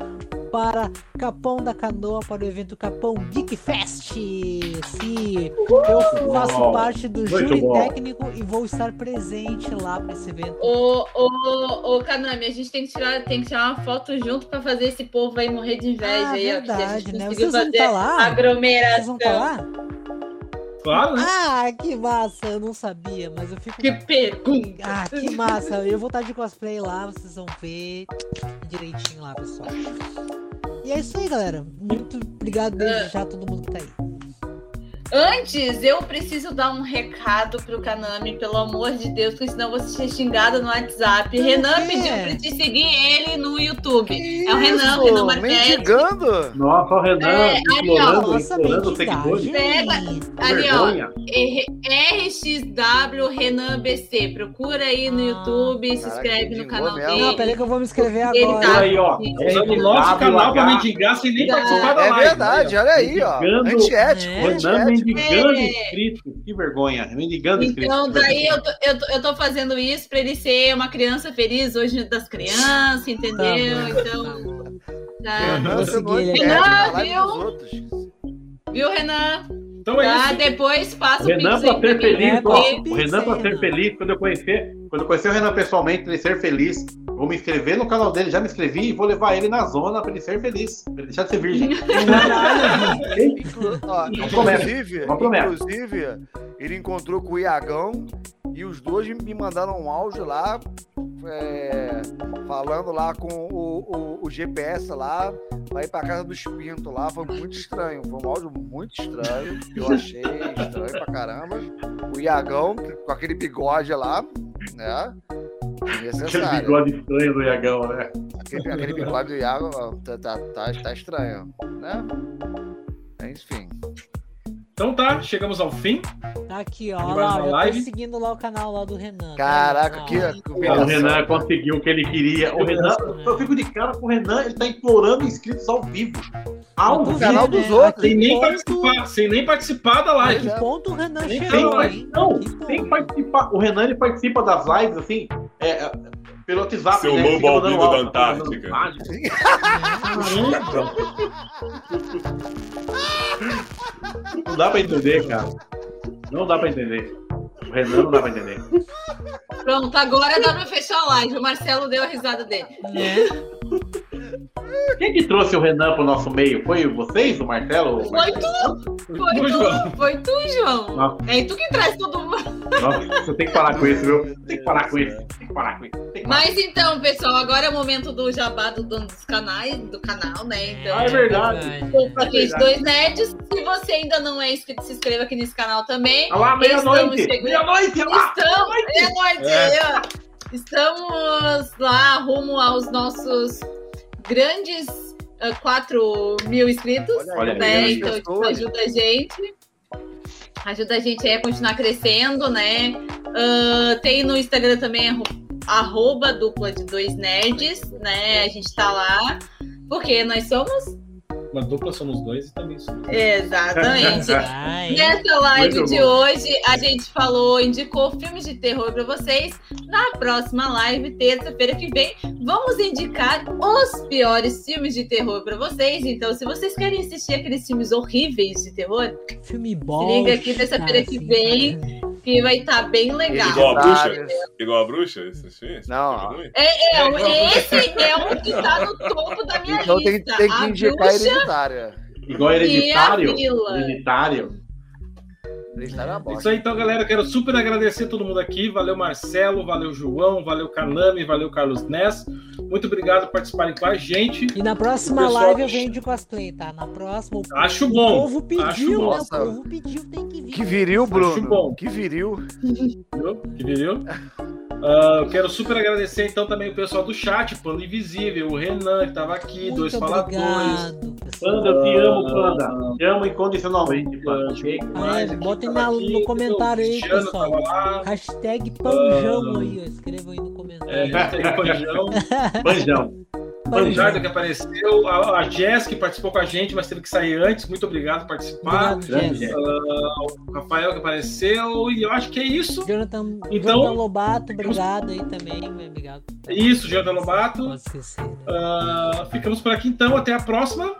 para Capão da Canoa para o evento Capão Geek Fest. Sim, eu faço parte do muito júri bom. técnico e vou estar presente lá para esse evento. Ô, ô, ô, Kanami, a gente tem que, tirar, tem que tirar uma foto junto pra fazer esse povo aí morrer de inveja Ah, aí, ó. Que a verdade, gente né? conseguiu Vocês vão fazer estar lá? Vocês aglomeração. vão estar lá? Claro, né? Ah, que massa! Eu não sabia, mas eu fico. Que pergunta! Ah, que massa! Eu vou estar de cosplay lá, vocês vão ver direitinho lá, pessoal. E é isso aí, galera. Muito obrigado desde já a todo mundo que tá aí. Antes, eu preciso dar um recado pro Kanami, pelo amor de Deus, porque senão eu vou ser xingada no WhatsApp. Por Renan quê? pediu pra te seguir ele no YouTube. É o Renan, Renan Marquete. Mendigando? Nossa, o Renan É, ali, ó. implorando, Nossa, seguidores. Pega- Ali, ó. RXW Renan BC. Procura aí no Ah. YouTube, se Caraca, inscreve no canal mesmo. dele. Não, peraí que eu vou me inscrever Ele agora. tá- Aí, ó. Usando o nosso canal pra mendigar sem nem participar da É live. verdade, olha aí, ó. Mendigando. Antiético, É. Renan. Mendigando É. inscritos. Que vergonha. Mendigando inscritos. Então, daí eu tô, eu, tô, eu tô fazendo isso pra ele ser uma criança feliz hoje das crianças, entendeu? Tá bom, então, tá tá. Renan Viu? Viu, Renan? Então é Tá, isso. depois passa O Renan, pra ser feliz, ó, o Renan, pra aí, ser feliz, quando eu conhecer, quando eu conhecer o Renan pessoalmente, pra ele ser feliz, vou me inscrever no canal dele, já me inscrevi e vou levar ele na zona pra ele ser feliz, pra ele deixar de ser virgem. Inclu- ó, Não promete, inclusive, inclusive, ele encontrou com o Iagão e os dois me mandaram um áudio lá, é, falando lá com o, o- o GPS lá, pra ir pra casa dos Pinto lá. Foi muito estranho. Foi um áudio muito estranho, eu achei estranho pra caramba. O Iagão, com aquele bigode lá, né? Aquele bigode estranho do Iagão, né? Aquele, aquele bigode do Iago tá, tá, tá, tá estranho, né? Enfim. Então tá, chegamos ao fim. Tá aqui, ó. Lá, eu tô seguindo lá o canal lá do Renan. tá Caraca, que, O. Renan conseguiu o que ele queria. O Renan, eu fico de cara com o Renan, ele tá implorando inscritos ao vivo. Ao vivo. canal dos né? outros. Sem nem ponto- participar, sem nem participar da live. que ponto o Renan Nem chegou, tem, hein? não, que participar. O Renan ele participa das lives assim, é, é, pelo WhatsApp. Seu né? Lobo albino da tá Antártica. Não dá pra entender, cara. Não dá pra entender. O Renan não dá pra entender. Pronto, agora dá pra fechar a live. O Marcelo deu a risada dele. Né? Quem que trouxe o Renan pro nosso meio? Foi vocês, o Marcelo? Foi tu! Foi tu! Foi tu, João! Nossa, É tu que traz todo mundo. nossa, você tem que parar com isso, viu? Tem que parar com isso. Tem que parar com isso. Parar. Mas então, pessoal, agora é o momento do jabá do dono dos canais, do canal, né? Então, Ah, é verdade. Desculpa aqui, os dois nerds. Se você ainda não é inscrito, se inscreva aqui nesse canal também. Olha lá, meia-noite! Estamos Meia-noite! olha lá! Estamos, é noite, É. aí, ó. Estamos lá rumo aos nossos grandes ah, 4 mil inscritos. Olha né? as Então, tipo, ajuda a gente. Ajuda a gente aí a continuar crescendo, né? Ah, tem no Instagram também arro- arroba dupla de dois nerds, né? A gente tá lá. Porque nós somos Uma dupla somos dois e também somos. Exatamente. Ai, Nessa live Muito de bom. hoje, a gente falou, indicou filmes de terror para vocês. Na próxima live, terça-feira que vem, vamos indicar os piores filmes de terror para vocês. Então, se vocês querem assistir aqueles filmes horríveis de terror, filme bom. liga aqui terça-feira que vem. que vai estar bem legal. Igual a bruxa? Igual a bruxa? Esse, Não. filme ruim? É, é, esse é um que tá no topo da minha Então tem, lista. tem que a indicar bruxa hereditária. Igual e a hereditário. vila. Hereditário. É Isso aí, então, galera. Quero super agradecer todo mundo aqui. Valeu, Marcelo, valeu, João, valeu, Kanami, valeu, Carlos Ness. Muito obrigado por participarem com a gente. E na próxima O pessoal- live eu venho de cosplay, tá? Na próxima. O, Acho o bom. povo pediu, acho né? bom. O povo pediu, tem que vir. Que viril, Bruno. bom. Que viril. Que? Ah, eu quero super agradecer então também o pessoal do chat, Pano Invisível, o Renan que estava aqui, Muito dois faladores. obrigado, pessoal. Panda, eu te amo, Panda. Te amo incondicionalmente, Panda. Ah, é, aqui botem na- aqui, no comentário aí, Cristiano pessoal. Hashtag panjão aí, ó. Escrevam aí no comentário. é, hashtag Panjão, Banjão. Panjardo que apareceu, a, a Jess que participou com a gente, mas teve que sair antes. Muito obrigado por participar. Obrigado, Jess. O Rafael que apareceu, e eu acho que é isso. Jonathan, Então- Jonathan Lobato, obrigado aí também. Obrigado. É isso, Jonathan Lobato. Né? Ah, ficamos por aqui então, até a próxima.